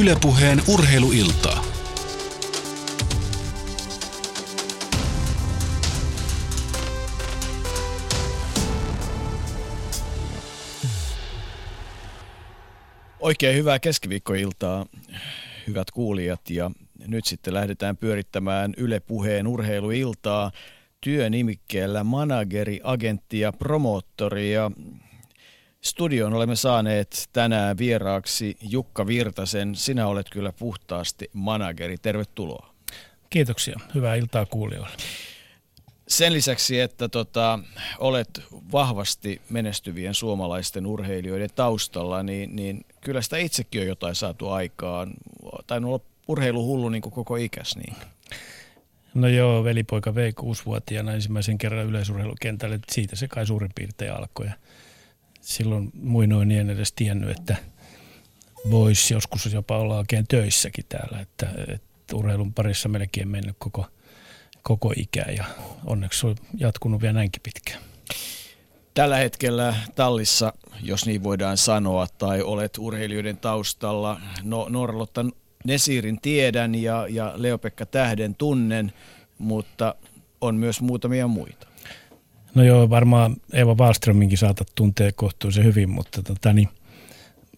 Ylepuheen urheiluiltaa. Oikein hyvää keskiviikkoiltaa, hyvät kuulijat. Ja nyt sitten lähdetään pyörittämään Yle Puheen urheiluiltaa työnimikkeellä manageri, agentti ja promoottori. Ja Studioon olemme saaneet tänään vieraaksi Jukka Virtasen. Sinä olet kyllä puhtaasti manageri. Tervetuloa. Kiitoksia. Hyvää iltaa kuulijoille. Sen lisäksi, että tota, olet vahvasti menestyvien suomalaisten urheilijoiden taustalla, niin, niin kyllä sitä itsekin on jotain saatu aikaan. Tai olla urheiluhullu niin kuin koko ikäs. Niin. No joo, velipoika vei kuusivuotiaana ensimmäisen kerran yleisurheilukentälle. Siitä se kai suurin piirtein alkoi. Ja silloin muinoin en edes tiennyt, että voisi joskus jopa olla oikein töissäkin täällä. Että, että urheilun parissa melkein mennyt koko, koko ikä ja onneksi on jatkunut vielä näinkin pitkään. Tällä hetkellä tallissa, jos niin voidaan sanoa, tai olet urheilijoiden taustalla, no Norlotta Nesirin tiedän ja, ja Leopekka Tähden tunnen, mutta on myös muutamia muita. No joo, varmaan Eva Wallströminkin saatat tuntea kohtuullisen hyvin, mutta tota, niin,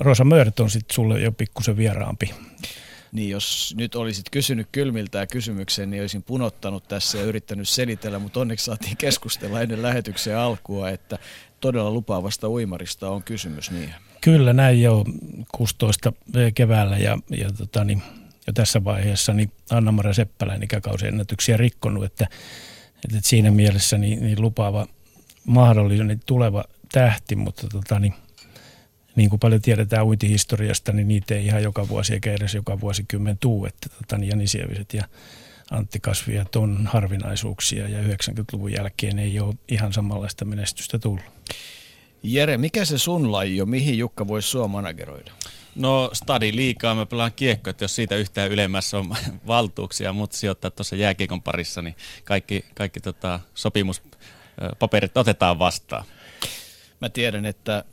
Rosa Mört on sitten sulle jo pikkusen vieraampi. Niin jos nyt olisit kysynyt kylmiltä kysymyksen, niin olisin punottanut tässä ja yrittänyt selitellä, mutta onneksi saatiin keskustella ennen lähetyksen alkua, että todella lupaavasta uimarista on kysymys. Niin. Kyllä näin jo 16 keväällä ja, ja tota, niin, jo tässä vaiheessa niin Anna-Maria Seppälän ikäkausiennätyksiä rikkonut, että että siinä mielessä niin, niin lupaava mahdollinen niin tuleva tähti, mutta tota, niin, niin kuin paljon tiedetään uintihistoriasta, niin niitä ei ihan joka vuosi eikä edes joka vuosikymmen tuu, että tota, niin Jani Sieviset ja Antti Kasviat on harvinaisuuksia ja 90-luvun jälkeen ei ole ihan samanlaista menestystä tullut. Jere, mikä se sun laji on? Mihin Jukka voisi sua manageroida? No stadi liikaa, mä pelaan kiekko, että jos siitä yhtään ylemmässä on valtuuksia, mutta sijoittaa tuossa jääkiekon parissa, niin kaikki, kaikki tota, sopimuspaperit otetaan vastaan. Mä tiedän, että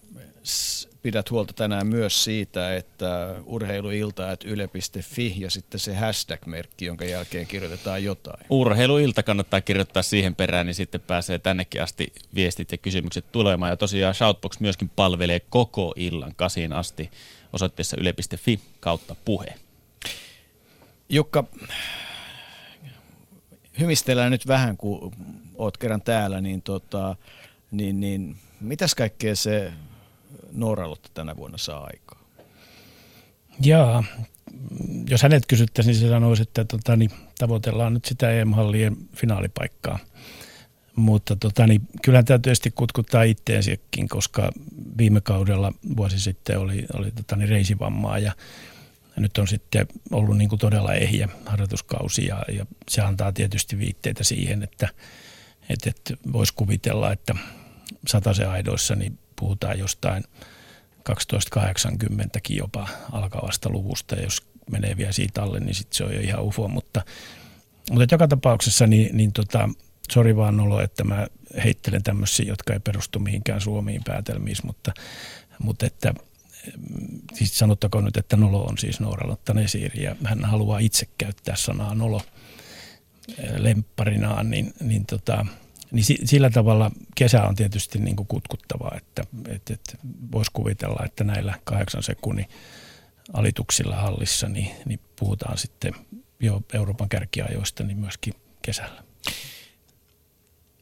pidät huolta tänään myös siitä, että urheiluilta että yle.fi ja sitten se hashtag-merkki, jonka jälkeen kirjoitetaan jotain. Urheiluilta kannattaa kirjoittaa siihen perään, niin sitten pääsee tännekin asti viestit ja kysymykset tulemaan. Ja tosiaan Shoutbox myöskin palvelee koko illan kasiin asti osoitteessa yle.fi kautta puhe. Jukka, hymistellään nyt vähän, kun oot kerran täällä, niin, tota, niin, niin mitäs kaikkea se Nooralotta tänä vuonna saa aikaa? Jaa, jos hänet kysyttäisiin, niin se sanoisi, että tota, niin tavoitellaan nyt sitä EM-hallien finaalipaikkaa. Mutta tota, niin kyllähän tämä tietysti kutkuttaa itteensäkin, koska viime kaudella vuosi sitten oli, oli tota, niin reisivammaa ja nyt on sitten ollut niin kuin todella ehjä harjoituskausi ja, ja se antaa tietysti viitteitä siihen, että, että, että voisi kuvitella, että sataisen aidoissa niin puhutaan jostain 1280kin jopa alkavasta luvusta. Ja jos menee vielä siitä alle, niin sitten se on jo ihan ufo, mutta, mutta joka tapauksessa niin, niin tota, sori vaan olo, että mä heittelen tämmöisiä, jotka ei perustu mihinkään Suomiin päätelmiin, mutta, mutta että siis sanottakoon nyt, että Nolo on siis Nooralotta Nesiri ja hän haluaa itse käyttää sanaa Nolo eh, lempparinaan, niin, niin, tota, niin sillä tavalla kesä on tietysti niin kuin kutkuttavaa, että, että, että voisi kuvitella, että näillä kahdeksan sekunnin alituksilla hallissa, niin, niin puhutaan sitten jo Euroopan kärkiajoista niin myöskin kesällä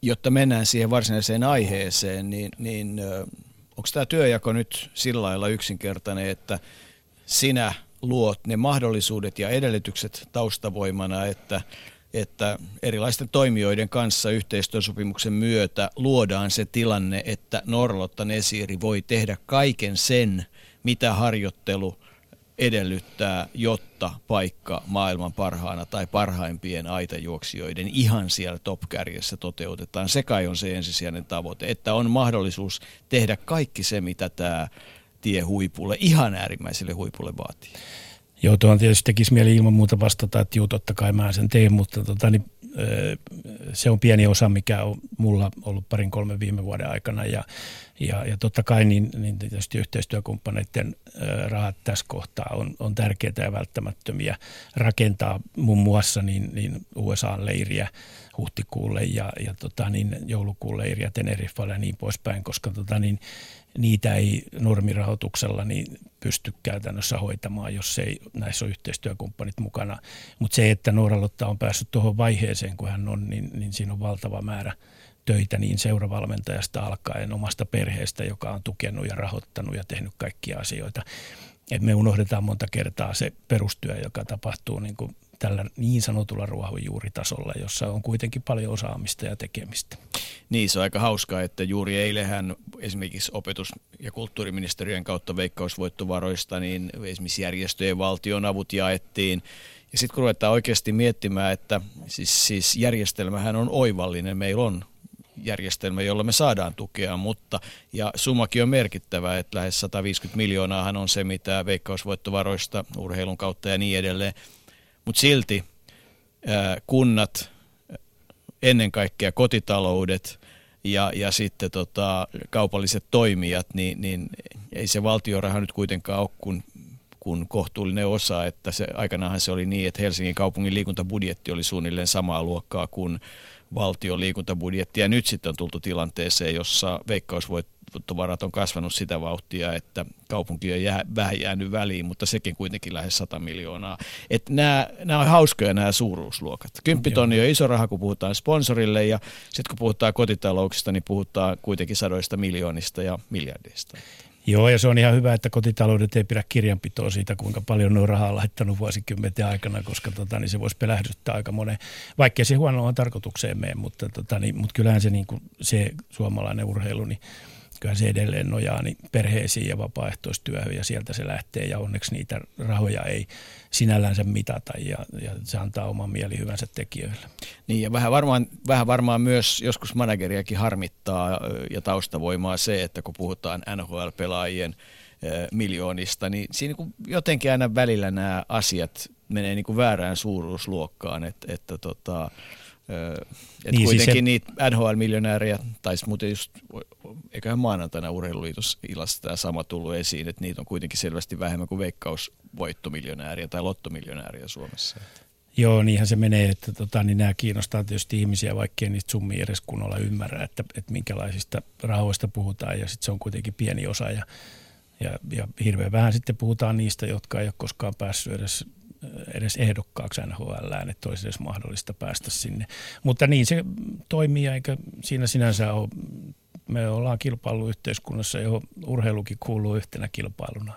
jotta mennään siihen varsinaiseen aiheeseen, niin, niin onko tämä työjako nyt sillä lailla yksinkertainen, että sinä luot ne mahdollisuudet ja edellytykset taustavoimana, että, että erilaisten toimijoiden kanssa yhteistyösopimuksen myötä luodaan se tilanne, että Norlotta Nesiri voi tehdä kaiken sen, mitä harjoittelu – edellyttää, jotta paikka maailman parhaana tai parhaimpien aitajuoksijoiden ihan siellä top-kärjessä toteutetaan. Se kai on se ensisijainen tavoite, että on mahdollisuus tehdä kaikki se, mitä tämä tie huipulle, ihan äärimmäiselle huipulle vaatii. Joo, tuohon tietysti tekisi mieli ilman muuta vastata, että juu, totta kai mä sen teen, mutta tota, niin, se on pieni osa, mikä on mulla ollut parin kolmen viime vuoden aikana. Ja, ja, ja totta kai niin, niin tietysti yhteistyökumppaneiden rahat tässä kohtaa on, on tärkeitä ja välttämättömiä rakentaa. Muun muassa niin, niin USA-leiriä huhtikuulle ja, ja tota, niin joulukuun leiriä Teneriffalle ja niin poispäin, koska tota, niin, niitä ei normirahoituksella niin pysty käytännössä hoitamaan, jos ei näissä ole yhteistyökumppanit mukana. Mutta se, että Nooralotta on päässyt tuohon vaiheeseen, kun hän on, niin, niin siinä on valtava määrä töitä niin seuravalmentajasta alkaen omasta perheestä, joka on tukenut ja rahoittanut ja tehnyt kaikkia asioita. Et me unohdetaan monta kertaa se perustyö, joka tapahtuu niin kuin tällä niin sanotulla ruohonjuuritasolla, jossa on kuitenkin paljon osaamista ja tekemistä. Niin, se on aika hauskaa, että juuri eilähän esimerkiksi opetus- ja kulttuuriministeriön kautta veikkausvoittovaroista, niin esimerkiksi järjestöjen valtionavut jaettiin. Ja sitten kun ruvetaan oikeasti miettimään, että siis, siis järjestelmähän on oivallinen, meillä on järjestelmä, jolla me saadaan tukea, mutta ja summakin on merkittävä, että lähes 150 miljoonaahan on se, mitä veikkausvoittovaroista urheilun kautta ja niin edelleen – mutta silti kunnat, ennen kaikkea kotitaloudet ja, ja sitten tota, kaupalliset toimijat, niin, niin ei se valtioraha nyt kuitenkaan ole kuin kun kohtuullinen osa, että se, aikanaanhan se oli niin, että Helsingin kaupungin liikuntabudjetti oli suunnilleen samaa luokkaa kuin valtion liikuntabudjetti. Ja nyt sitten on tultu tilanteeseen, jossa veikkausvoittovarat on kasvanut sitä vauhtia, että kaupunki on jää, vähän jäänyt väliin, mutta sekin kuitenkin lähes 100 miljoonaa. Että nämä, nämä on hauskoja nämä suuruusluokat. Kymppitonni on iso raha, kun puhutaan sponsorille ja sitten kun puhutaan kotitalouksista, niin puhutaan kuitenkin sadoista miljoonista ja miljardista. Joo, ja se on ihan hyvä, että kotitaloudet ei pidä kirjanpitoa siitä, kuinka paljon ne on rahaa laittanut vuosikymmenten aikana, koska tota, niin se voisi pelähdyttää aika monen, vaikkei se huonoon tarkoitukseen mene, mutta, tota, niin, mutta kyllähän se, niin kuin, se suomalainen urheilu, niin kyllä se edelleen nojaa niin perheisiin ja vapaaehtoistyöhön ja sieltä se lähtee ja onneksi niitä rahoja ei sinällänsä mitata ja, ja se antaa oman mielihyvänsä tekijöille. Niin ja vähän varmaan, vähän varmaan myös joskus manageriakin harmittaa ja taustavoimaa se, että kun puhutaan NHL-pelaajien miljoonista, niin siinä niin jotenkin aina välillä nämä asiat menee niin kuin väärään suuruusluokkaan, että, että tota, et niin, kuitenkin siis se... niitä NHL-miljonääriä, tai muuten just, eiköhän maanantaina urheiluliitos illassa tämä sama tullut esiin, että niitä on kuitenkin selvästi vähemmän kuin veikkausvoittomiljonääriä tai lottomiljonääriä Suomessa. Joo, niinhän se menee, että tota, niin nämä kiinnostaa tietysti ihmisiä, vaikkei niistä summia edes kunnolla ymmärrä, että, että minkälaisista rahoista puhutaan, ja sitten se on kuitenkin pieni osa, ja, ja, ja hirveän vähän sitten puhutaan niistä, jotka ei ole koskaan päässyt edes edes ehdokkaaksi NHL, että olisi edes mahdollista päästä sinne. Mutta niin se toimii, eikä siinä sinänsä ole, me ollaan kilpailuyhteiskunnassa, johon urheilukin kuuluu yhtenä kilpailuna.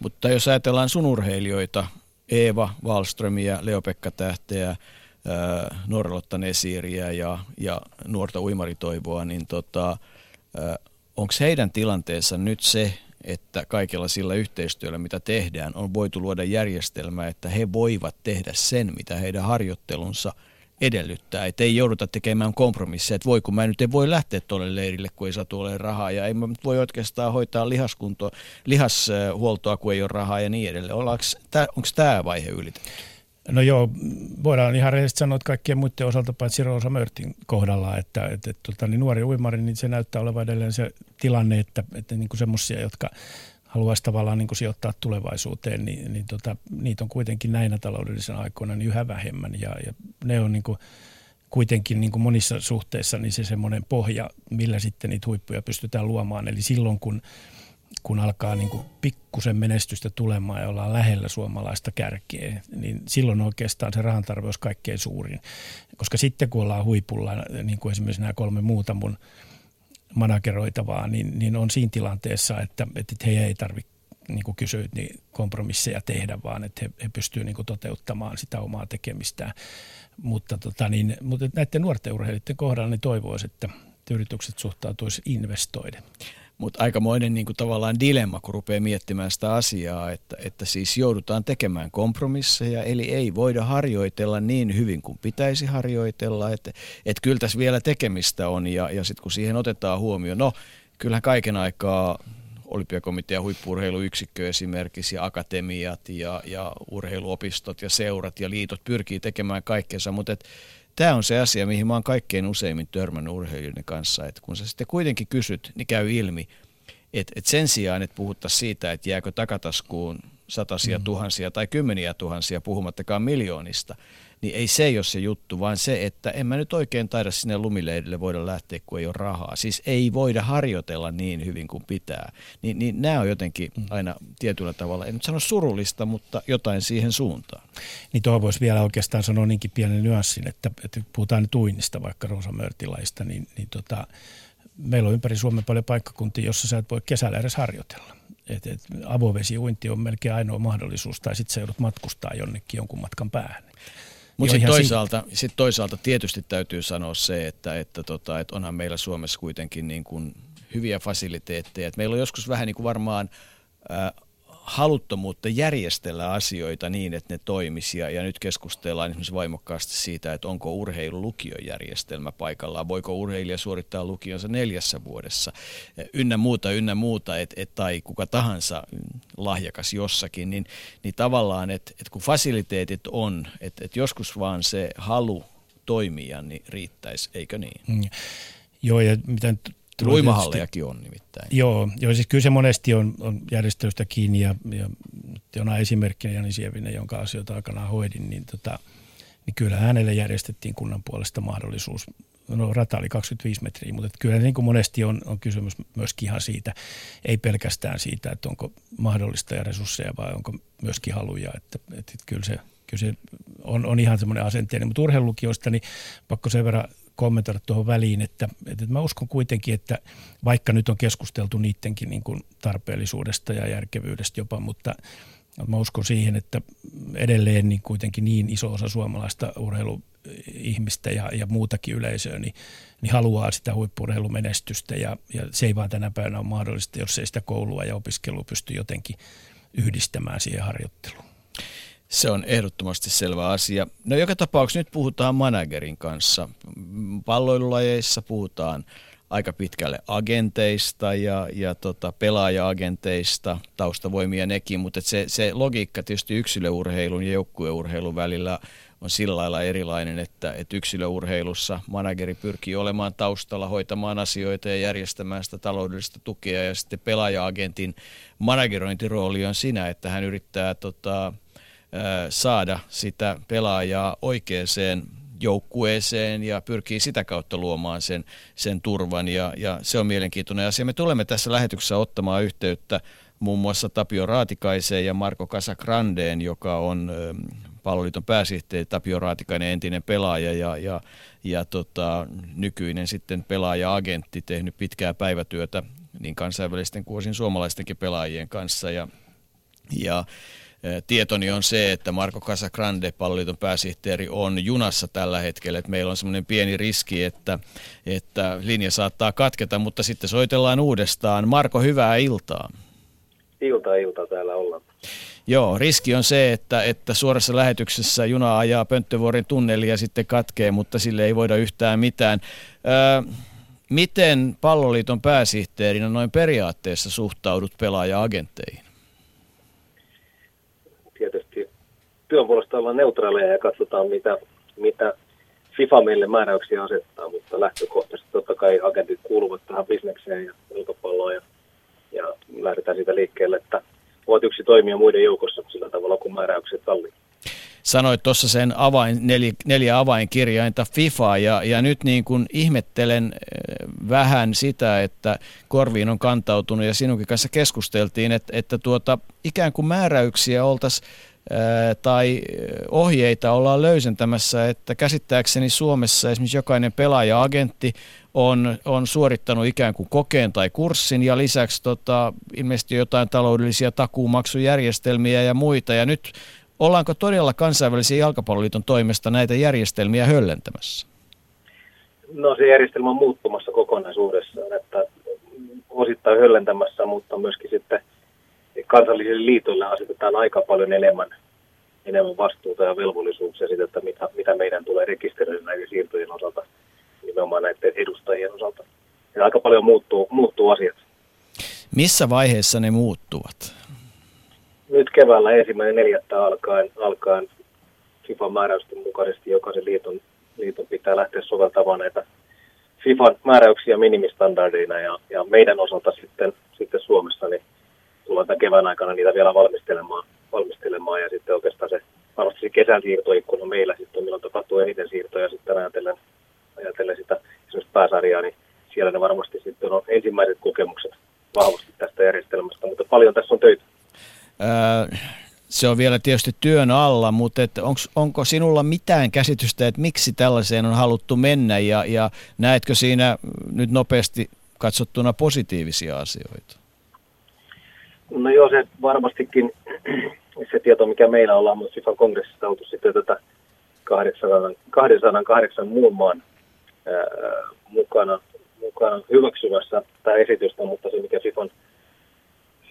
Mutta jos ajatellaan sun urheilijoita, Eeva Wallströmiä, Leo-Pekka Tähteä, Norlotta Nesiiriä ja, ja nuorta uimaritoivoa, niin tota, onko heidän tilanteensa nyt se, että kaikella sillä yhteistyöllä, mitä tehdään, on voitu luoda järjestelmä, että he voivat tehdä sen, mitä heidän harjoittelunsa edellyttää. Että ei jouduta tekemään kompromisseja, että voi kun mä nyt en voi lähteä tuolle leirille, kun ei saa rahaa, ja ei mä voi oikeastaan hoitaa lihaskuntoa, lihashuoltoa, kun ei ole rahaa ja niin edelleen. Onko tämä vaihe ylitetty? No joo, voidaan ihan rehellisesti sanoa, että kaikkien muiden osalta paitsi Rosa Mörtin kohdalla, että, että, että tota, niin nuori uimari, niin se näyttää olevan edelleen se tilanne, että, että niin semmoisia, jotka haluaisi tavallaan niin sijoittaa tulevaisuuteen, niin, niin tota, niitä on kuitenkin näinä taloudellisena aikoina niin yhä vähemmän ja, ja ne on niin kuin, kuitenkin niin kuin monissa suhteissa niin se semmoinen pohja, millä sitten niitä huippuja pystytään luomaan. Eli silloin kun kun alkaa niin kuin pikkusen menestystä tulemaan ja ollaan lähellä suomalaista kärkeä, niin silloin oikeastaan se rahan tarve olisi kaikkein suurin. Koska sitten kun ollaan huipulla, niin kuin esimerkiksi nämä kolme muuta mun manageroitavaa, niin, niin on siinä tilanteessa, että, että he ei tarvitse niin kuin kysyit, niin kompromisseja tehdä, vaan että he, he pystyvät niin toteuttamaan sitä omaa tekemistään. Mutta, tota, niin, mutta näiden nuorten urheilijoiden kohdalla niin toivoisi, että yritykset suhtautuisi investoiden. Mutta aikamoinen niin kuin tavallaan dilemma, kun rupeaa miettimään sitä asiaa, että, että siis joudutaan tekemään kompromisseja, eli ei voida harjoitella niin hyvin kuin pitäisi harjoitella, että, että kyllä tässä vielä tekemistä on, ja, ja sitten kun siihen otetaan huomioon, no kyllähän kaiken aikaa olympiakomitean huippuurheiluyksikkö esimerkiksi ja akatemiat ja, ja urheiluopistot ja seurat ja liitot pyrkii tekemään kaikkensa, mutta et, tämä on se asia, mihin mä oon kaikkein useimmin törmännyt urheilijoiden kanssa, että kun sä sitten kuitenkin kysyt, niin käy ilmi, että et sen sijaan, että puhuttaisiin siitä, että jääkö takataskuun satasia mm. tuhansia tai kymmeniä tuhansia, puhumattakaan miljoonista, niin ei se ole se juttu, vaan se, että en mä nyt oikein taida sinne lumileidille voida lähteä, kun ei ole rahaa. Siis ei voida harjoitella niin hyvin kuin pitää. Ni, niin nämä on jotenkin aina tietyllä tavalla, en nyt sano surullista, mutta jotain siihen suuntaan. Niin tuohon voisi vielä oikeastaan sanoa niinkin pienen nyanssin, että, että puhutaan nyt uinnista, vaikka Rosa Mörtilaista, niin, niin tota, meillä on ympäri Suomen paljon paikkakuntia, jossa sä et voi kesällä edes harjoitella. Et, et avovesiuinti on melkein ainoa mahdollisuus, tai sitten sä joudut matkustaa jonnekin jonkun matkan päähän. Mutta sitten toisaalta, sit toisaalta tietysti täytyy sanoa se, että, että, tota, että onhan meillä Suomessa kuitenkin niin kuin hyviä fasiliteetteja. Et meillä on joskus vähän niin kuin varmaan äh, haluttomuutta järjestellä asioita niin, että ne toimisi. Ja, nyt keskustellaan esimerkiksi voimakkaasti siitä, että onko urheilulukiojärjestelmä paikallaan, voiko urheilija suorittaa lukionsa neljässä vuodessa, ynnä muuta, ynnä muuta, et, et, tai kuka tahansa lahjakas jossakin, niin, niin tavallaan, että et kun fasiliteetit on, että et joskus vaan se halu toimia, niin riittäisi, eikö niin? Mm. Joo, ja mitä Uimahallejakin on nimittäin. Joo, joo, siis kyllä se monesti on, on järjestelystä kiinni ja, ja Jona esimerkkinä Jani Sievinen, jonka asioita aikanaan hoidin, niin, tota, niin kyllä hänelle järjestettiin kunnan puolesta mahdollisuus. No rata oli 25 metriä, mutta kyllä niin kuin monesti on, on kysymys myöskin ihan siitä, ei pelkästään siitä, että onko mahdollista ja resursseja, vai onko myöskin haluja, että, että, että kyllä se, kyllä se on, on ihan semmoinen asenteinen. Mutta urheilulukioista, niin pakko sen verran kommentoida tuohon väliin, että, että mä uskon kuitenkin, että vaikka nyt on keskusteltu niidenkin niin kuin tarpeellisuudesta ja järkevyydestä jopa, mutta mä uskon siihen, että edelleen niin kuitenkin niin iso osa suomalaista urheiluihmistä ja, ja muutakin yleisöä, niin, niin haluaa sitä huippurheilumenestystä ja, ja se ei vaan tänä päivänä ole mahdollista, jos ei sitä koulua ja opiskelua pysty jotenkin yhdistämään siihen harjoitteluun. Se on ehdottomasti selvä asia. No joka tapauksessa nyt puhutaan managerin kanssa. Palloilulajeissa puhutaan aika pitkälle agenteista ja, ja tota, pelaaja-agenteista, taustavoimia nekin, mutta se, se logiikka tietysti yksilöurheilun ja joukkueurheilun välillä on sillä lailla erilainen, että, että yksilöurheilussa manageri pyrkii olemaan taustalla, hoitamaan asioita ja järjestämään sitä taloudellista tukea ja sitten pelaaja-agentin managerointirooli on siinä, että hän yrittää tota, saada sitä pelaajaa oikeaan joukkueeseen ja pyrkii sitä kautta luomaan sen, sen turvan. Ja, ja se on mielenkiintoinen asia. Me tulemme tässä lähetyksessä ottamaan yhteyttä muun muassa Tapio Raatikaiseen ja Marko Casagrandeen, joka on palloliiton pääsihteeri. Tapio Raatikainen, entinen pelaaja ja, ja, ja tota, nykyinen sitten pelaaja-agentti, tehnyt pitkää päivätyötä niin kansainvälisten kuin suomalaistenkin pelaajien kanssa. Ja, ja Tietoni on se, että Marko Casagrande, palloliiton pääsihteeri, on junassa tällä hetkellä. Että meillä on semmoinen pieni riski, että, että linja saattaa katketa, mutta sitten soitellaan uudestaan. Marko, hyvää iltaa. Ilta, ilta täällä ollaan. Joo, riski on se, että, että suorassa lähetyksessä juna ajaa Pönttövuoren tunneli ja sitten katkee, mutta sille ei voida yhtään mitään. Öö, miten palloliiton pääsihteerinä noin periaatteessa suhtaudut pelaaja-agentteihin? Työn puolesta ollaan neutraaleja ja katsotaan, mitä, mitä FIFA meille määräyksiä asettaa, mutta lähtökohtaisesti totta kai agentit kuuluvat tähän bisnekseen ja ulkopalloon ja, ja lähdetään siitä liikkeelle, että ovat yksi toimija muiden joukossa sillä tavalla, kun määräykset sallii. Sanoit tuossa sen avain, neljä, neljä avainkirjainta FIFA ja, ja nyt niin kuin ihmettelen eh, vähän sitä, että korviin on kantautunut ja sinunkin kanssa keskusteltiin, että, että tuota, ikään kuin määräyksiä oltaisiin tai ohjeita ollaan löysentämässä, että käsittääkseni Suomessa esimerkiksi jokainen pelaaja-agentti on, on suorittanut ikään kuin kokeen tai kurssin ja lisäksi tota, ilmeisesti jotain taloudellisia takuumaksujärjestelmiä ja muita. Ja nyt ollaanko todella kansainvälisen jalkapalloliiton toimesta näitä järjestelmiä höllentämässä? No se järjestelmä on muuttumassa kokonaisuudessaan, että osittain höllentämässä, mutta myöskin sitten – kansallisille liitoille asetetaan aika paljon enemmän, enemmän vastuuta ja velvollisuuksia siitä, että mitä, mitä meidän tulee rekisteröidä näiden siirtojen osalta, nimenomaan näiden edustajien osalta. Ja aika paljon muuttuu, muuttuu asiat. Missä vaiheessa ne muuttuvat? Nyt keväällä ensimmäinen neljättä alkaen, alkaen FIFA-määräysten mukaisesti jokaisen liiton liiton pitää lähteä soveltamaan näitä FIFAn määräyksiä minimistandardeina ja, ja meidän osalta sitten, sitten Suomessa niin tullaan tämän kevään aikana niitä vielä valmistelemaan, valmistelemaan ja sitten oikeastaan se varmasti kesän siirtoikkuna meillä sitten, milloin tapahtuu eniten siirtoja sitten ajatellen, ajatellen sitä esimerkiksi pääsarjaa, niin siellä ne varmasti sitten on ensimmäiset kokemukset vahvasti tästä järjestelmästä, mutta paljon tässä on töitä. Öö, se on vielä tietysti työn alla, mutta et onks, onko sinulla mitään käsitystä, että miksi tällaiseen on haluttu mennä ja, ja näetkö siinä nyt nopeasti katsottuna positiivisia asioita? No joo, se varmastikin se tieto, mikä meillä ollaan, mutta FIFA kongressista oltu sitten tätä 800, 208 muun maan ää, mukana, mukana hyväksymässä tämä esitystä, mutta se mikä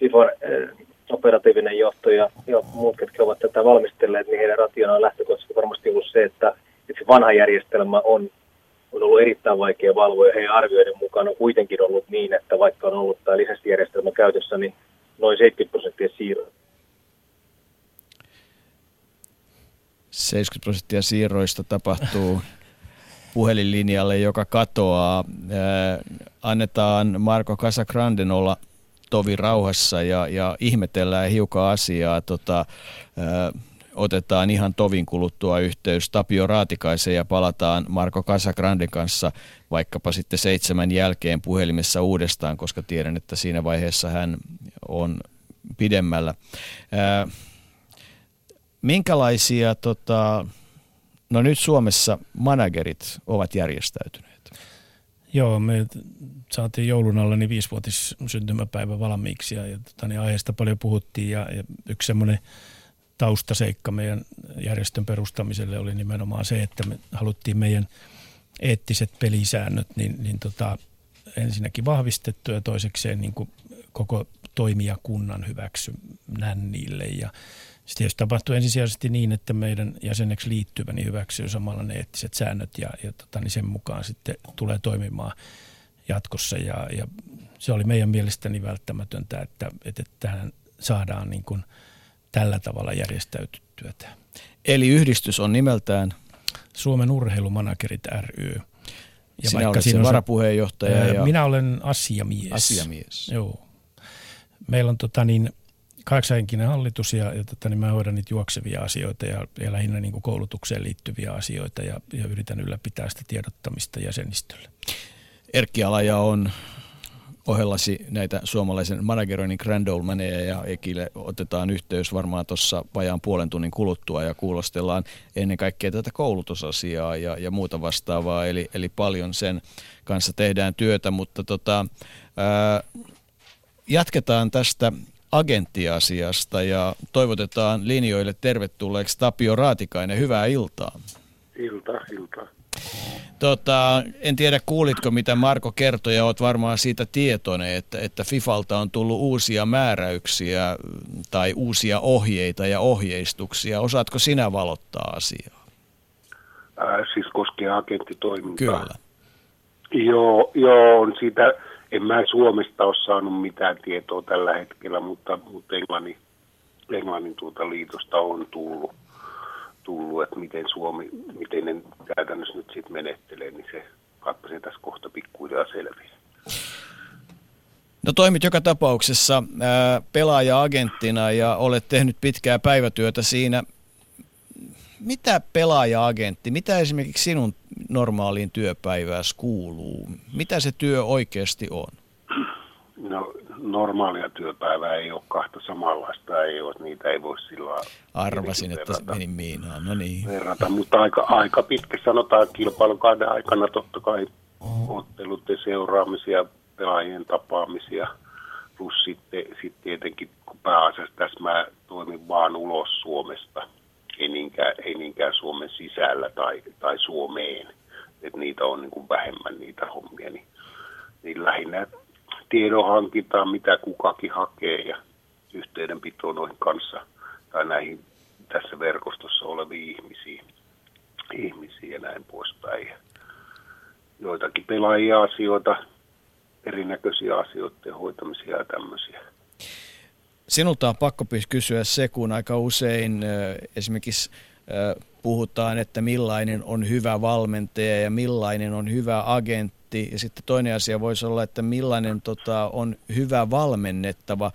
FIFAn ää, operatiivinen johto ja, ja muut, ketkä ovat tätä valmistelleet, niin heidän rationa on lähtökohtaisesti varmasti ollut se, että, että se vanha järjestelmä on, on ollut erittäin vaikea valvoa ja heidän arvioiden mukaan on kuitenkin ollut niin, että vaikka on ollut tämä lisenssijärjestelmä käytössä, niin noin 70 prosenttia siirroja 70 prosenttia siirroista tapahtuu puhelinlinjalle, joka katoaa. annetaan Marko Casagranden olla tovi rauhassa ja, ja ihmetellään hiukan asiaa. Tota, otetaan ihan tovin kuluttua yhteys Tapio Raatikaiseen ja palataan Marko Casagranden kanssa vaikkapa sitten seitsemän jälkeen puhelimessa uudestaan, koska tiedän, että siinä vaiheessa hän on pidemmällä. Minkälaisia, tota, no nyt Suomessa managerit ovat järjestäytyneet? Joo, me saatiin joulun alla niin viisivuotis syntymäpäivä valmiiksi ja, ja tota, niin aiheesta paljon puhuttiin ja, ja yksi semmoinen taustaseikka meidän järjestön perustamiselle oli nimenomaan se, että me haluttiin meidän eettiset pelisäännöt niin, niin tota, ensinnäkin vahvistettu ja toisekseen niin kuin koko toimijakunnan hyväksynän niille ja se tietysti tapahtuu ensisijaisesti niin, että meidän jäseneksi liittyvä niin hyväksyy samalla ne eettiset säännöt ja, ja tota, niin sen mukaan sitten tulee toimimaan jatkossa. Ja, ja se oli meidän mielestäni välttämätöntä, että, että tähän saadaan niin kuin tällä tavalla järjestäytyttyä. Eli yhdistys on nimeltään? Suomen urheilumanagerit ry. Ja Sinä vaikka olet varapuheenjohtaja. Ää, ja... Minä olen asiamies. Asiamies. Joo. Meillä on tota niin, kahdeksanhenkinen hallitus ja, ja tota, niin mä hoidan niitä juoksevia asioita ja, ja lähinnä niin kuin koulutukseen liittyviä asioita ja, ja yritän ylläpitää sitä tiedottamista jäsenistölle. Erkki Alaja on ohellasi näitä suomalaisen manageroinnin Grand Maneja ja Ekille otetaan yhteys varmaan tuossa vajaan puolen tunnin kuluttua ja kuulostellaan ennen kaikkea tätä koulutusasiaa ja, ja muuta vastaavaa, eli, eli paljon sen kanssa tehdään työtä, mutta tota, ää, jatketaan tästä agenttiasiasta ja toivotetaan linjoille tervetulleeksi Tapio Raatikainen. Hyvää iltaa. Ilta, ilta. Tota, en tiedä kuulitko mitä Marko kertoi ja olet varmaan siitä tietoinen, että, että Fifalta on tullut uusia määräyksiä tai uusia ohjeita ja ohjeistuksia. Osaatko sinä valottaa asiaa? Ää, siis koskee agenttitoimintaa. Kyllä. Joo, joo on siitä en mä Suomesta ole saanut mitään tietoa tällä hetkellä, mutta, mutta Englannin, Englannin tuota liitosta on tullut, tullut, että miten Suomi, miten ne käytännössä nyt sitten menettelee, niin se se tässä kohta pikkuhiljaa selviää. No toimit joka tapauksessa ää, pelaaja-agenttina ja olet tehnyt pitkää päivätyötä siinä. Mitä pelaaja-agentti, mitä esimerkiksi sinun normaaliin työpäivään kuuluu? Mitä se työ oikeasti on? No normaalia työpäivää ei ole kahta samanlaista, ei ole, niitä ei voi sillä Arvasin, että verrata, meni miinaan, no niin. Verrata, mutta aika, aika pitkä sanotaan kilpailukauden aikana totta kai otteluiden seuraamisia, pelaajien tapaamisia, plus sitten, sitten tietenkin kun pääasiassa tässä mä toimin vaan ulos Suomesta, ei niinkään, ei niinkään Suomen sisällä tai, tai Suomeen. Että niitä on niin kuin vähemmän niitä hommia, niin, niin lähinnä tiedon hankitaan, mitä kukakin hakee ja yhteydenpito noihin kanssa tai näihin tässä verkostossa oleviin ihmisiin, ihmisiin ja näin poispäin. Joitakin pelaajia asioita, erinäköisiä asioiden hoitamisia ja tämmöisiä. Sinulta on pakko kysyä se, kun aika usein esimerkiksi puhutaan, että millainen on hyvä valmentaja ja millainen on hyvä agentti. Ja sitten toinen asia voisi olla, että millainen tota, on hyvä valmennettava.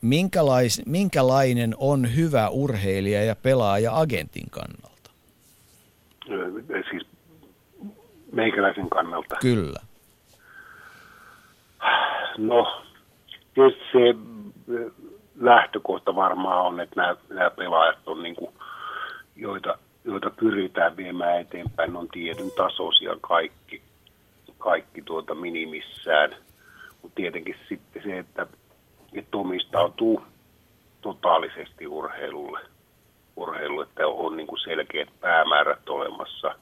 Minkälais, minkälainen on hyvä urheilija ja pelaaja agentin kannalta? Siis meikäläisen kannalta? Kyllä. No, tietysti se lähtökohta varmaan on, että nämä, nämä pelaajat on niin kuin, joita, joita pyritään viemään eteenpäin, on tietyn tasoisia kaikki, kaikki tuota minimissään. Mutta tietenkin sitten se, että, että omistautuu totaalisesti urheilulle, urheilulle että on niin kuin selkeät päämäärät olemassa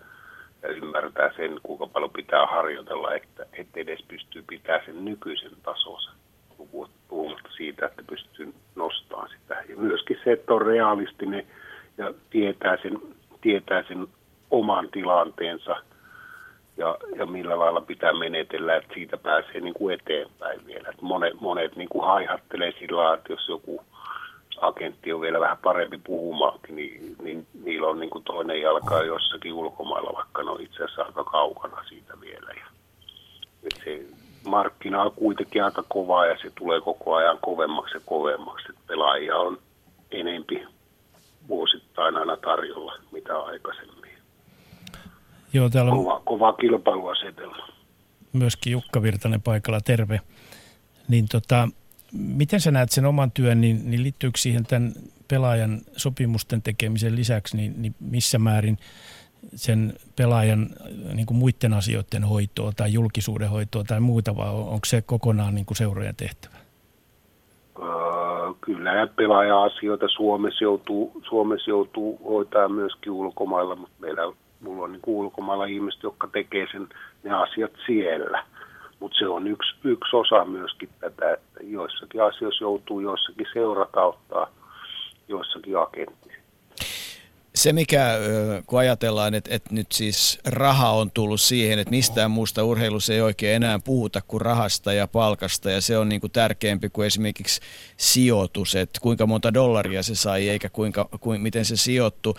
ja ymmärtää sen, kuinka paljon pitää harjoitella, että, että edes pystyy pitämään sen nykyisen tasonsa puhumatta siitä, että pystyy nostamaan sitä. Ja myöskin se, että on realistinen ja tietää sen, tietää sen oman tilanteensa ja, ja millä lailla pitää menetellä, että siitä pääsee niin kuin eteenpäin vielä. Että monet, monet niin kuin haihattelee sillä että jos joku agentti on vielä vähän parempi puhumaankin, niin, niin niillä on niin kuin toinen jalka jossakin ulkomailla, vaikka ne on itse asiassa aika kaukana siitä vielä. Ja, että se, markkina on kuitenkin aika kovaa ja se tulee koko ajan kovemmaksi ja kovemmaksi. Että pelaajia on enempi vuosittain aina tarjolla, mitä aikaisemmin. Joo, täällä on kova, kova kilpailuasetelma. Myöskin Jukka Virtanen paikalla, terve. Niin tota, miten sä näet sen oman työn, niin, niin liittyykö siihen tämän pelaajan sopimusten tekemisen lisäksi, niin, niin missä määrin – sen pelaajan niin kuin muiden asioiden hoitoa tai julkisuuden hoitoa tai muuta, vai onko se kokonaan niin kuin seurojen tehtävä? Kyllä pelaaja-asioita Suomessa joutuu, Suomessa joutuu hoitaa myöskin ulkomailla, mutta meillä mulla on niin ulkomailla ihmiset, jotka tekee sen, ne asiat siellä. Mutta se on yksi, yksi osa myöskin tätä, että joissakin asioissa joutuu joissakin seurata ottaa, joissakin agentti se mikä, kun ajatellaan, että, että nyt siis raha on tullut siihen, että mistään muusta urheilussa ei oikein enää puhuta kuin rahasta ja palkasta, ja se on niin kuin tärkeämpi kuin esimerkiksi sijoitus, että kuinka monta dollaria se sai, eikä kuinka, kuin, miten se sijoittu.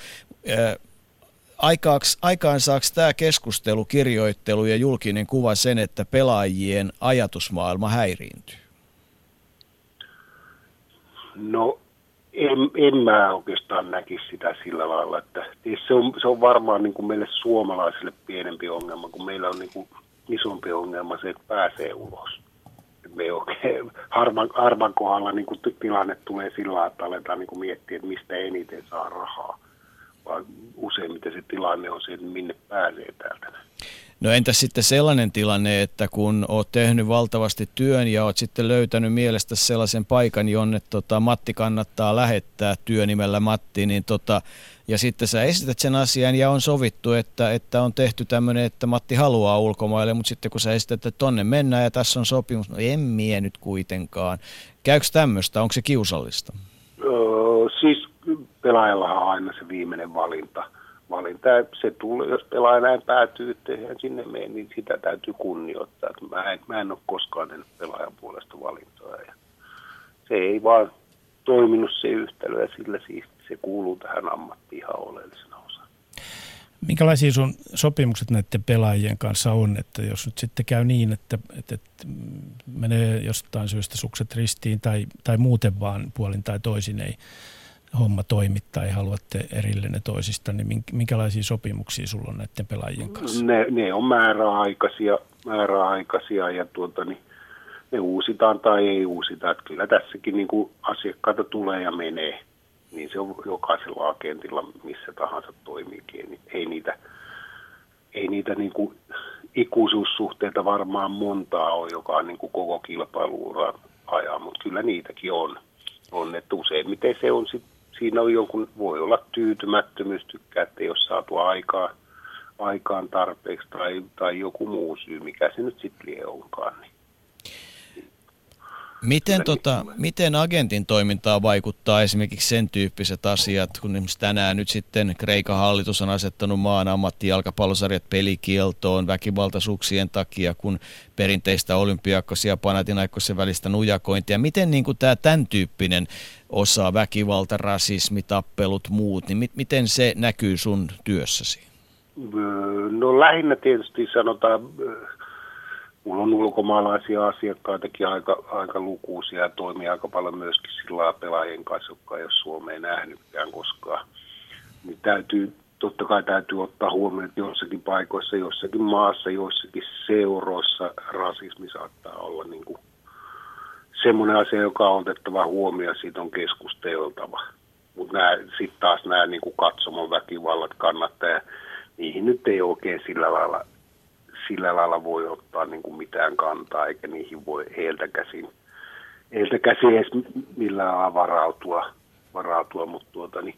Aikaaks, aikaan saako tämä keskustelu, kirjoittelu ja julkinen kuva sen, että pelaajien ajatusmaailma häiriintyy? No en, en mä oikeastaan näkisi sitä sillä lailla, että se on, se on varmaan niin kuin meille suomalaisille pienempi ongelma, kun meillä on niin kuin isompi ongelma se, että pääsee ulos. Me oikein, harvan, harvan kohdalla niin kuin tilanne tulee sillä että aletaan niin kuin miettiä, että mistä eniten saa rahaa, vaan useimmiten se tilanne on se, minne pääsee täältä. No entä sitten sellainen tilanne, että kun oot tehnyt valtavasti työn ja oot sitten löytänyt mielestä sellaisen paikan, jonne tota, Matti kannattaa lähettää työnimellä Matti, niin tota, ja sitten sä esität sen asian ja on sovittu, että, että on tehty tämmöinen, että Matti haluaa ulkomaille, mutta sitten kun sä esität, että tonne mennään ja tässä on sopimus, no en mie nyt kuitenkaan. Käykö tämmöistä, onko se kiusallista? Öö, siis pelaajallahan on aina se viimeinen valinta – valinta. Se tulee, jos pelaaja näin päätyy, että sinne mene, niin sitä täytyy kunnioittaa. Mä en, mä en ole koskaan tehnyt pelaajan puolesta valintoja. Ja se ei vaan toiminut se yhtälö ja sillä siis se kuuluu tähän ammattiin ihan oleellisena osana. Minkälaisia sun sopimukset näiden pelaajien kanssa on, että jos nyt sitten käy niin, että, että, että menee jostain syystä sukset ristiin tai, tai muuten vaan puolin tai toisin ei homma toimi tai haluatte erillenne toisista, niin minkälaisia sopimuksia sulla on näiden pelaajien kanssa? Ne, ne on määräaikaisia, määräaikaisia ja tuota, niin ne uusitaan tai ei uusita. Että kyllä tässäkin niin kuin asiakkaita tulee ja menee. Niin se on jokaisella agentilla missä tahansa toimiikin. Niin ei niitä, ei niitä niin kuin ikuisuussuhteita varmaan montaa ole, joka on niin kuin koko kilpailuuran ajaa, mutta kyllä niitäkin on. on että useimmiten se on sit siinä on jonkun, voi olla tyytymättömyys, tykkää, että ei ole saatu aikaa, aikaan tarpeeksi tai, tai joku muu syy, mikä se nyt sitten onkaan. Niin. Miten, tota, miten agentin toimintaa vaikuttaa esimerkiksi sen tyyppiset asiat, kun esimerkiksi tänään nyt sitten Kreikan hallitus on asettanut maan ammattijalkapallosarjat pelikieltoon väkivaltaisuuksien takia, kun perinteistä olympiakkosia ja panatinaikkosen välistä nujakointia. Miten niin kuin tämä tämän tyyppinen osa, väkivalta, rasismi, tappelut, muut, niin mit, miten se näkyy sun työssäsi? No lähinnä tietysti sanotaan Mulla on ulkomaalaisia asiakkaitakin aika, aika lukuisia ja toimii aika paljon myöskin sillä pelaajien kanssa, jotka ei ole Suomeen nähnytkään koskaan. Niin täytyy, totta kai täytyy ottaa huomioon, että jossakin paikoissa, jossakin maassa, jossakin seuroissa rasismi saattaa olla niin kuin semmoinen asia, joka on otettava huomioon, siitä on keskusteltava. Mutta sitten taas nämä niin katsomon väkivallat kannattaa, niihin nyt ei oikein sillä lailla sillä lailla voi ottaa niin kuin mitään kantaa, eikä niihin voi heiltä käsin, heiltä käsin edes millään lailla varautua, varautua mutta tuota, niin,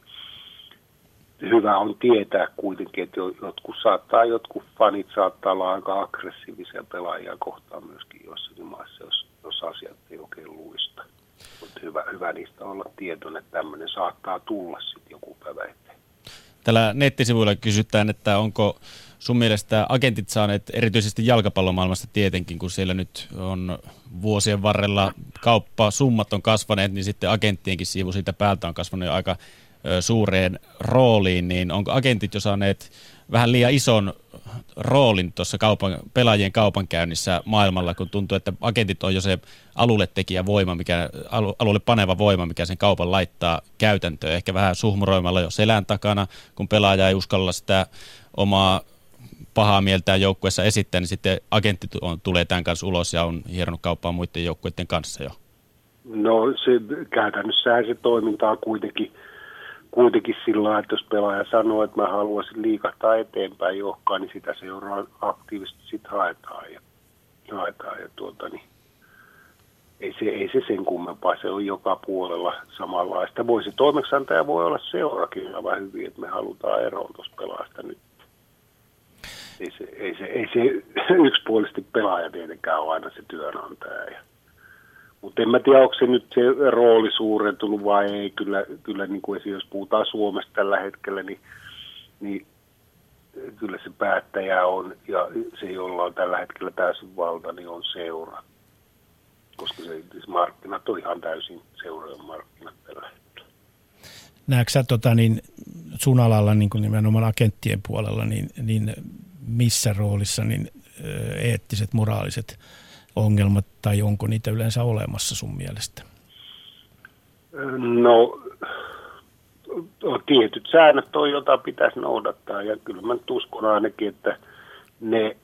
hyvä on tietää kuitenkin, että jotkut saattaa, jotkut fanit saattaa olla aika aggressiivisia pelaajia kohtaan myöskin jossakin maassa, jos, jos asiat ei oikein luista. Mutta hyvä, hyvä niistä olla tietoinen, että tämmöinen saattaa tulla sitten joku päivä eteen. Tällä nettisivuilla kysytään, että onko sun mielestä agentit saaneet erityisesti jalkapallomaailmasta tietenkin, kun siellä nyt on vuosien varrella kauppa, summat on kasvaneet, niin sitten agenttienkin sivu siitä päältä on kasvanut aika suureen rooliin, niin onko agentit jo saaneet vähän liian ison roolin tuossa kaupan, pelaajien kaupankäynnissä maailmalla, kun tuntuu, että agentit on jo se alulle tekijä voima, mikä, alulle paneva voima, mikä sen kaupan laittaa käytäntöön. Ehkä vähän suhmuroimalla jo selän takana, kun pelaaja ei uskalla sitä omaa pahaa mieltään joukkueessa esittää, niin sitten agentti on, tulee tämän kanssa ulos ja on hieronut kauppaa muiden joukkueiden kanssa jo. No se käytännössä se toimintaa kuitenkin, kuitenkin sillä että jos pelaaja sanoo, että mä haluaisin liikahtaa eteenpäin johkaan, niin sitä seuraa aktiivisesti sitten haetaan ja, haetaan ja tuota, niin ei se, ei se sen kummempaa, se on joka puolella samanlaista. Voisi toimeksiantaja voi olla seurakin aivan hyvin, että me halutaan eroon tuossa pelaajasta nyt ei se, ei se, ei se yksipuolisesti pelaaja tietenkään ole aina se työnantaja. Ja, mutta en mä tiedä, onko se nyt se rooli suurentunut vai ei. Kyllä, kyllä niin kuin jos puhutaan Suomesta tällä hetkellä, niin, niin kyllä se päättäjä on ja se, jolla on tällä hetkellä täysin valta, niin on seura. Koska se, se markkinat on ihan täysin seurojen markkinat tällä hetkellä. Näetkö sä tota, niin sun alalla niin kuin nimenomaan agenttien puolella, niin, niin missä roolissa niin eettiset, moraaliset ongelmat tai onko niitä yleensä olemassa sun mielestä? No, tietyt säännöt on, jota pitäisi noudattaa ja kyllä mä uskon ainakin, että ne,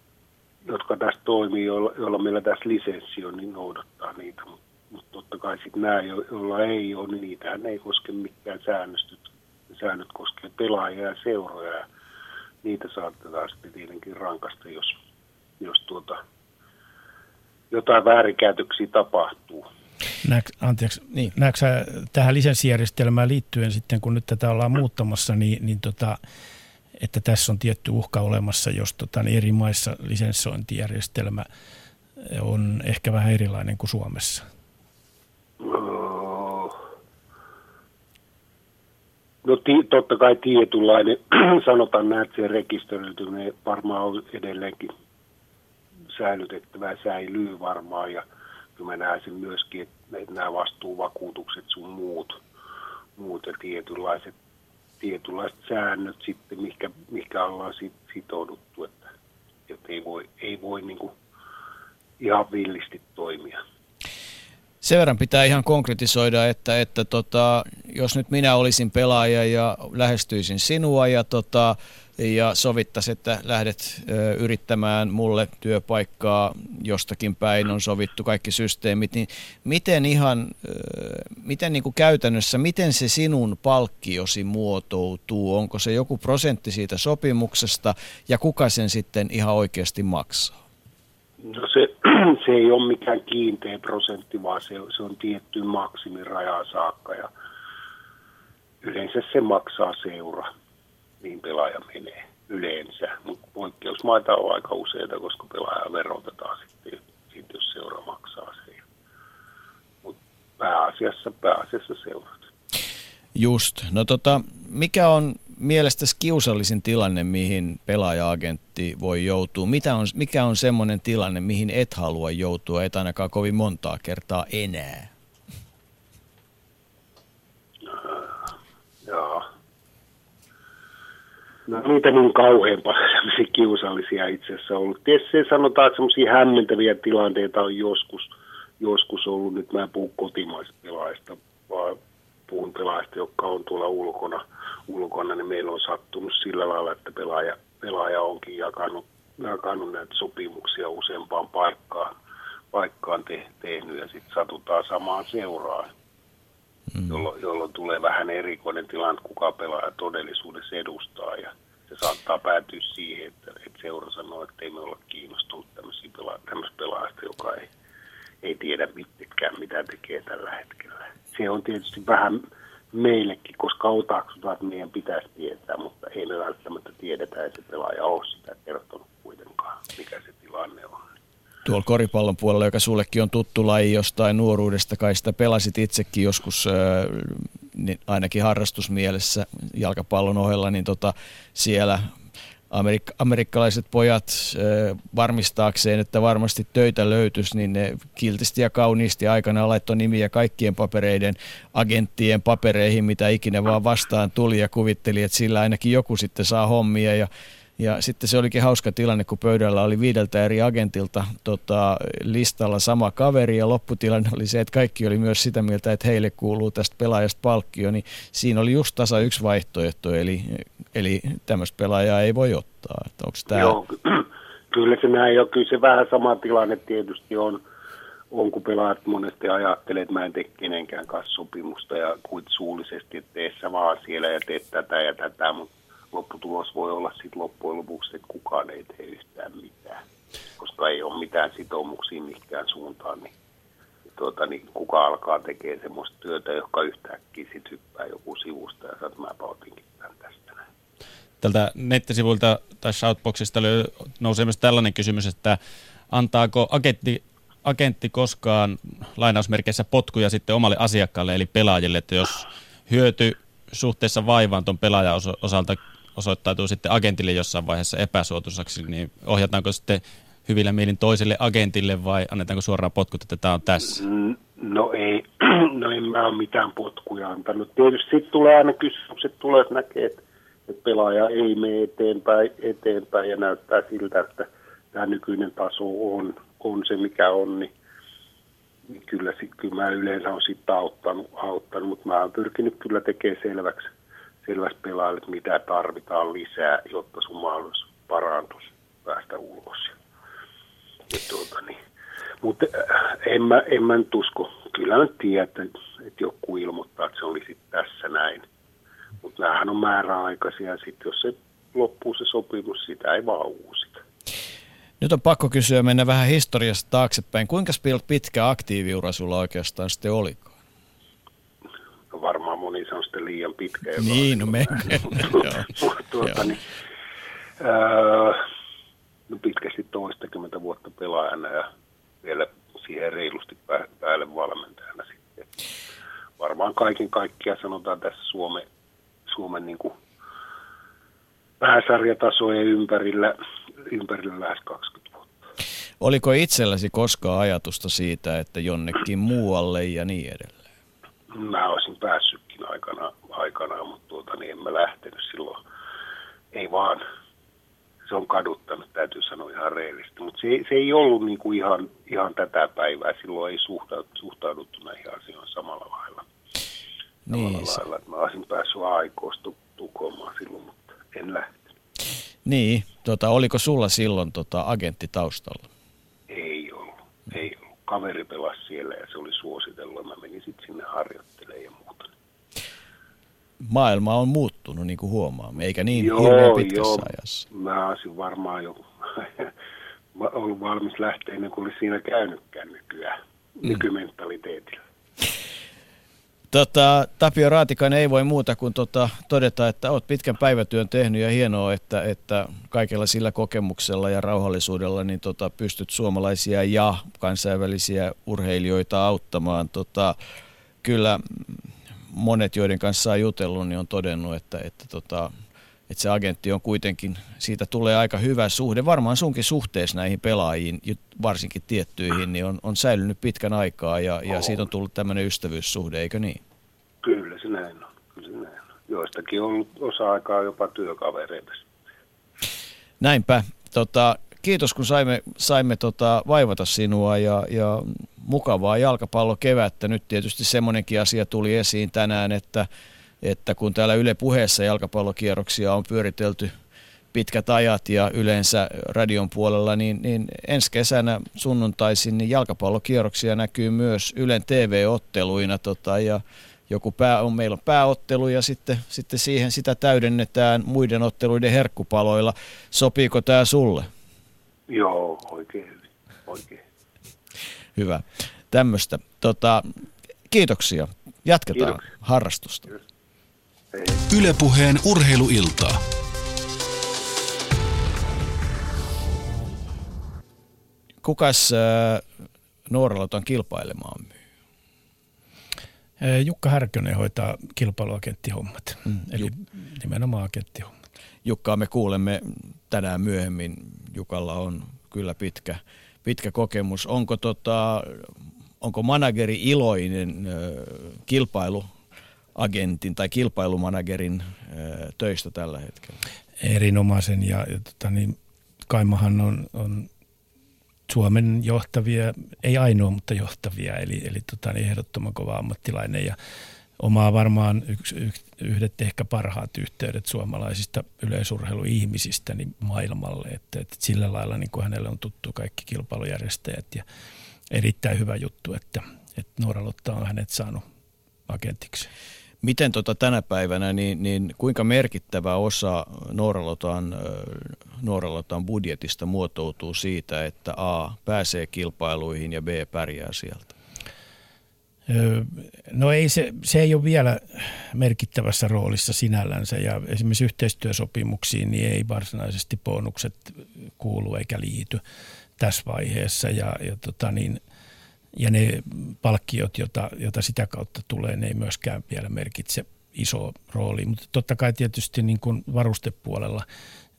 jotka tässä toimii, joilla, meillä tässä lisenssi on, niin noudattaa niitä. Mutta mut totta kai sitten nämä, joilla ei ole, niin niitähän ei koske mikään säännöstöt. Säännöt koskee pelaajia ja seuroja. Ja niitä saatetaan sitten tietenkin rankasta, jos, jos tuota, jotain väärinkäytöksiä tapahtuu. Näek, anteeksi, niin. näetkö tähän lisenssijärjestelmään liittyen sitten, kun nyt tätä ollaan muuttamassa, niin, niin tota, että tässä on tietty uhka olemassa, jos tota, niin eri maissa lisenssointijärjestelmä on ehkä vähän erilainen kuin Suomessa? No ti, totta kai tietynlainen, sanotaan näin, että se rekisteröityminen varmaan on edelleenkin säilytettävä säilyy varmaan ja mä näen sen myöskin, että nämä vastuuvakuutukset sun muut, muut ja tietynlaiset, tietynlaiset säännöt sitten, mikä, mikä ollaan sit, sitouduttu, että, että ei voi, ei voi niin kuin ihan villisti toimia. Sen verran pitää ihan konkretisoida, että, että tota, jos nyt minä olisin pelaaja ja lähestyisin sinua ja, tota, ja sovittaisi, että lähdet ö, yrittämään mulle työpaikkaa jostakin päin, on sovittu kaikki systeemit, niin miten ihan, ö, miten niin kuin käytännössä, miten se sinun palkkiosi muotoutuu? Onko se joku prosentti siitä sopimuksesta ja kuka sen sitten ihan oikeasti maksaa? No se, se ei ole mikään kiinteä prosentti, vaan se, se on tietty maksimirajaan saakka ja yleensä se maksaa seura, niin pelaaja menee yleensä. Mutta poikkeusmaita on aika useita, koska pelaaja verotetaan sitten, sitten jos seura maksaa sen. pääasiassa, pääasiassa seurat. Just. No tota, mikä on mielestäsi kiusallisin tilanne, mihin pelaaja-agentti voi joutua? Mitä on, mikä on semmoinen tilanne, mihin et halua joutua, et ainakaan kovin montaa kertaa enää? Joo. No niitä niin kauhean paljon kiusallisia itse asiassa ollut. Tietysti sanotaan, että semmoisia hämmentäviä tilanteita on joskus, joskus ollut. Nyt mä en puhu kotimaisista pelaajista, vaan puhun pelaajista, jotka on tuolla ulkona, ulkona, niin meillä on sattunut sillä lailla, että pelaaja, pelaaja onkin jakanut, jakanut näitä sopimuksia useampaan paikkaan, paikkaan te, tehnyt ja sitten satutaan samaan seuraan, mm. jolloin, jolloin tulee vähän erikoinen tilanne, kuka pelaaja todellisuudessa edustaa ja se saattaa päätyä siihen, että, että seura sanoo, että ei me olla kiinnostunut tämmöisiä pela, pelaajista, joka ei, ei tiedä mittekään, mitä tekee tällä hetkellä se on tietysti vähän meillekin, koska otaksutaan, että meidän pitäisi tietää, mutta ei me välttämättä tiedetä, että se pelaaja ole sitä kertonut kuitenkaan, mikä se tilanne on. Tuolla koripallon puolella, joka sullekin on tuttu laji jostain nuoruudesta, kai sitä pelasit itsekin joskus niin ainakin harrastusmielessä jalkapallon ohella, niin tota, siellä amerik- amerikkalaiset pojat äh, varmistaakseen, että varmasti töitä löytyisi, niin ne kiltisti ja kauniisti aikana laittoi nimiä kaikkien papereiden, agenttien papereihin, mitä ikinä vaan vastaan tuli ja kuvitteli, että sillä ainakin joku sitten saa hommia. Ja ja sitten se olikin hauska tilanne, kun pöydällä oli viideltä eri agentilta tota, listalla sama kaveri ja lopputilanne oli se, että kaikki oli myös sitä mieltä, että heille kuuluu tästä pelaajasta palkkio, niin siinä oli just tasa yksi vaihtoehto, eli, eli tämmöistä pelaajaa ei voi ottaa. Että onko tämä... Joo, kyllä se näin on. Kyllä se vähän sama tilanne tietysti on, on kun pelaajat monesti ajattelee, että mä en tee kenenkään kanssa sopimusta ja kuit suullisesti, että tee sä vaan siellä ja teet tätä ja tätä, mutta lopputulos voi olla sitten loppujen lopuksi, että kukaan ei tee yhtään mitään, koska ei ole mitään sitoumuksia mihinkään suuntaan, niin, tuota, niin kuka alkaa tekemään semmoista työtä, joka yhtäkkiä sitten hyppää joku sivusta ja sanoo, että mä otinkin tämän tästä. Tältä nettisivuilta tai Shoutboxista nousee myös tällainen kysymys, että antaako agentti, agentti koskaan lainausmerkeissä potkuja sitten omalle asiakkaalle eli pelaajille, että jos hyöty suhteessa vaivaan tuon pelaajan osalta osoittautuu sitten agentille jossain vaiheessa epäsuotuisaksi, niin ohjataanko sitten hyvillä mielin toiselle agentille vai annetaanko suoraan potkut, että tämä on tässä? Mm, no ei, no en mä ole mitään potkuja antanut. Tietysti sitten tulee aina kysymykset, tulee, että näkee, että, pelaaja ei mene eteenpäin, eteenpäin ja näyttää siltä, että tämä nykyinen taso on, on se, mikä on, niin, niin kyllä, kyllä mä yleensä olen sitten auttanut, auttanut, mutta mä oon pyrkinyt kyllä tekemään selväksi, selvästi pelaajalle, mitä tarvitaan lisää, jotta sun mahdollisuus parantus päästä ulos. Tuota, niin. Mutta äh, en mä, en mä nyt usko. Kyllä nyt tiedä, että, että joku ilmoittaa, että se olisi tässä näin. Mutta näähän on määräaikaisia sitten jos se loppuu se sopimus, sitä ei vaan uusita. Nyt on pakko kysyä mennä vähän historiasta taaksepäin. Kuinka pitkä aktiiviura sulla oikeastaan sitten olikaan? Moni se on sitten liian pitkä. Niin, no me. tuota, niin, no pitkästi toistakymmentä vuotta pelaajana ja vielä siihen reilusti päälle valmentajana sitten. Varmaan kaiken kaikkiaan sanotaan tässä Suomen, Suomen niin kuin pääsarjatasojen ympärillä, ympärillä lähes 20 vuotta. Oliko itselläsi koskaan ajatusta siitä, että jonnekin muualle ja niin edelleen? Mä olisin päässyt aikana, aikanaan, mutta tuota, niin en mä lähtenyt silloin. Ei vaan. Se on kaduttanut, täytyy sanoa ihan reellisesti. Mutta se, se, ei ollut niinku ihan, ihan tätä päivää. Silloin ei suhtauduttu, suhtauduttu näihin asioihin samalla lailla. Niin. Samalla lailla, että mä olisin päässyt aikoista tukomaan silloin, mutta en lähtenyt. Niin, tota, oliko sulla silloin tota, agentti taustalla? Ei ollut, ei ollut. Kaveri pelasi siellä ja se oli suositellut. Mä menin sitten sinne harjoittelemaan ja muuta maailma on muuttunut, niin kuin huomaamme, eikä niin joo, hirveän pitkässä joo. ajassa. Mä olisin varmaan jo ollut valmis lähteä ennen kuin olisi siinä käynytkään nykyään, mm. nykymentaliteetillä. Tota, Tapio Raatikainen ei voi muuta kuin tota, todeta, että olet pitkän päivätyön tehnyt ja hienoa, että, että kaikella sillä kokemuksella ja rauhallisuudella niin tota, pystyt suomalaisia ja kansainvälisiä urheilijoita auttamaan. Tota, kyllä monet, joiden kanssa on jutellut, niin on todennut, että, että, tota, että se agentti on kuitenkin, siitä tulee aika hyvä suhde. Varmaan sunkin suhteessa näihin pelaajiin, varsinkin tiettyihin, niin on, on säilynyt pitkän aikaa ja, ja siitä on tullut tämmöinen ystävyyssuhde, eikö niin? Kyllä se näin on. Kyllä se näin on. Joistakin on ollut osa-aikaa jopa työkavereita. Näinpä. Tota, kiitos kun saimme, saimme tota, vaivata sinua ja, ja mukavaa jalkapallokevättä. Nyt tietysti semmoinenkin asia tuli esiin tänään, että, että kun täällä Yle puheessa jalkapallokierroksia on pyöritelty pitkät ajat ja yleensä radion puolella, niin, niin ensi kesänä sunnuntaisin niin jalkapallokierroksia näkyy myös Ylen TV-otteluina tota, ja joku pää, on, meillä on pääottelu ja sitten, sitten siihen sitä täydennetään muiden otteluiden herkkupaloilla. Sopiiko tämä sulle? Joo, oikein hyvin. Oikein. Hyvä. Tämmöistä. Tota, kiitoksia. Jatketaan kiitoksia. harrastusta. Hei. Ylepuheen urheiluiltaa. Kukas äh, Nuoralotan kilpailemaan myy? Jukka Härkönen hoitaa kilpailuagenttihommat, mm, eli Juk- nimenomaan agenttihommat. Jukkaa me kuulemme tänään myöhemmin. Jukalla on kyllä pitkä, pitkä kokemus. Onko, tota, onko manageri iloinen kilpailuagentin tai kilpailumanagerin töistä tällä hetkellä? Erinomaisen ja, ja tota, niin, Kaimahan on, on Suomen johtavia, ei ainoa, mutta johtavia, eli, eli tota, niin ehdottoman kova ammattilainen ja omaa varmaan yksi, yksi, yhdet ehkä parhaat yhteydet suomalaisista yleisurheiluihmisistä niin maailmalle, että, että sillä lailla niin kuin hänelle on tuttu kaikki kilpailujärjestäjät ja erittäin hyvä juttu, että, että Noora Lotta on hänet saanut agentiksi. Miten tota tänä päivänä, niin, niin kuinka merkittävä osa Nooralotan, Nooralotan budjetista muotoutuu siitä, että A pääsee kilpailuihin ja B pärjää sieltä? No ei se, se ei ole vielä merkittävässä roolissa sinällänsä ja esimerkiksi yhteistyösopimuksiin niin ei varsinaisesti bonukset kuulu eikä liity tässä vaiheessa ja, ja tota niin, ja ne palkkiot, joita, joita sitä kautta tulee, ne ei myöskään vielä merkitse iso rooli. Mutta totta kai tietysti niin kuin varustepuolella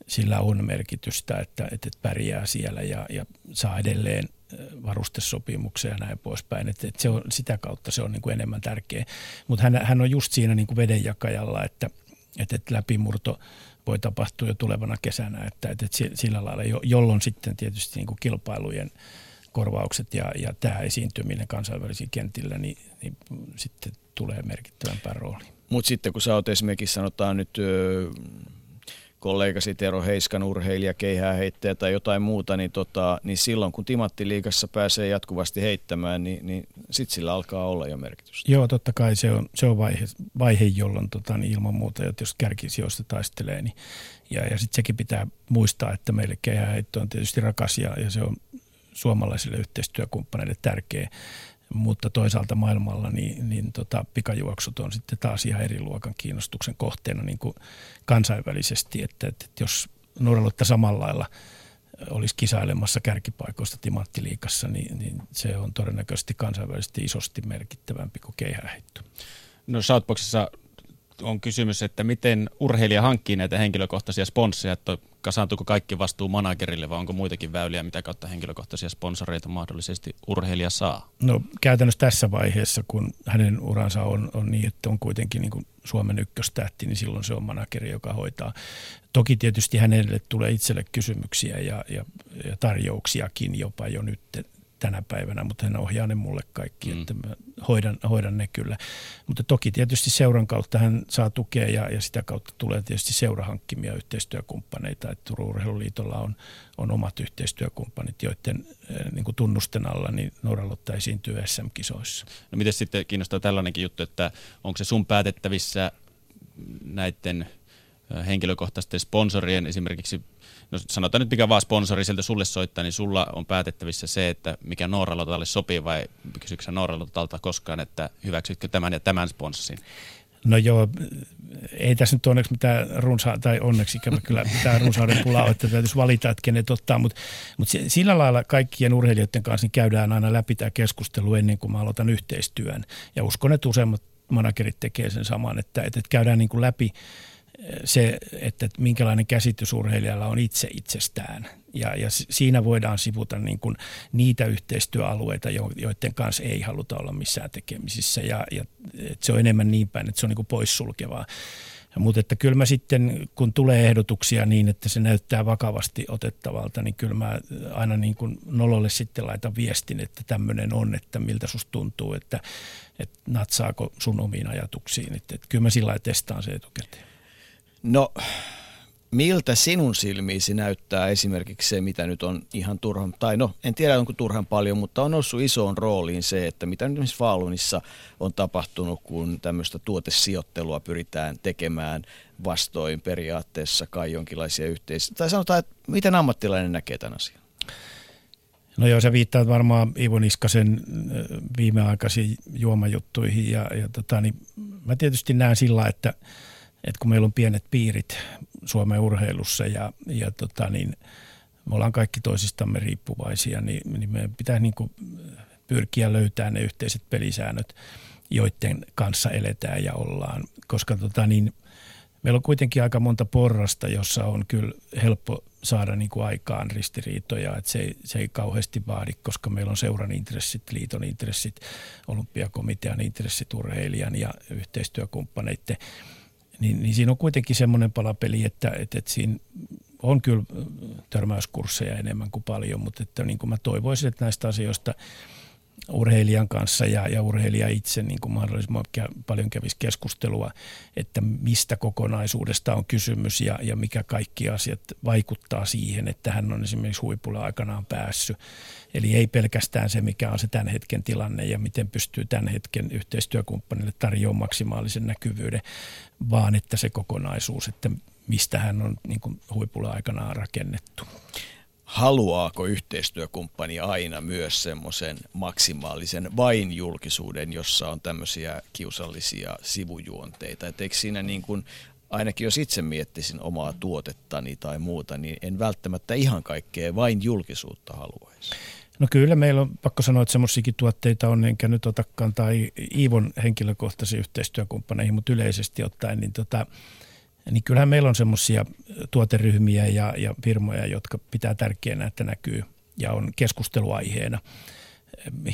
sillä on merkitystä, että, että pärjää siellä ja, ja saa edelleen varustesopimuksia ja näin poispäin. Että, että se on, sitä kautta se on niin kuin enemmän tärkeä. Mutta hän, hän on just siinä niin kuin vedenjakajalla, että, että, että läpimurto voi tapahtua jo tulevana kesänä, että, että, sillä lailla, jolloin sitten tietysti niin kuin kilpailujen – korvaukset ja, ja tämä esiintyminen kansainvälisiin kentillä, niin, niin sitten tulee merkittävämpään rooliin. Mutta sitten kun sä oot esimerkiksi sanotaan nyt ö, kollegasi Tero Heiskan urheilija, keihääheittäjä tai jotain muuta, niin, tota, niin silloin kun Timatti-liigassa pääsee jatkuvasti heittämään, niin, niin sitten sillä alkaa olla jo merkitystä. Joo, totta kai se on, se on vaihe, vaihe jolloin tota, niin ilman muuta, että jos kärkisijoista taistelee, niin ja, ja sitten sekin pitää muistaa, että meille keihääheitto on tietysti rakas ja, ja se on suomalaisille yhteistyökumppaneille tärkeä, mutta toisaalta maailmalla niin, niin tota, pikajuoksut on sitten taas ihan eri luokan kiinnostuksen kohteena niin kuin kansainvälisesti, että, että jos Nuoralotta samalla lailla olisi kisailemassa kärkipaikoista timanttiliikassa, niin, niin se on todennäköisesti kansainvälisesti isosti merkittävämpi kuin keihäheitto. No Shoutboxissa on kysymys, että miten urheilija hankkii näitä henkilökohtaisia sponsseja, että kasaantuuko kaikki vastuu managerille vai onko muitakin väyliä, mitä kautta henkilökohtaisia sponsoreita mahdollisesti urheilija saa? No käytännössä tässä vaiheessa, kun hänen uransa on, on niin, että on kuitenkin niin kuin Suomen ykköstähti, niin silloin se on manageri, joka hoitaa. Toki tietysti hänelle tulee itselle kysymyksiä ja, ja, ja tarjouksiakin jopa jo nyt tänä päivänä, mutta hän ohjaa ne mulle kaikki, mm. että mä hoidan, hoidan ne kyllä. Mutta toki tietysti seuran kautta hän saa tukea ja, ja sitä kautta tulee tietysti seurahankkimia yhteistyökumppaneita. Että Turun Urheiluliitolla on, on omat yhteistyökumppanit, joiden eh, niin kuin tunnusten alla niin Noralotta esiintyy SM-kisoissa. No miten sitten kiinnostaa tällainenkin juttu, että onko se sun päätettävissä näiden eh, henkilökohtaisten sponsorien esimerkiksi no sanotaan nyt mikä vaan sponsori sieltä sulle soittaa, niin sulla on päätettävissä se, että mikä Nooralotalle sopii vai kysyykö sä Nooralotalta koskaan, että hyväksytkö tämän ja tämän sponssin? No joo, ei tässä nyt onneksi mitään runsaa, tai onneksi ikävä kyllä mitään runsauden pulaa, että täytyisi valita, että kenet ottaa, mutta, mutta sillä lailla kaikkien urheilijoiden kanssa niin käydään aina läpi tämä keskustelu ennen kuin mä aloitan yhteistyön. Ja uskon, että useimmat managerit tekee sen saman, että, että käydään niin kuin läpi se, että minkälainen käsitys urheilijalla on itse itsestään. Ja, ja siinä voidaan sivuta niin kuin niitä yhteistyöalueita, joiden kanssa ei haluta olla missään tekemisissä. Ja, ja se on enemmän niin päin, että se on niin kuin poissulkevaa. Mutta että kyllä mä sitten, kun tulee ehdotuksia niin, että se näyttää vakavasti otettavalta, niin kyllä mä aina niin kuin nololle sitten laitan viestin, että tämmöinen on, että miltä susta tuntuu, että, että natsaako sun omiin ajatuksiin. Että, että kyllä mä sillä testaan se etukäteen. No, miltä sinun silmiisi näyttää esimerkiksi se, mitä nyt on ihan turhan, tai no en tiedä onko turhan paljon, mutta on noussut isoon rooliin se, että mitä nyt esimerkiksi Falunissa on tapahtunut, kun tämmöistä tuotesijoittelua pyritään tekemään vastoin periaatteessa kai jonkinlaisia yhteisiä, tai sanotaan, että miten ammattilainen näkee tämän asian? No joo, sä viittaat varmaan Ivo Niskasen viimeaikaisiin juomajuttuihin ja, ja tota, niin mä tietysti näen sillä, että – että kun meillä on pienet piirit Suomen urheilussa ja, ja tota niin, me ollaan kaikki toisistamme riippuvaisia, niin, niin meidän pitää niin kuin pyrkiä löytämään ne yhteiset pelisäännöt, joiden kanssa eletään ja ollaan. Koska tota niin, meillä on kuitenkin aika monta porrasta, jossa on kyllä helppo saada niin kuin aikaan ristiriitoja, että se ei, se ei kauheasti vaadi, koska meillä on seuran intressit, liiton intressit, olympiakomitean intressit, urheilijan ja yhteistyökumppaneiden niin, niin siinä on kuitenkin semmoinen palapeli, että, että, että siinä on kyllä törmäyskursseja enemmän kuin paljon, mutta että niin kuin mä toivoisin, että näistä asioista urheilijan kanssa ja, ja urheilija itse niin kuin mahdollisimman paljon kävisi keskustelua, että mistä kokonaisuudesta on kysymys ja, ja mikä kaikki asiat vaikuttaa siihen, että hän on esimerkiksi huipulle aikanaan päässyt. Eli ei pelkästään se, mikä on se tämän hetken tilanne ja miten pystyy tämän hetken yhteistyökumppanille tarjoamaan maksimaalisen näkyvyyden, vaan että se kokonaisuus, että mistä hän on niin kuin huipulla aikanaan rakennettu. Haluaako yhteistyökumppani aina myös semmoisen maksimaalisen vain julkisuuden, jossa on tämmöisiä kiusallisia sivujuonteita? Et eikö siinä niin kuin, ainakin jos itse miettisin omaa tuotettani tai muuta, niin en välttämättä ihan kaikkea vain julkisuutta haluaisi. No kyllä meillä on pakko sanoa, että semmoisiakin tuotteita on, enkä nyt ota kantaa Iivon henkilökohtaisiin yhteistyökumppaneihin, mutta yleisesti ottaen, niin, tota, niin kyllähän meillä on semmoisia tuoteryhmiä ja, ja firmoja, jotka pitää tärkeänä, että näkyy ja on keskusteluaiheena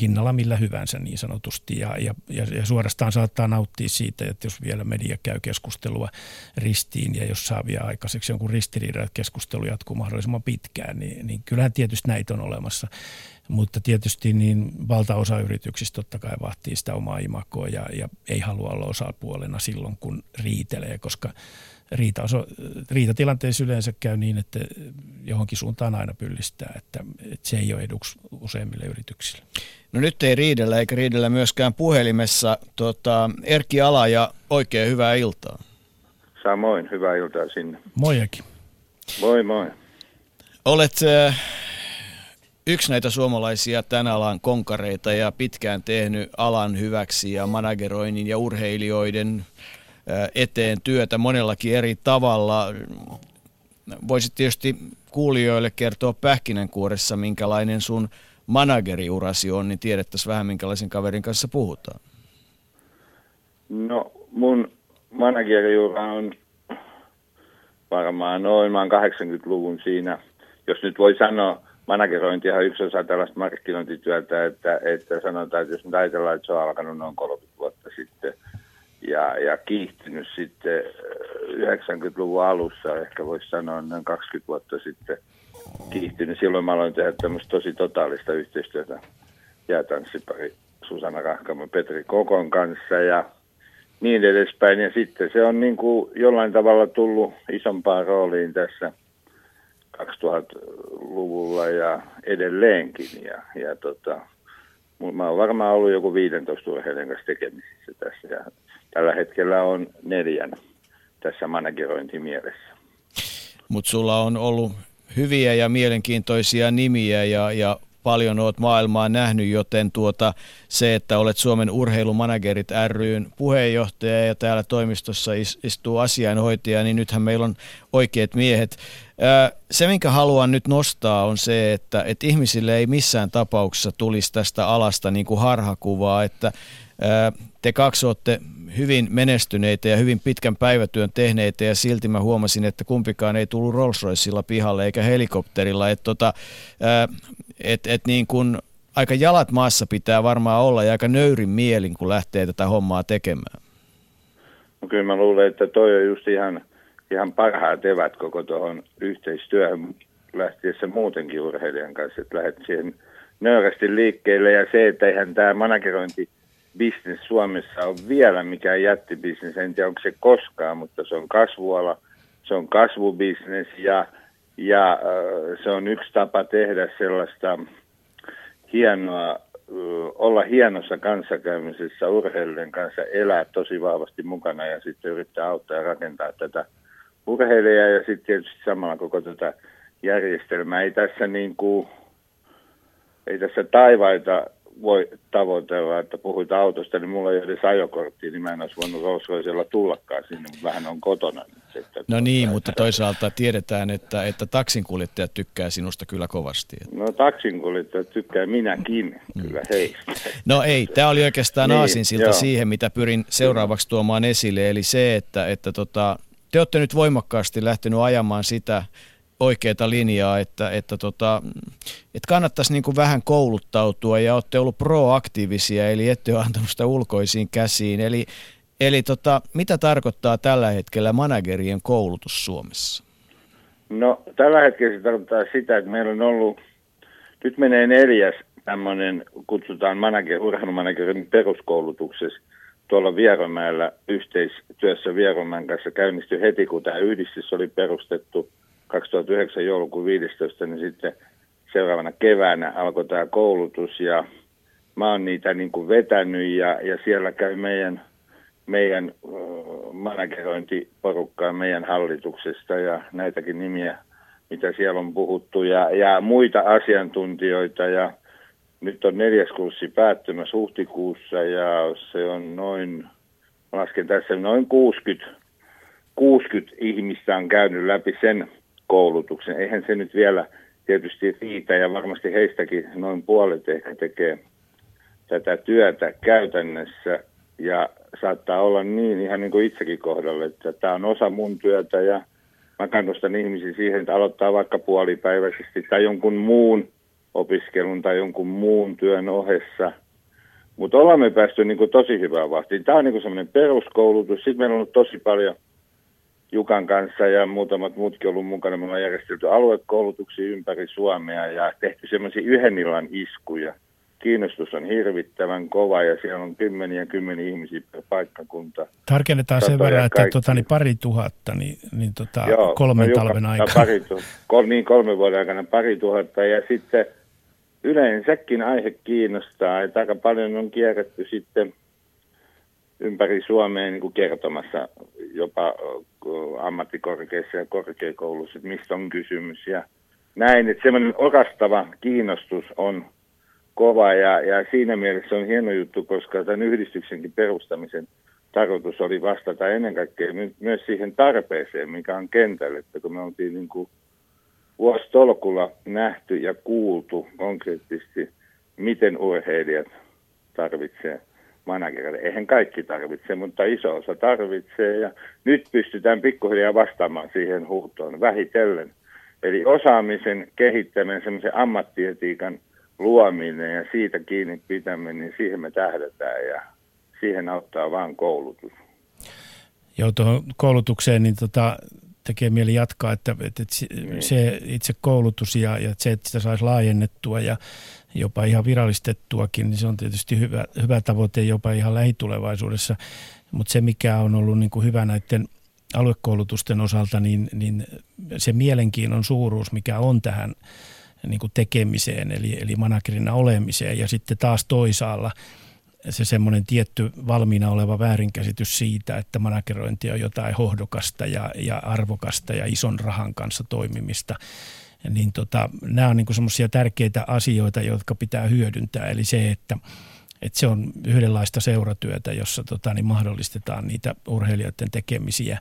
hinnalla millä hyvänsä niin sanotusti. Ja, ja, ja suorastaan saattaa nauttia siitä, että jos vielä media käy keskustelua ristiin ja jos saa vielä aikaiseksi jonkun ristiriidan, keskustelu jatkuu mahdollisimman pitkään, niin, niin kyllähän tietysti näitä on olemassa. Mutta tietysti niin valtaosa yrityksistä totta kai vahtii sitä omaa imakoa ja, ja ei halua olla osapuolena silloin, kun riitelee, koska riita, riitatilanteessa yleensä käy niin, että johonkin suuntaan aina pyllistää, että, että se ei ole eduksi useimmille yrityksille. No nyt ei riidellä eikä riidellä myöskään puhelimessa. Tota, Erkki Ala ja oikein hyvää iltaa. Samoin, hyvää iltaa sinne. Moijakin. Moi moi. Olet äh, yksi näitä suomalaisia tämän alan konkareita ja pitkään tehnyt alan hyväksi ja manageroinnin ja urheilijoiden eteen työtä monellakin eri tavalla. Voisit tietysti kuulijoille kertoa pähkinänkuoressa, minkälainen sun manageriurasi on, niin tiedettäisiin vähän, minkälaisen kaverin kanssa puhutaan. No, mun manageriura on varmaan noin, mä 80-luvun siinä. Jos nyt voi sanoa, managerointi on yksi osa tällaista markkinointityötä, että, että sanotaan, että jos nyt ajatellaan, että se on alkanut noin 30 vuotta sitten – ja, ja kiihtynyt sitten 90-luvun äh, alussa, ehkä voisi sanoa noin 20 vuotta sitten kiihtynyt. Silloin mä aloin tehdä tämmöistä tosi totaalista yhteistyötä jäätanssipari Susanna Rahkamo Petri Kokon kanssa ja niin edespäin. Ja sitten se on niin kuin jollain tavalla tullut isompaan rooliin tässä 2000-luvulla ja edelleenkin. Ja, ja tota, mä oon varmaan ollut joku 15 urheilijan kanssa tekemisissä tässä ja tällä hetkellä on neljän tässä managerointimielessä. Mutta sulla on ollut hyviä ja mielenkiintoisia nimiä ja, ja paljon olet maailmaa nähnyt, joten tuota, se, että olet Suomen urheilumanagerit ryn puheenjohtaja ja täällä toimistossa istuu asiainhoitaja, niin nythän meillä on oikeat miehet. Se, minkä haluan nyt nostaa, on se, että, että ihmisille ei missään tapauksessa tulisi tästä alasta niin kuin harhakuvaa, että te kaksi olette hyvin menestyneitä ja hyvin pitkän päivätyön tehneitä ja silti mä huomasin, että kumpikaan ei tullut Rolls Royceilla pihalle eikä helikopterilla. Että tota, et, et niin kun aika jalat maassa pitää varmaan olla ja aika nöyrin mielin, kun lähtee tätä hommaa tekemään. No kyllä mä luulen, että toi on just ihan, ihan parhaat evät koko tuohon yhteistyöhön lähtiessä muutenkin urheilijan kanssa, että lähdet siihen nöyrästi liikkeelle ja se, että eihän tämä managerointi business Suomessa on vielä mikään jättibisnes. En tiedä, onko se koskaan, mutta se on kasvuala, se on kasvubisnes ja, ja äh, se on yksi tapa tehdä sellaista hienoa, äh, olla hienossa kanssakäymisessä urheilijan kanssa, elää tosi vahvasti mukana ja sitten yrittää auttaa ja rakentaa tätä urheilijaa ja sitten tietysti samalla koko tätä järjestelmää. Ei tässä niin kuin, ei tässä taivaita voi tavoitella, että puhuit autosta, niin mulla ei edes ajokorttia, niin mä en olisi voinut rolls tullakaan sinne, mutta vähän on kotona. Nyt, että no niin, mutta toisaalta tiedetään, että, että taksinkuljettajat tykkää sinusta kyllä kovasti. No taksinkuljettajat tykkää minäkin, mm. kyllä hei. No ei, tämä oli oikeastaan niin, aasinsilta joo. siihen, mitä pyrin seuraavaksi tuomaan esille, eli se, että, että tota, te olette nyt voimakkaasti lähtenyt ajamaan sitä, oikeaa linjaa, että, että, tota, että kannattaisi niin kuin vähän kouluttautua ja olette ollut proaktiivisia, eli ette ole antanut sitä ulkoisiin käsiin. Eli, eli tota, mitä tarkoittaa tällä hetkellä managerien koulutus Suomessa? No tällä hetkellä se tarkoittaa sitä, että meillä on ollut, nyt menee neljäs tämmöinen, kutsutaan manager, urheilumanagerin peruskoulutuksessa tuolla Vieromäellä yhteistyössä Vieromäen kanssa käynnistyi heti, kun tämä yhdistys oli perustettu – 2009 joulukuun 15, niin sitten seuraavana keväänä alkoi tämä koulutus ja mä oon niitä niin kuin vetänyt ja, ja siellä käy meidän, meidän managerointiporukkaa meidän hallituksesta ja näitäkin nimiä, mitä siellä on puhuttu ja, ja muita asiantuntijoita ja nyt on neljäs kurssi päättymässä huhtikuussa ja se on noin, lasken tässä noin 60, 60 ihmistä on käynyt läpi sen koulutuksen. Eihän se nyt vielä tietysti riitä ja varmasti heistäkin noin puolet ehkä tekee tätä työtä käytännössä ja saattaa olla niin ihan niin kuin itsekin kohdalle, että tämä on osa mun työtä ja mä kannustan ihmisiä siihen, että aloittaa vaikka puolipäiväisesti tai jonkun muun opiskelun tai jonkun muun työn ohessa. Mutta ollaan me päästy niin kuin tosi hyvään vahtiin. Tämä on niin semmoinen peruskoulutus. Sitten meillä on ollut tosi paljon Jukan kanssa ja muutamat muutkin ollut mukana. Me ollaan järjestelty aluekoulutuksia ympäri Suomea ja tehty semmoisia yhden illan iskuja. Kiinnostus on hirvittävän kova ja siellä on kymmeniä kymmeniä ihmisiä per paikkakunta. Tarkennetaan sen verran, että tota, niin pari tuhatta niin, niin tota, Joo, kolmen no, talven aikana. Pari, kol, niin kolmen vuoden aikana pari tuhatta ja sitten yleensäkin aihe kiinnostaa, että aika paljon on kierretty sitten ympäri Suomea niin kuin kertomassa jopa ammattikorkeissa ja korkeakoulussa, että mistä on kysymys. Ja näin, että semmoinen orastava kiinnostus on kova ja, ja siinä mielessä on hieno juttu, koska tämän yhdistyksenkin perustamisen tarkoitus oli vastata ennen kaikkea myös siihen tarpeeseen, mikä on kentällä, että kun me oltiin niin kuin vuositolkulla nähty ja kuultu konkreettisesti, miten urheilijat tarvitsevat managerille. Eihän kaikki tarvitse, mutta iso osa tarvitsee ja nyt pystytään pikkuhiljaa vastaamaan siihen huutoon vähitellen. Eli osaamisen kehittäminen, semmoisen ammattietiikan luominen ja siitä kiinni pitäminen, niin siihen me tähdätään ja siihen auttaa vain koulutus. Joo, tuohon koulutukseen niin tota, tekee mieli jatkaa, että, että niin. se itse koulutus ja, ja se, että sitä saisi laajennettua ja jopa ihan virallistettuakin, niin se on tietysti hyvä, hyvä tavoite jopa ihan lähitulevaisuudessa. Mutta se, mikä on ollut niin kuin hyvä näiden aluekoulutusten osalta, niin, niin se mielenkiinnon suuruus, mikä on tähän niin kuin tekemiseen, eli, eli managerina olemiseen, ja sitten taas toisaalla se semmoinen tietty valmiina oleva väärinkäsitys siitä, että managerointi on jotain hohdokasta ja, ja arvokasta ja ison rahan kanssa toimimista niin tota, nämä on niin semmoisia tärkeitä asioita, jotka pitää hyödyntää. Eli se, että, että se on yhdenlaista seuratyötä, jossa tota, niin mahdollistetaan niitä urheilijoiden tekemisiä.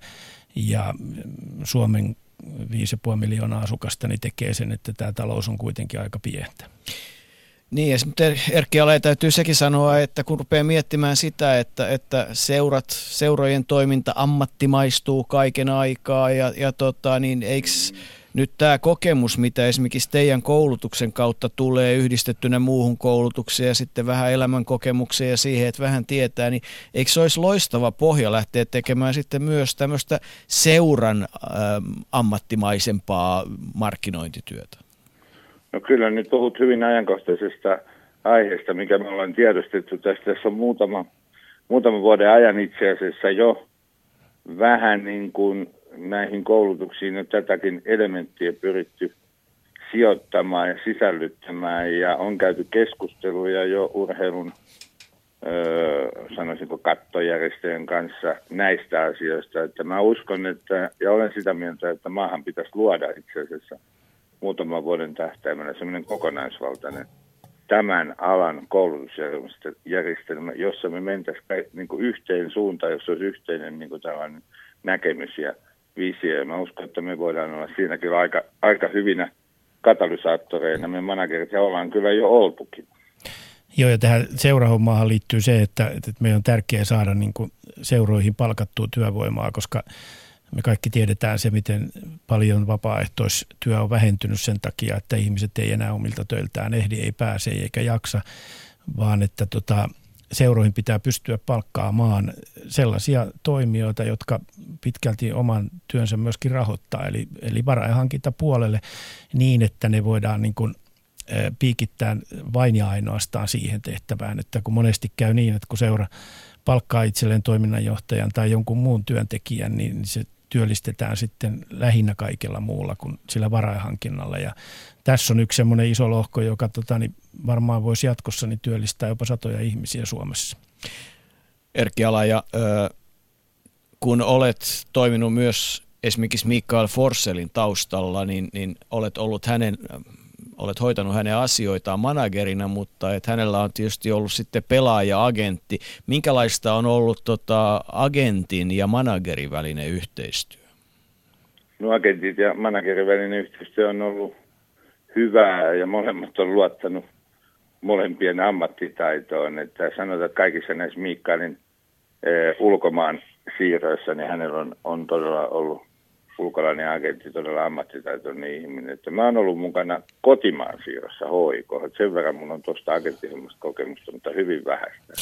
Ja Suomen 5,5 miljoonaa asukasta niin tekee sen, että tämä talous on kuitenkin aika pientä. Niin, ja Erkki Ale täytyy sekin sanoa, että kun rupeaa miettimään sitä, että, että seurat, seurojen toiminta ammattimaistuu kaiken aikaa, ja, ja tota, niin eikö nyt tämä kokemus, mitä esimerkiksi teidän koulutuksen kautta tulee yhdistettynä muuhun koulutukseen ja sitten vähän elämän kokemukseen ja siihen, että vähän tietää, niin eikö se olisi loistava pohja lähteä tekemään sitten myös tämmöistä seuran ähm, ammattimaisempaa markkinointityötä? No kyllä nyt puhut hyvin ajankohtaisesta aiheesta, mikä me ollaan tiedostettu tästä. Tässä on muutama, muutama vuoden ajan itse asiassa jo vähän niin kuin näihin koulutuksiin on tätäkin elementtiä pyritty sijoittamaan ja sisällyttämään ja on käyty keskusteluja jo urheilun öö, sanoisinko kattojärjestöjen kanssa näistä asioista. Että mä uskon, että, ja olen sitä mieltä, että maahan pitäisi luoda itse asiassa muutaman vuoden tähtäimellä semmoinen kokonaisvaltainen tämän alan koulutusjärjestelmä, jossa me mentäisiin niin yhteen suuntaan, jossa olisi yhteinen niin kuin tällainen näkemys ja visio. Mä uskon, että me voidaan olla siinäkin aika, aika hyvinä katalysaattoreina, me managerit, ja ollaan kyllä jo oltukin. Joo, ja tähän seurahommaahan liittyy se, että, että meidän on tärkeää saada niin kuin seuroihin palkattua työvoimaa, koska me kaikki tiedetään se, miten paljon vapaaehtoistyö on vähentynyt sen takia, että ihmiset ei enää omilta töiltään ehdi, ei pääse eikä jaksa, vaan että tota, seuroihin pitää pystyä palkkaamaan sellaisia toimijoita, jotka pitkälti oman työnsä myöskin rahoittaa, eli, eli varainhankintapuolelle niin, että ne voidaan niin kuin piikittää vain ja ainoastaan siihen tehtävään, että kun monesti käy niin, että kun seura palkkaa itselleen toiminnanjohtajan tai jonkun muun työntekijän, niin se työllistetään sitten lähinnä kaikella muulla kuin sillä varainhankinnalla. Ja tässä on yksi semmoinen iso lohko, joka tota, niin varmaan voisi jatkossa niin työllistää jopa satoja ihmisiä Suomessa. Erkki Alaja, kun olet toiminut myös esimerkiksi Mikael Forsellin taustalla, niin, niin olet ollut hänen olet hoitanut hänen asioitaan managerina, mutta että hänellä on tietysti ollut sitten pelaaja-agentti. Minkälaista on ollut tota, agentin ja managerin välinen yhteistyö? No agentit ja managerin välinen yhteistyö on ollut hyvää ja molemmat on luottanut molempien ammattitaitoon. Että sanotaan, että kaikissa näissä Miikkailin eh, ulkomaan siirroissa, niin hänellä on, on todella ollut ulkolainen agentti todella ammattitaitoinen ihminen. Että mä oon ollut mukana kotimaan siirrossa hoiko. Sen verran mun on tuosta agenttihommasta kokemusta, mutta hyvin vähäistä.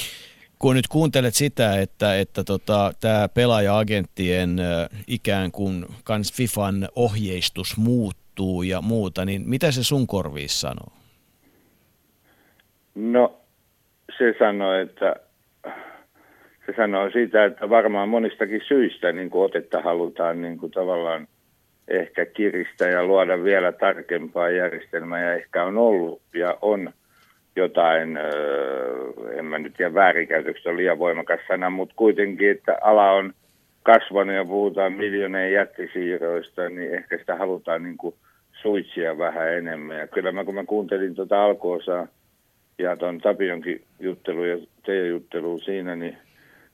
Kun nyt kuuntelet sitä, että, että tota, tämä pelaaja-agenttien ikään kuin kans FIFAn ohjeistus muuttuu ja muuta, niin mitä se sun korviin sanoo? No se sanoo, että se sanoo siitä, että varmaan monistakin syistä niin kuin otetta halutaan niin kuin tavallaan ehkä kiristää ja luoda vielä tarkempaa järjestelmää ja ehkä on ollut ja on jotain, en mä nyt tiedä väärinkäytöksestä on liian voimakas sana, mutta kuitenkin, että ala on kasvanut ja puhutaan miljooneen jättisiirroista, niin ehkä sitä halutaan niin kuin suitsia vähän enemmän. Ja kyllä mä kun mä kuuntelin tuota alkuosaa ja tuon Tapionkin juttelu ja teidän juttelu siinä, niin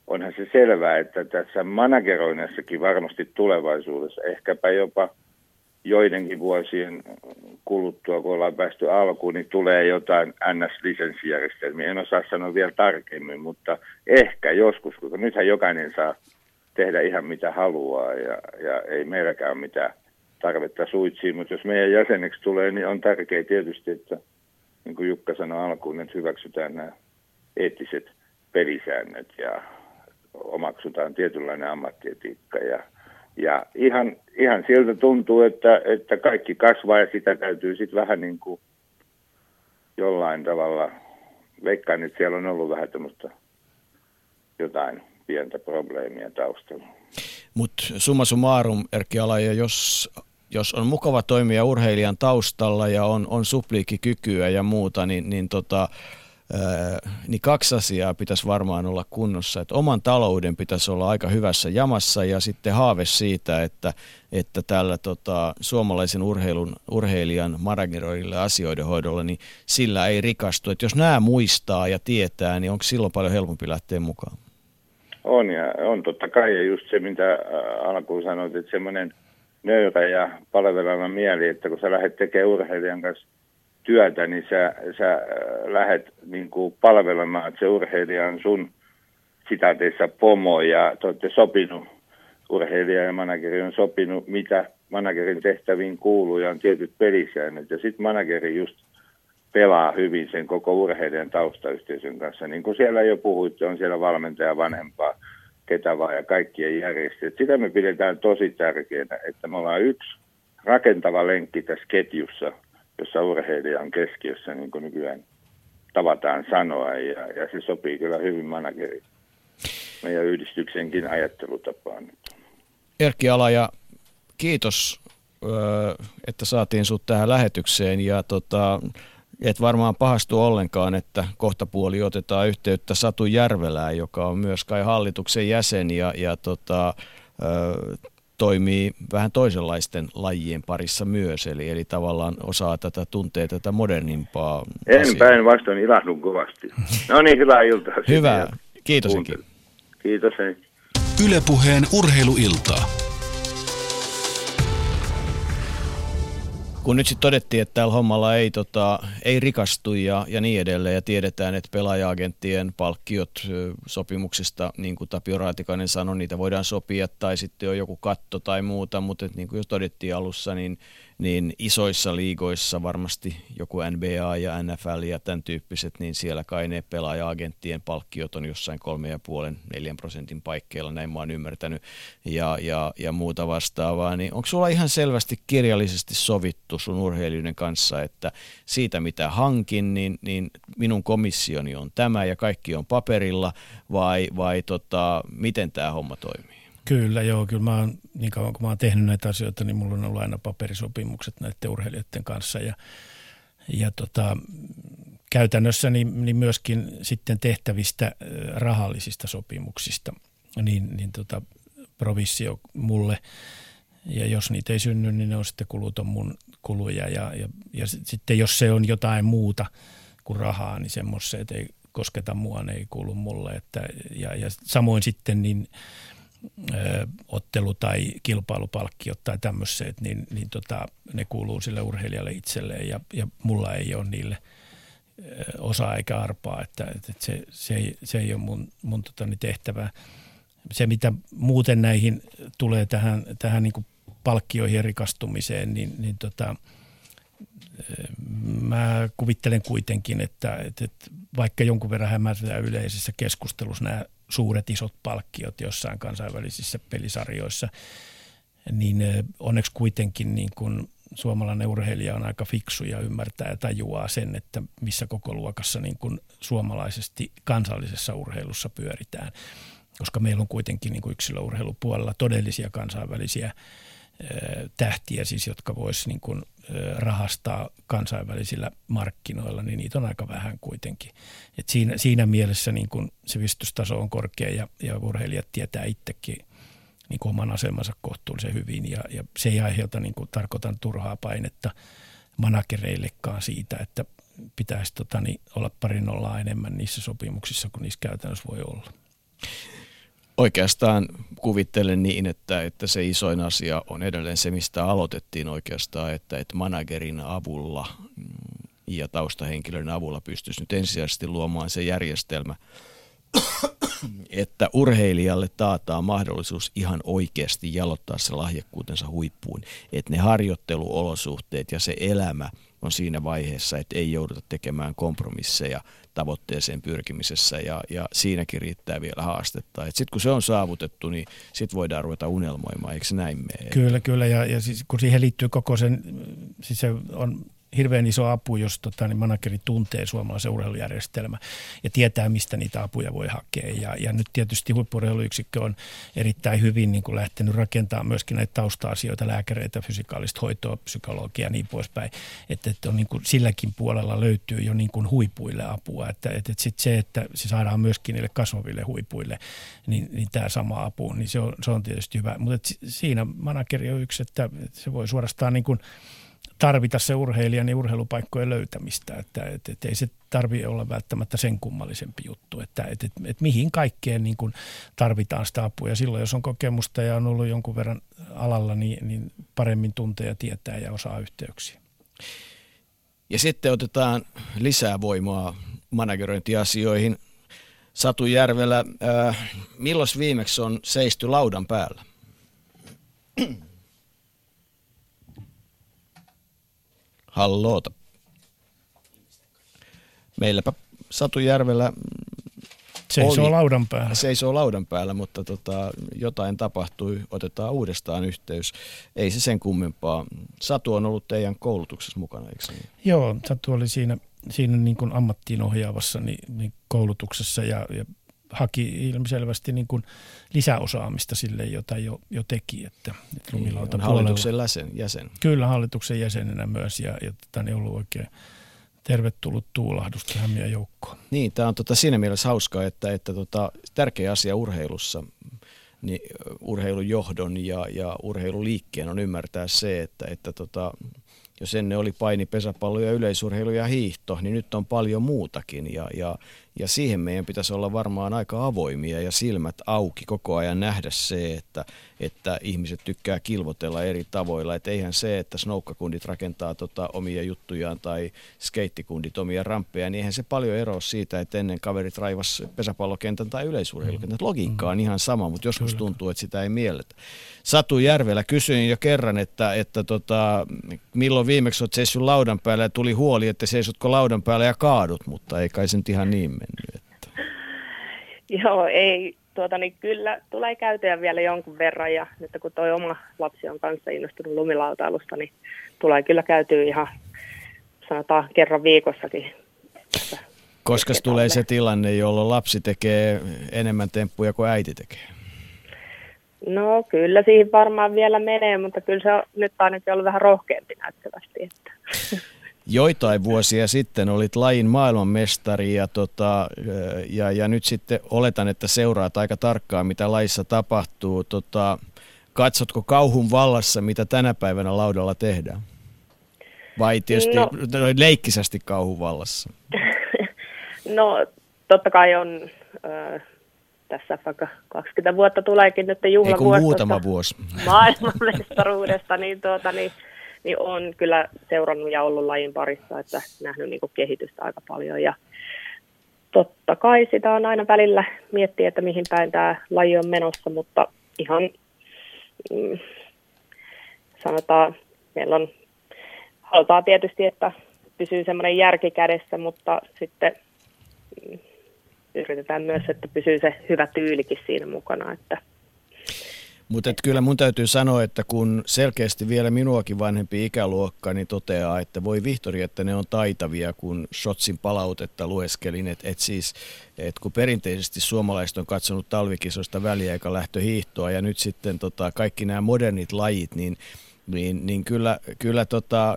onhan se selvää, että tässä manageroinnassakin varmasti tulevaisuudessa, ehkäpä jopa joidenkin vuosien kuluttua, kun ollaan päästy alkuun, niin tulee jotain NS-lisenssijärjestelmiä. En osaa sanoa vielä tarkemmin, mutta ehkä joskus, koska nythän jokainen saa tehdä ihan mitä haluaa ja, ja ei meilläkään ole mitään tarvetta suitsiin, mutta jos meidän jäseneksi tulee, niin on tärkeää tietysti, että niin kuin Jukka sanoi alkuun, että hyväksytään nämä eettiset pelisäännöt ja omaksutaan tietynlainen ammattietiikka ja, ja ihan, ihan siltä tuntuu, että, että kaikki kasvaa ja sitä täytyy sitten vähän niin kuin jollain tavalla, veikkaan, että siellä on ollut vähän tämmöistä jotain pientä probleemia taustalla. Mutta summa summarum, Erkki Alaja, jos, jos on mukava toimia urheilijan taustalla ja on, on supliikkikykyä ja muuta, niin, niin tota, niin kaksi asiaa pitäisi varmaan olla kunnossa. Että oman talouden pitäisi olla aika hyvässä jamassa ja sitten haave siitä, että, että tällä tota, suomalaisen urheilun, urheilijan manageroille asioiden hoidolla, niin sillä ei rikastu. Että jos nämä muistaa ja tietää, niin onko silloin paljon helpompi lähteä mukaan? On ja on totta kai ja just se, mitä alkuun sanoit, että semmoinen nöyrä ja palveleva mieli, että kun sä lähdet tekemään urheilijan kanssa työtä, niin sä, sä äh, lähdet niin kuin palvelemaan, että se urheilija on sun sitaateissa pomo ja te olette sopinut, urheilija ja manageri on sopinut, mitä managerin tehtäviin kuuluu ja on tietyt pelisäännöt. Ja sitten manageri just pelaa hyvin sen koko urheilijan taustayhteisön kanssa. Niin kuin siellä jo puhuitte, on siellä valmentaja vanhempaa, ketä vaan ja kaikkien järjestöt. Sitä me pidetään tosi tärkeänä, että me ollaan yksi rakentava lenkki tässä ketjussa – jossa urheilija on keskiössä, niin kuin nykyään tavataan sanoa, ja, ja se sopii kyllä hyvin manageriin meidän yhdistyksenkin ajattelutapaan. Erkki Alaja, kiitos, että saatiin sinut tähän lähetykseen, ja tota, et varmaan pahastu ollenkaan, että kohta puoli otetaan yhteyttä Satu Järvelään, joka on myös kai hallituksen jäsen, ja, ja tota, toimii vähän toisenlaisten lajien parissa myös, eli, eli tavallaan osaa tätä tuntee tätä modernimpaa En asiaa. päinvastoin ilahdun kovasti. No niin, hyvää iltaa. Hyvää, kiitosenkin. Kiitos. Hei. Ylepuheen urheiluiltaa. Kun nyt sitten todettiin, että tällä hommalla ei, tota, ei rikastu ja, ja niin edelleen, ja tiedetään, että pelaaja-agenttien palkkiot sopimuksista, niin kuin Tapio Raatikainen sanoi, niitä voidaan sopia, tai sitten on joku katto tai muuta, mutta niin kuin jo todettiin alussa, niin niin isoissa liigoissa varmasti joku NBA ja NFL ja tämän tyyppiset, niin siellä kai ne pelaaja-agenttien palkkiot on jossain 3,5-4 prosentin paikkeilla, näin mä oon ymmärtänyt, ja, ja, ja muuta vastaavaa, niin onko sulla ihan selvästi kirjallisesti sovittu sun urheilijoiden kanssa, että siitä mitä hankin, niin, niin minun komissioni on tämä ja kaikki on paperilla, vai, vai tota, miten tämä homma toimii? Kyllä, joo. Kyllä mä oon, niin kauan kun mä oon tehnyt näitä asioita, niin mulla on ollut aina paperisopimukset näiden urheilijoiden kanssa. Ja, ja tota, käytännössä niin, niin myöskin sitten tehtävistä rahallisista sopimuksista, niin, niin tota, provissio mulle. Ja jos niitä ei synny, niin ne on sitten kuluton mun kuluja. Ja, ja, ja sitten jos se on jotain muuta kuin rahaa, niin semmoiset ei kosketa mua, ne ei kuulu mulle. Että, ja, ja samoin sitten niin – ottelu- tai kilpailupalkkiot tai tämmöiset, niin, niin tota, ne kuuluu sille urheilijalle itselleen ja, ja mulla ei ole niille osaa eikä arpaa, että, että se, se, ei, se ei ole mun, mun tota, niin tehtävä. Se, mitä muuten näihin tulee tähän, tähän niin palkkioihin ja rikastumiseen, niin, niin tota, mä kuvittelen kuitenkin, että, että, että vaikka jonkun verran hämärtää yleisessä keskustelussa nämä suuret isot palkkiot jossain kansainvälisissä pelisarjoissa, niin onneksi kuitenkin niin kuin suomalainen urheilija on aika fiksu ja ymmärtää ja tajuaa sen, että missä koko luokassa niin kuin suomalaisesti kansallisessa urheilussa pyöritään. Koska meillä on kuitenkin niin kuin yksilöurheilupuolella todellisia kansainvälisiä tähtiä, siis, jotka voisi niin rahastaa kansainvälisillä markkinoilla, niin niitä on aika vähän kuitenkin. Et siinä, siinä mielessä niin kun sivistystaso on korkea ja, ja urheilijat tietää itsekin niin oman asemansa kohtuullisen hyvin ja, ja se ei aiheuta, niin tarkoitan, turhaa painetta managereillekaan siitä, että pitäisi tota, niin olla pari nollaa enemmän niissä sopimuksissa kuin niissä käytännössä voi olla. Oikeastaan kuvittelen niin, että, että se isoin asia on edelleen se, mistä aloitettiin oikeastaan, että, että managerin avulla ja taustahenkilön avulla pystyisi nyt ensisijaisesti luomaan se järjestelmä, että urheilijalle taataan mahdollisuus ihan oikeasti jalottaa se lahjakkuutensa huippuun. Että ne harjoitteluolosuhteet ja se elämä on siinä vaiheessa, että ei jouduta tekemään kompromisseja tavoitteeseen pyrkimisessä ja, ja siinäkin riittää vielä haastetta. Sitten kun se on saavutettu, niin sitten voidaan ruveta unelmoimaan, eikö näin mene? Kyllä, kyllä ja, ja siis, kun siihen liittyy koko sen, siis se on hirveän iso apu, jos tota, niin manageri tuntee suomalaisen urheilujärjestelmä ja tietää, mistä niitä apuja voi hakea. Ja, ja nyt tietysti huippurheiluyksikkö on erittäin hyvin niin kuin lähtenyt rakentamaan myöskin näitä tausta-asioita, lääkäreitä, fysikaalista hoitoa, psykologia ja niin poispäin. Että, että on niin kuin, silläkin puolella löytyy jo niin kuin huipuille apua. Että, että, että sit se, että se saadaan myöskin niille kasvaville huipuille, niin, niin tämä sama apu, niin se on, se on tietysti hyvä. Mutta siinä manageri on yksi, että se voi suorastaan niin kuin tarvita se urheilijan niin urheilupaikkojen löytämistä. Että et, et ei se tarvitse olla välttämättä sen kummallisempi juttu, että et, et, et mihin kaikkeen niin kuin tarvitaan sitä apua. Ja silloin, jos on kokemusta ja on ollut jonkun verran alalla, niin, niin paremmin tuntee ja tietää ja osaa yhteyksiä. Ja sitten otetaan lisää voimaa managerointiasioihin. Satu Järvelä, äh, milloin viimeksi on seisty laudan päällä? Halloota. Meilläpä Satu Järvelä Seisoo oli, laudan päällä. Seisoo laudan päällä, mutta tota, jotain tapahtui. Otetaan uudestaan yhteys. Ei se sen kummempaa. Satu on ollut teidän koulutuksessa mukana, eikö niin? Joo, Satu oli siinä, siinä niin kuin ammattiin ohjaavassa niin, niin koulutuksessa ja, ja haki ilmiselvästi niin kuin lisäosaamista sille, jota jo, jo teki. Että, että niin, hallituksen jäsen, jäsen. Kyllä, hallituksen jäsenenä myös ja, ja tota, niin ollut oikein tervetullut tuulahdus tähän meidän joukkoon. Niin, tämä on tota siinä mielessä hauskaa, että, että tota, tärkeä asia urheilussa, niin urheilujohdon ja, ja urheiluliikkeen on ymmärtää se, että, että tota, jos ennen oli paini, pesäpallo ja yleisurheilu ja hiihto, niin nyt on paljon muutakin ja, ja, ja siihen meidän pitäisi olla varmaan aika avoimia ja silmät auki koko ajan nähdä se, että, että ihmiset tykkää kilvotella eri tavoilla. Että eihän se, että snoukkakundit rakentaa tota omia juttujaan tai skeittikundit omia ramppeja, niin eihän se paljon eroa siitä, että ennen kaverit raivas pesäpallokentän tai yleisurheilukentän. Logiikka on mm. ihan sama, mutta joskus tuntuu, että sitä ei mielletä. Satu Järvelä kysyin jo kerran, että, että tota, milloin viimeksi olet seissyt laudan päällä ja tuli huoli, että seisotko laudan päällä ja kaadut, mutta ei kai se nyt ihan niin mennyt. Että. Joo, ei. Tuota, niin kyllä tulee käytyä vielä jonkun verran ja nyt kun toi oma lapsi on kanssa innostunut lumilautailusta, niin tulee kyllä käytyä ihan sanotaan kerran viikossakin. Koska tulee se tilanne, jolloin lapsi tekee enemmän temppuja kuin äiti tekee? No kyllä siihen varmaan vielä menee, mutta kyllä se on nyt ainakin ollut vähän rohkeampi näyttävästi. Että. Joitain vuosia sitten olit lajin maailmanmestari ja, tota, ja, ja nyt sitten oletan, että seuraat aika tarkkaan, mitä lajissa tapahtuu. Tota, katsotko kauhun vallassa, mitä tänä päivänä laudalla tehdään? Vai tietysti no, leikkisästi kauhun vallassa? no totta kai on äh, tässä vaikka 20 vuotta tuleekin nyt juhlavuosi. muutama vuosi. Maailmanmestaruudesta, niin, tuota, niin, niin on kyllä seurannut ja ollut lajin parissa, että nähnyt niin kehitystä aika paljon ja totta kai sitä on aina välillä miettiä, että mihin päin tämä laji on menossa, mutta ihan mm, sanotaan, meillä on, halutaan tietysti, että pysyy semmoinen järki kädessä, mutta sitten mm, yritetään myös, että pysyy se hyvä tyylikin siinä mukana. Että mutta kyllä mun täytyy sanoa, että kun selkeästi vielä minuakin vanhempi ikäluokka niin toteaa, että voi Vihtori, että ne on taitavia, kun Shotsin palautetta lueskelin. Että et siis, et kun perinteisesti suomalaiset on katsonut talvikisoista väliaikalähtöhiihtoa ja nyt sitten tota, kaikki nämä modernit lajit, niin niin, niin kyllä, kyllä tota,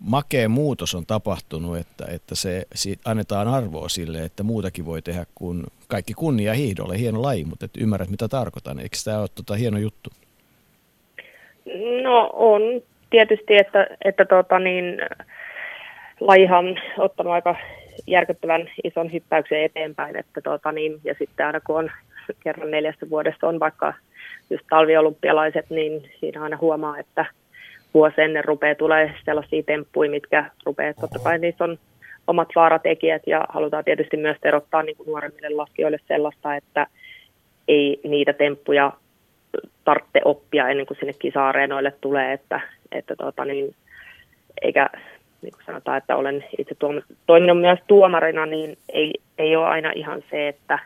makea muutos on tapahtunut, että, että se annetaan arvoa sille, että muutakin voi tehdä kuin kaikki kunnia hiihdolle, hieno laji, mutta et ymmärrät mitä tarkoitan. Eikö tämä ole tota, hieno juttu? No on tietysti, että, että tota niin, lajihan on ottanut aika järkyttävän ison hyppäyksen eteenpäin, että tota niin, ja sitten aina kun on kerran neljästä vuodesta on vaikka just talviolympialaiset, niin siinä aina huomaa, että – vuosi ennen rupeaa tulee sellaisia temppuja, mitkä rupeaa, totta kai niissä on omat vaaratekijät ja halutaan tietysti myös erottaa niin kuin nuoremmille laskijoille sellaista, että ei niitä temppuja tarvitse oppia ennen kuin sinne kisa-areenoille tulee, että, että tota niin, eikä niin kuin sanotaan, että olen itse tuom- toiminut myös tuomarina, niin ei, ei ole aina ihan se, että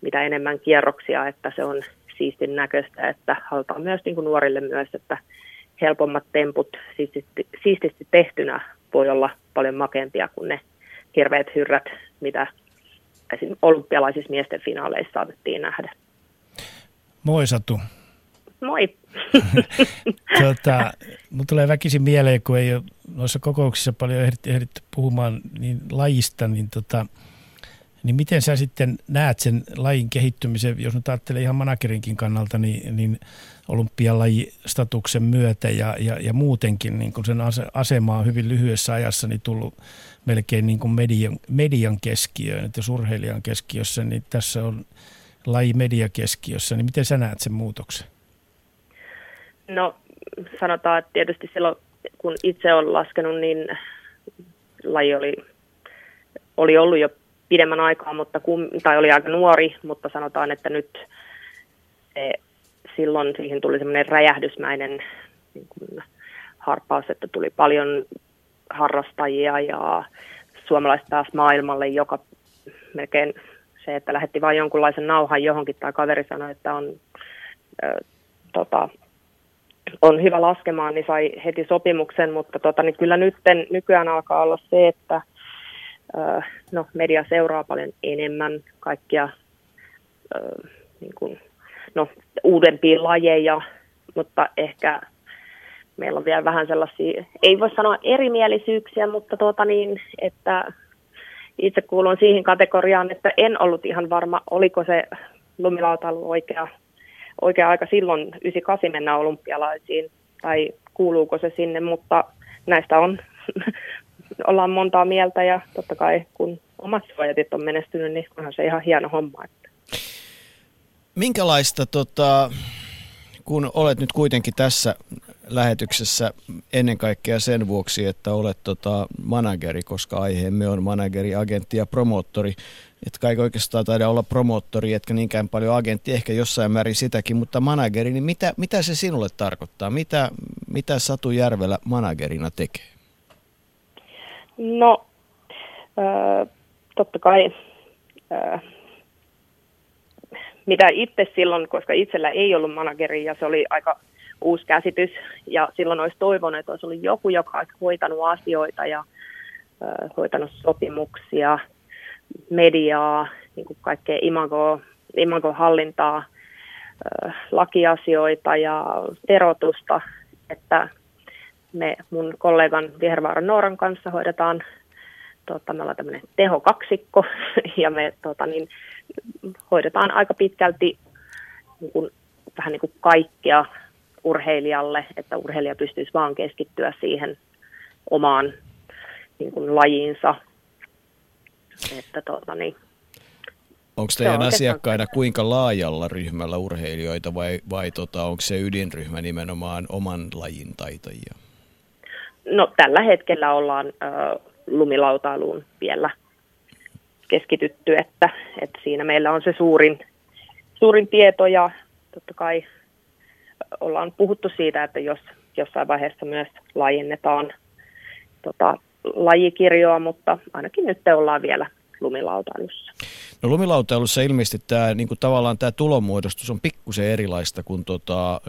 mitä enemmän kierroksia, että se on siistin näköistä, että halutaan myös niin kuin nuorille myös, että helpommat temput siististi, siististi tehtynä voi olla paljon makeampia kuin ne hirveät hyrrät, mitä esim. olympialaisissa miesten finaaleissa saatettiin nähdä. Moi Satu. Moi. tota, mun tulee väkisin mieleen, kun ei ole noissa kokouksissa paljon ehditty, ehditty puhumaan niin lajista, niin, tota, niin miten sä sitten näet sen lajin kehittymisen, jos nyt ajattelee ihan managerinkin kannalta, niin, niin olympialajistatuksen myötä ja, ja, ja muutenkin niin kun sen asema on hyvin lyhyessä ajassa niin tullut melkein niin kuin median, median keskiöön, että urheilijan keskiössä, niin tässä on laji media keskiössä, niin miten sä näet sen muutoksen? No sanotaan, että tietysti silloin kun itse olen laskenut, niin laji oli, oli ollut jo pidemmän aikaa, mutta kun, tai oli aika nuori, mutta sanotaan, että nyt silloin siihen tuli semmoinen räjähdysmäinen niin kuin harppaus, että tuli paljon harrastajia ja suomalaiset taas maailmalle, joka melkein se, että lähetti vain jonkunlaisen nauhan johonkin. Tai kaveri sanoi, että on, ö, tota, on hyvä laskemaan, niin sai heti sopimuksen, mutta tota, niin kyllä nyt nykyään alkaa olla se, että ö, no, media seuraa paljon enemmän kaikkia ö, niin kuin, no, uudempia lajeja, mutta ehkä meillä on vielä vähän sellaisia, ei voi sanoa erimielisyyksiä, mutta tuota niin, että itse kuulun siihen kategoriaan, että en ollut ihan varma, oliko se lumilautailu oikea, oikea aika silloin 98 mennä olympialaisiin, tai kuuluuko se sinne, mutta näistä on, ollaan montaa mieltä, ja totta kai kun omat suojatit on menestynyt, niin onhan se ihan hieno homma. Että. Minkälaista, tota, kun olet nyt kuitenkin tässä lähetyksessä ennen kaikkea sen vuoksi, että olet tota manageri, koska aiheemme on manageri, agentti ja promoottori. Että kaikki oikeastaan taida olla promoottori, etkä niinkään paljon agentti, ehkä jossain määrin sitäkin, mutta manageri, niin mitä, mitä se sinulle tarkoittaa? Mitä, mitä Satu Järvelä managerina tekee? No, äh, totta kai äh, mitä itse silloin, koska itsellä ei ollut manageri ja se oli aika uusi käsitys. Ja silloin olisi toivonut, että olisi ollut joku, joka olisi hoitanut asioita ja ö, hoitanut sopimuksia, mediaa, niin kuin kaikkea imago, imago-hallintaa, ö, lakiasioita ja verotusta, että me mun kollegan Vihervaaran Nooran kanssa hoidetaan, tota, me ollaan tämmöinen tehokaksikko ja me tota, niin, hoidetaan aika pitkälti niin kuin, vähän niin kuin kaikkea urheilijalle, että urheilija pystyisi vaan keskittyä siihen omaan niin kuin, lajiinsa. Että, tuota, niin, Onko teidän asiakkaina kuinka laajalla ryhmällä urheilijoita vai, vai tota, onko se ydinryhmä nimenomaan oman lajin taitajia? No tällä hetkellä ollaan ö, lumilautailuun vielä keskitytty, että, että siinä meillä on se suurin, suurin tieto ja totta kai ollaan puhuttu siitä, että jos jossain vaiheessa myös laajennetaan tota, lajikirjoa, mutta ainakin nyt ollaan vielä lumilautailussa. No lumilautailussa ilmeisesti tämä, niin kuin tavallaan tämä tulonmuodostus on pikkusen erilaista kuin, tota,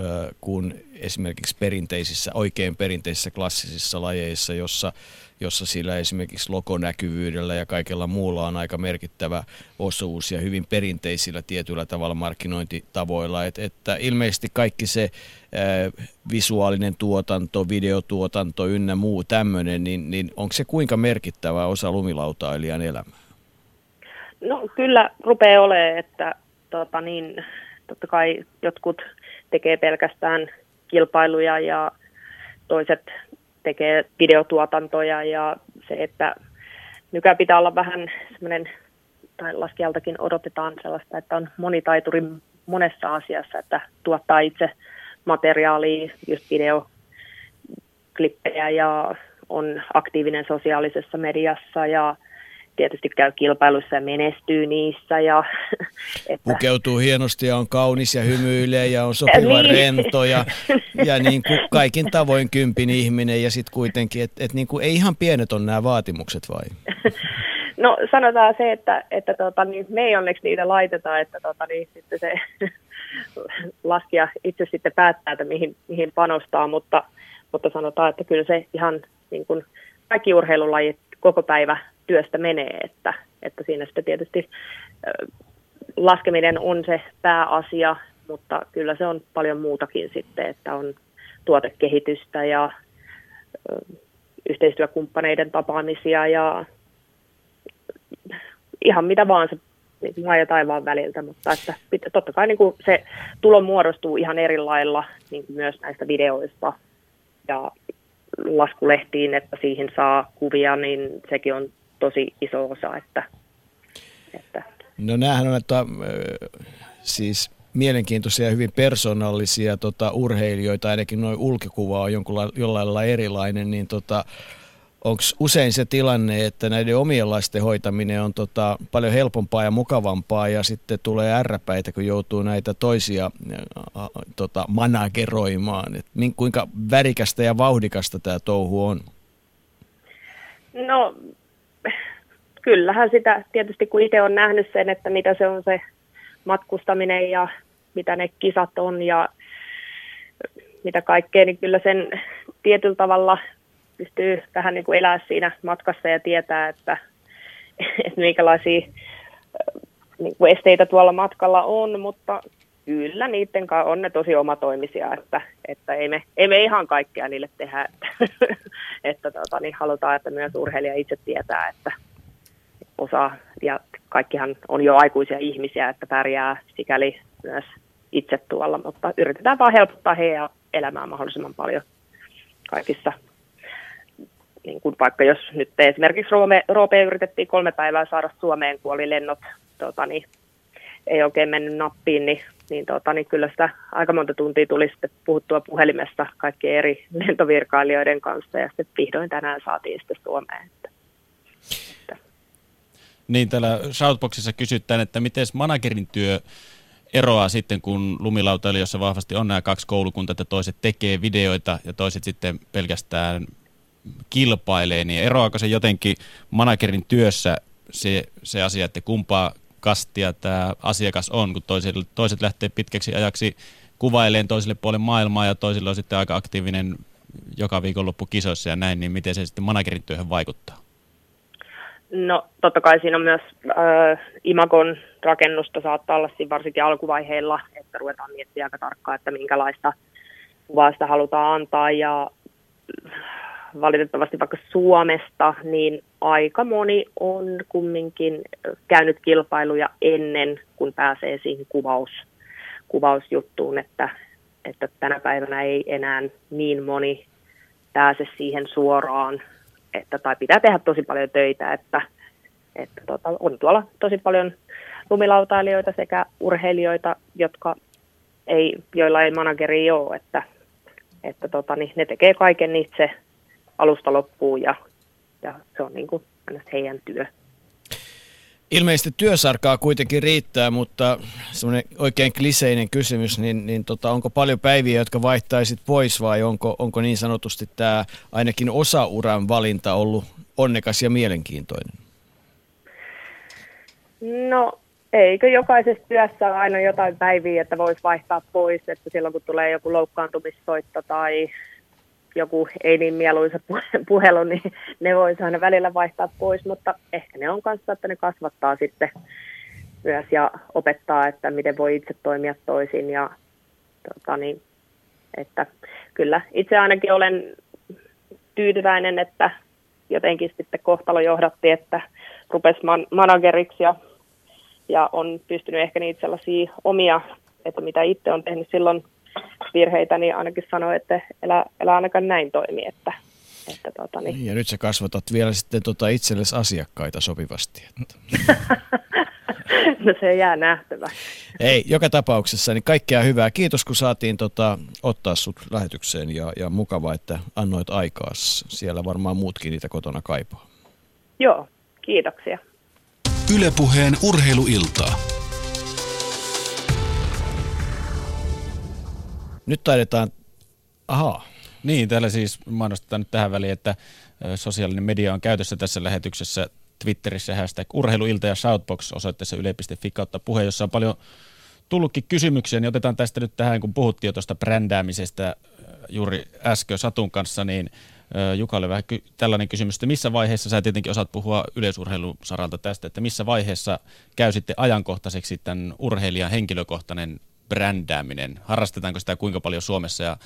kuin esimerkiksi perinteisissä, oikein perinteisissä klassisissa lajeissa, jossa jossa sillä esimerkiksi lokonäkyvyydellä ja kaikella muulla on aika merkittävä osuus ja hyvin perinteisillä tietyllä tavalla markkinointitavoilla. Et, että ilmeisesti kaikki se ää, visuaalinen tuotanto, videotuotanto ynnä muu tämmöinen, niin, niin onko se kuinka merkittävä osa lumilautailijan elämää? No kyllä rupeaa olemaan, että tota niin, totta kai jotkut tekee pelkästään kilpailuja ja toiset tekee videotuotantoja ja se, että nykyään pitää olla vähän semmoinen, tai laskijaltakin odotetaan sellaista, että on monitaituri monessa asiassa, että tuottaa itse materiaalia, just videoklippejä ja on aktiivinen sosiaalisessa mediassa ja tietysti käy kilpailuissa ja menestyy niissä. Ja, että... Pukeutuu hienosti ja on kaunis ja hymyilee ja on sopiva niin. rento ja, ja niin kuin kaikin tavoin kympin ihminen ja sitten kuitenkin, että et niin kuin ei ihan pienet on nämä vaatimukset vai? No sanotaan se, että, että tota, niin me ei onneksi niitä laiteta, että tota, niin, sitten se laskija itse sitten päättää, että mihin, mihin panostaa, mutta, mutta sanotaan, että kyllä se ihan niin kuin kaikki urheilulajit koko päivä työstä menee, että, että siinä sitten tietysti laskeminen on se pääasia, mutta kyllä se on paljon muutakin sitten, että on tuotekehitystä ja yhteistyökumppaneiden tapaamisia ja ihan mitä vaan se niin maa ja taivaan väliltä, mutta että totta kai niin kuin se tulo muodostuu ihan eri lailla niin kuin myös näistä videoista ja laskulehtiin, että siihen saa kuvia, niin sekin on tosi iso osa. Että, että. No näähän on, että äh, siis mielenkiintoisia ja hyvin persoonallisia tota, urheilijoita, ainakin noin ulkikuva on jonkun, jollain lailla erilainen, niin tota, onko usein se tilanne, että näiden omien lasten hoitaminen on tota, paljon helpompaa ja mukavampaa ja sitten tulee ärräpäitä, kun joutuu näitä toisia ä, tota, manageroimaan. Et kuinka värikästä ja vauhdikasta tämä touhu on? No kyllähän sitä tietysti kun itse on nähnyt sen, että mitä se on se matkustaminen ja mitä ne kisat on ja mitä kaikkea, niin kyllä sen tietyllä tavalla pystyy vähän niin kuin elää siinä matkassa ja tietää, että, että minkälaisia niin kuin esteitä tuolla matkalla on, mutta kyllä niiden kanssa on ne tosi omatoimisia, että, että ei, me, ei me ihan kaikkea niille tehdä, että, että tota, niin halutaan, että myös urheilija itse tietää, että osaa, ja kaikkihan on jo aikuisia ihmisiä, että pärjää sikäli myös itse tuolla, mutta yritetään vaan helpottaa heidän elämää mahdollisimman paljon kaikissa niin kuin vaikka jos nyt esimerkiksi Roope yritettiin kolme päivää saada Suomeen, kun oli lennot, tota, niin ei oikein mennyt nappiin, niin, niin, tota, niin kyllä sitä aika monta tuntia tuli sitten puhuttua puhelimessa kaikkien eri lentovirkailijoiden kanssa ja sitten vihdoin tänään saatiin sitten Suomeen. Että, että. Niin, täällä Shoutboxissa kysytään, että miten managerin työ eroaa sitten, kun lumilautailijoissa vahvasti on nämä kaksi koulukuntaa, että toiset tekee videoita ja toiset sitten pelkästään kilpailee, niin eroaako se jotenkin managerin työssä se, se asia, että kumpaa kastia tämä asiakas on, kun toiset, toiset lähtee pitkäksi ajaksi kuvaileen toiselle puolelle maailmaa ja toisille on sitten aika aktiivinen joka viikonloppu kisoissa ja näin, niin miten se sitten managerin työhön vaikuttaa? No totta kai siinä on myös äh, imagon rakennusta saattaa olla siinä varsinkin alkuvaiheilla, että ruvetaan miettimään aika tarkkaan, että minkälaista kuvaa sitä halutaan antaa ja valitettavasti vaikka Suomesta, niin aika moni on kumminkin käynyt kilpailuja ennen kuin pääsee siihen kuvaus, kuvausjuttuun, että, että tänä päivänä ei enää niin moni pääse siihen suoraan, että, tai pitää tehdä tosi paljon töitä, että, että tota, on tuolla tosi paljon lumilautailijoita sekä urheilijoita, jotka ei, joilla ei manageri ole, että, että tota, niin ne tekee kaiken itse alusta loppuun ja, ja se on niin kuin heidän työ. Ilmeisesti työsarkaa kuitenkin riittää, mutta semmoinen oikein kliseinen kysymys, niin, niin tota, onko paljon päiviä, jotka vaihtaisit pois vai onko, onko niin sanotusti tämä ainakin osa-uran valinta ollut onnekas ja mielenkiintoinen? No eikö jokaisessa työssä ole aina jotain päiviä, että voisi vaihtaa pois, että silloin kun tulee joku loukkaantumissoitto tai joku ei niin mieluisa puhelu, niin ne voisi aina välillä vaihtaa pois, mutta ehkä ne on kanssa, että ne kasvattaa sitten myös ja opettaa, että miten voi itse toimia toisin ja tota niin, että kyllä itse ainakin olen tyytyväinen, että jotenkin sitten kohtalo johdatti, että rupesi man- manageriksi ja, ja on pystynyt ehkä niitä sellaisia omia, että mitä itse on tehnyt silloin virheitä, niin ainakin sanoi, että elä, elä ainakaan näin toimi. Että, että tota, niin. Ja nyt sä kasvatat vielä sitten tota itsellesi asiakkaita sopivasti. Että. no se jää nähtävä. Ei, joka tapauksessa niin kaikkea hyvää. Kiitos kun saatiin tota, ottaa sut lähetykseen ja, ja mukava, että annoit aikaa. Siellä varmaan muutkin niitä kotona kaipaa. Joo, kiitoksia. Ylepuheen urheiluiltaa. Nyt taidetaan, ahaa. Niin, täällä siis mainostetaan nyt tähän väliin, että sosiaalinen media on käytössä tässä lähetyksessä Twitterissä hashtag urheiluilta ja shoutbox osoitteessa yle.fi kautta puhe, jossa on paljon tullutkin kysymyksiä, niin otetaan tästä nyt tähän, kun puhuttiin jo tuosta brändäämisestä juuri äsken Satun kanssa, niin Jukalle vähän ky- tällainen kysymys, että missä vaiheessa, sä tietenkin osaat puhua yleisurheilusaralta tästä, että missä vaiheessa käy sitten ajankohtaiseksi tämän urheilijan henkilökohtainen brändääminen? Harrastetaanko sitä kuinka paljon Suomessa ja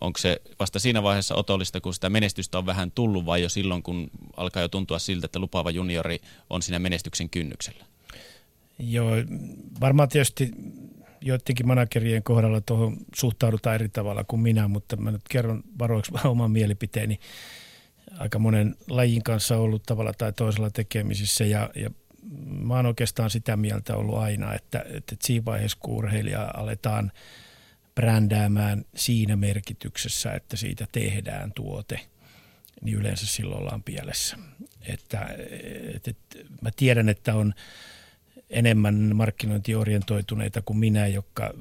onko se vasta siinä vaiheessa otollista, kun sitä menestystä on vähän tullut vai jo silloin, kun alkaa jo tuntua siltä, että lupaava juniori on siinä menestyksen kynnyksellä? Joo, varmaan tietysti joidenkin managerien kohdalla tuohon suhtaudutaan eri tavalla kuin minä, mutta mä nyt kerron varoiksi oman mielipiteeni. Aika monen lajin kanssa ollut tavalla tai toisella tekemisissä ja, ja mä oon oikeastaan sitä mieltä ollut aina, että, että siinä vaiheessa kun urheilija aletaan brändäämään siinä merkityksessä, että siitä tehdään tuote, niin yleensä silloin ollaan pielessä. Että, että, että mä tiedän, että on – enemmän markkinointiorientoituneita kuin minä, jotka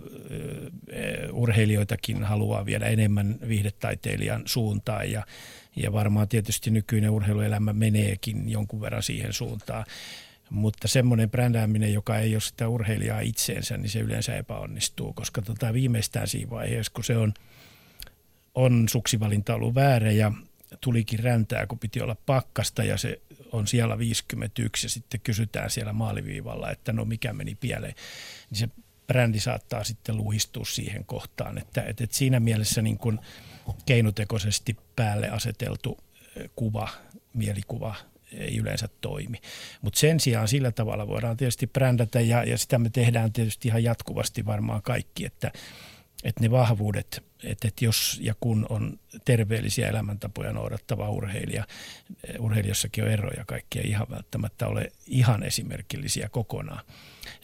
urheilijoitakin haluaa viedä enemmän viihdetaiteilijan suuntaan ja, ja varmaan tietysti nykyinen urheiluelämä meneekin jonkun verran siihen suuntaan. Mutta semmoinen brändääminen, joka ei ole sitä urheilijaa itseensä, niin se yleensä epäonnistuu, koska tota viimeistään siinä vaiheessa, kun se on, on suksivalinta ollut väärä ja tulikin räntää, kun piti olla pakkasta ja se on siellä 51 ja sitten kysytään siellä maaliviivalla, että no mikä meni pieleen, niin se brändi saattaa sitten luhistua siihen kohtaan. Että, että, että siinä mielessä niin kuin keinotekoisesti päälle aseteltu kuva, mielikuva ei yleensä toimi. Mutta sen sijaan sillä tavalla voidaan tietysti brändätä ja, ja sitä me tehdään tietysti ihan jatkuvasti varmaan kaikki, että, että ne vahvuudet, että, että jos ja kun on terveellisiä elämäntapoja noudattava urheilija, urheilijassakin on eroja, kaikki ei ihan välttämättä ole ihan esimerkillisiä kokonaan,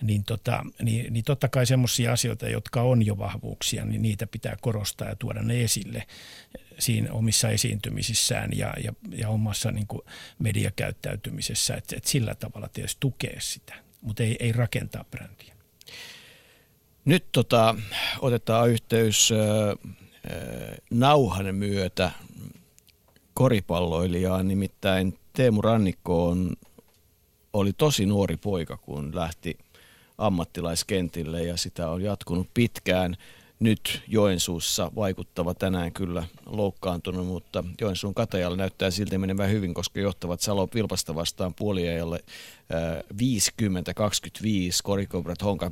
niin, tota, niin, niin totta kai semmoisia asioita, jotka on jo vahvuuksia, niin niitä pitää korostaa ja tuoda ne esille siinä omissa esiintymisissään ja, ja, ja omassa niin kuin mediakäyttäytymisessä, että, että sillä tavalla tietysti tukee sitä, mutta ei, ei rakentaa brändiä. Nyt tota, otetaan yhteys äh, nauhan myötä koripalloilijaan, nimittäin Teemu Rannikko on, oli tosi nuori poika, kun lähti ammattilaiskentille ja sitä on jatkunut pitkään nyt Joensuussa vaikuttava tänään kyllä loukkaantunut, mutta Joensuun Katajalle näyttää silti menevän hyvin, koska johtavat Salo Vilpasta vastaan puoliajalle 50-25, Korikobrat Honka 52-29,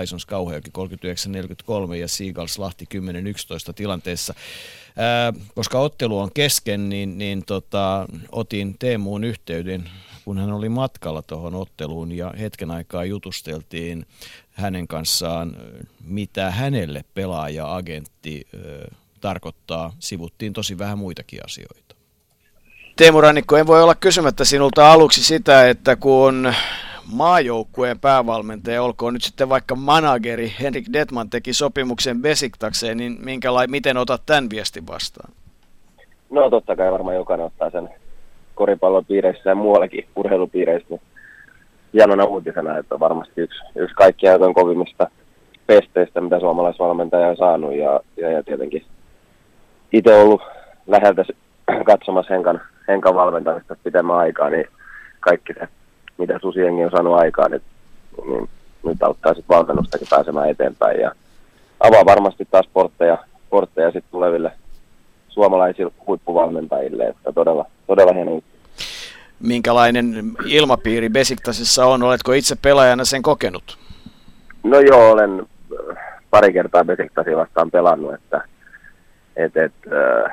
Bisons Kauhajoki 39-43 ja Seagulls Lahti 10-11 tilanteessa. Ää, koska ottelu on kesken, niin, niin tota, otin Teemuun yhteyden, kun hän oli matkalla tuohon otteluun ja hetken aikaa jutusteltiin hänen kanssaan, mitä hänelle pelaaja-agentti tarkoittaa. Sivuttiin tosi vähän muitakin asioita. Teemu Rannikko, en voi olla kysymättä sinulta aluksi sitä, että kun maajoukkueen päävalmentaja, olkoon nyt sitten vaikka manageri Henrik Detman teki sopimuksen Besiktakseen, niin minkäla- miten otat tämän viestin vastaan? No totta kai varmaan jokainen ottaa sen koripallon piireissä ja muuallakin urheilupiireissä niin hienona uutisena, että varmasti yksi, yksi kaikkien aikojen kovimmista pesteistä, mitä suomalaisvalmentaja on saanut. Ja, ja, ja tietenkin itse ollut läheltä katsomassa Henkan, Henkan valmentamista pitemmän aikaa, niin kaikki se, mitä Susiengi on saanut aikaan, niin, niin nyt auttaa sitten valmennustakin pääsemään eteenpäin. Ja avaa varmasti taas portteja, portteja sitten tuleville suomalaisille huippuvalmentajille, että todella, todella hieno juttu minkälainen ilmapiiri Besiktasissa on? Oletko itse pelaajana sen kokenut? No joo, olen äh, pari kertaa Besiktasia vastaan pelannut, että et, et, äh,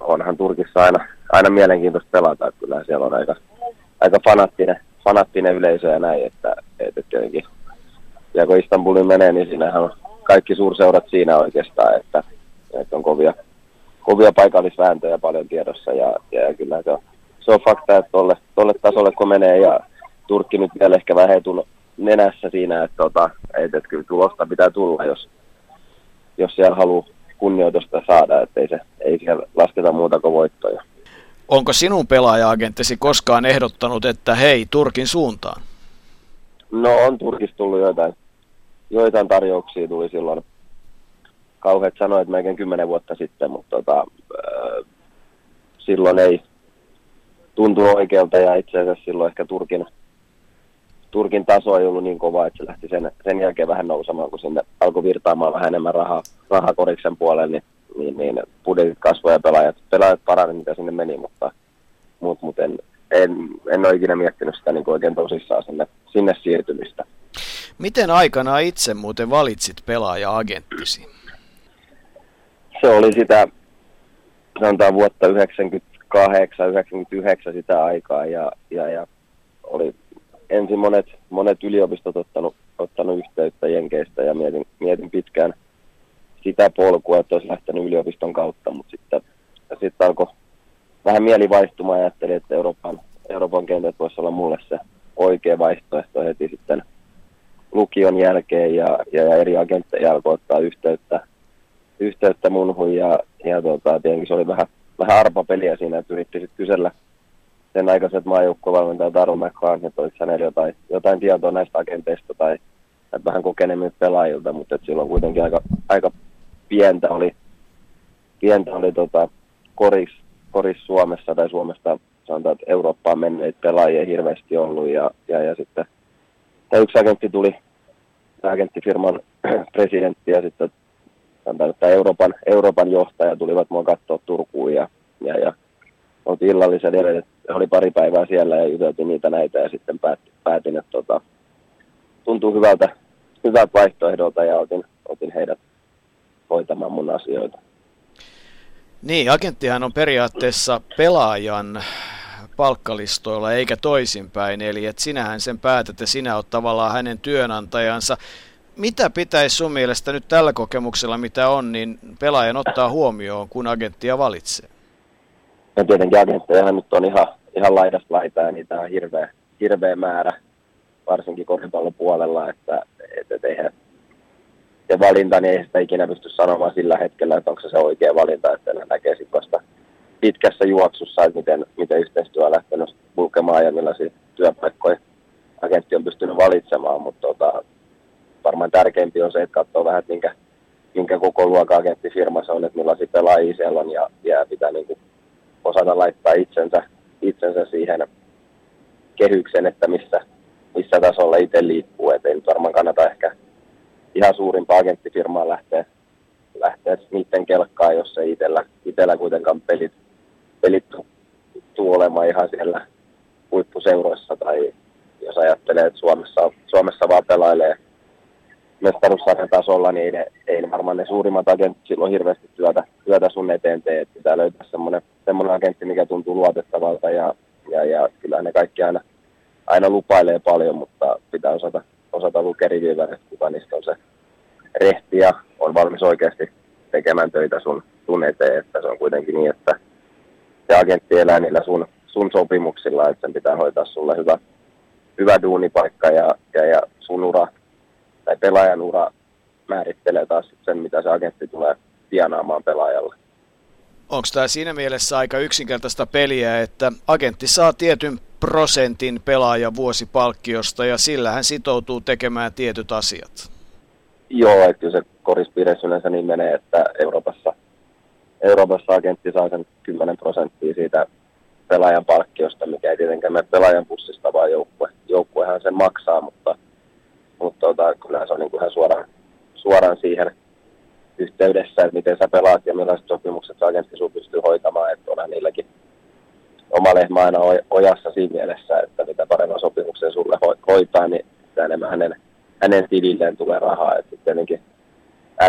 onhan Turkissa aina, aina mielenkiintoista pelata, että kyllä siellä on aika, aika fanattinen, fanattinen yleisö ja näin, että et, et tietenkin, ja kun Istanbulin menee, niin siinähän on kaikki suurseurat siinä oikeastaan, että, että on kovia, kovia paikallisvääntöjä paljon tiedossa ja, ja, kyllä se on se on fakta, että tolle, tolle tasolle kun menee ja Turkki nyt vielä ehkä vähän etun nenässä siinä, että, tota, että, että kyllä tulosta pitää tulla, jos, jos siellä haluaa kunnioitusta saada, että ei, se, ei siellä lasketa muuta kuin voittoja. Onko sinun pelaaja-agenttisi koskaan ehdottanut, että hei, Turkin suuntaan? No on Turkista tullut joitain, joitain tarjouksia tuli silloin. Kauheat sanoit melkein kymmenen vuotta sitten, mutta tota, silloin ei, tuntuu oikealta ja itse asiassa silloin ehkä Turkin, Turkin taso ei ollut niin kova, että se lähti sen, sen jälkeen vähän nousemaan, kun sinne alkoi virtaamaan vähän enemmän rahaa, rahaa koriksen puolelle, niin, niin, niin budjetit kasvoivat ja pelaajat, pelaajat parani, mitä sinne meni, mutta, mutta, mutta en, en, en ole ikinä miettinyt sitä niin kuin oikein tosissaan sinne, sinne siirtymistä. Miten aikana itse muuten valitsit pelaaja-agenttisi? Se oli sitä, sanotaan vuotta 98, 99 sitä aikaa ja, ja, ja oli ensin monet, monet yliopistot ottanut, ottanut yhteyttä Jenkeistä ja mietin, mietin pitkään sitä polkua, että olisi lähtenyt yliopiston kautta, mutta sitten, sitten alkoi vähän mieli vaihtumaan ja ajattelin, että Euroopan, Euroopan kentät voisi olla mulle se oikea vaihtoehto heti sitten lukion jälkeen ja, ja, ja eri agentteja alkoi ottaa yhteyttä, yhteyttä munhun ja, ja tota, tietenkin se oli vähän, vähän arpapeliä siinä, että yritti sitten kysellä sen aikaiset maajoukkovalmentaja Taru McCann, että olisi hänellä jotain, jotain tietoa näistä agenteista tai että vähän kokenemmilta pelaajilta, mutta että silloin kuitenkin aika, aika pientä oli, pientä oli tota, koris, koris Suomessa tai Suomesta sanotaan, että Eurooppaan menneitä pelaajia hirveästi ollut ja, ja, ja sitten tämä yksi agentti tuli, agenttifirman presidentti ja sitten että Euroopan, Euroopan johtaja tulivat mua katsoa Turkuun ja, ja, ja oltiin illallisen oli pari päivää siellä ja juteltiin niitä näitä ja sitten päätin, päätin että tota, tuntuu hyvältä, hyvältä vaihtoehdolta ja otin, otin heidät hoitamaan mun asioita. Niin, agenttihan on periaatteessa pelaajan palkkalistoilla eikä toisinpäin, eli että sinähän sen päätät ja sinä olet tavallaan hänen työnantajansa. Mitä pitäisi sun mielestä nyt tällä kokemuksella, mitä on, niin pelaajan ottaa huomioon, kun agenttia valitsee? Ja tietenkin agentteja nyt on ihan, ihan laidasta laitaa ja niitä on hirveä, hirveä määrä, varsinkin koripallopuolella, että, että, eihän se valinta, niin ei sitä ikinä pysty sanomaan sillä hetkellä, että onko se se oikea valinta, että ne näkee sitten pitkässä juoksussa, että miten, miten yhteistyö on lähtenyt kulkemaan ja millaisia työpaikkoja agentti on pystynyt valitsemaan, mutta tota, varmaan tärkeämpi on se, että katsoo vähän, että minkä, minkä koko luokan agenttifirma se on, että millaisia pelaajia siellä on ja, ja pitää niin kuin osata laittaa itsensä, itsensä siihen kehyksen, että missä, missä tasolla itse liikkuu. Et ei nyt varmaan kannata ehkä ihan suurimpaa agenttifirmaa lähteä, lähteä niiden kelkkaan, jos ei itsellä, itsellä kuitenkaan pelit, pelit tuu olemaan ihan siellä huippuseuroissa tai jos ajattelee, että Suomessa, Suomessa vaan pelailee mestaruussarjan tasolla, niin ei, ei varmaan ne suurimmat agentit silloin hirveästi työtä, työtä sun eteen tee. Että pitää löytää semmoinen, semmoinen agentti, mikä tuntuu luotettavalta ja, ja, ja kyllä ne kaikki aina, aina lupailee paljon, mutta pitää osata, osata lukea riviväret, kuka niistä on se rehti ja on valmis oikeasti tekemään töitä sun, sun eteen, että se on kuitenkin niin, että se agentti elää niillä sun, sun sopimuksilla, että sen pitää hoitaa sulle hyvä, hyvä duunipaikka ja, ja, ja sun ura tai pelaajan ura määrittelee taas sen, mitä se agentti tulee tienaamaan pelaajalle. Onko tämä siinä mielessä aika yksinkertaista peliä, että agentti saa tietyn prosentin pelaajan vuosipalkkiosta ja sillä hän sitoutuu tekemään tietyt asiat? Joo, että kyllä se korispiirissä yleensä niin menee, että Euroopassa, Euroopassa agentti saa sen 10 prosenttia siitä pelaajan palkkiosta, mikä ei tietenkään mene pelaajan pussista, vaan joukkue. Joukkuehan sen maksaa, mutta mutta tota, kyllä se on niin kuin ihan suoraan, suoraan siihen yhteydessä, että miten sä pelaat ja millaiset sopimukset sä agentti sun pystyy hoitamaan, että onhan niilläkin oma lehmä aina ojassa siinä mielessä, että mitä paremman sopimuksen sulle hoitaa, niin sitä enemmän hänen, hänen tililleen tulee rahaa. Että tietenkin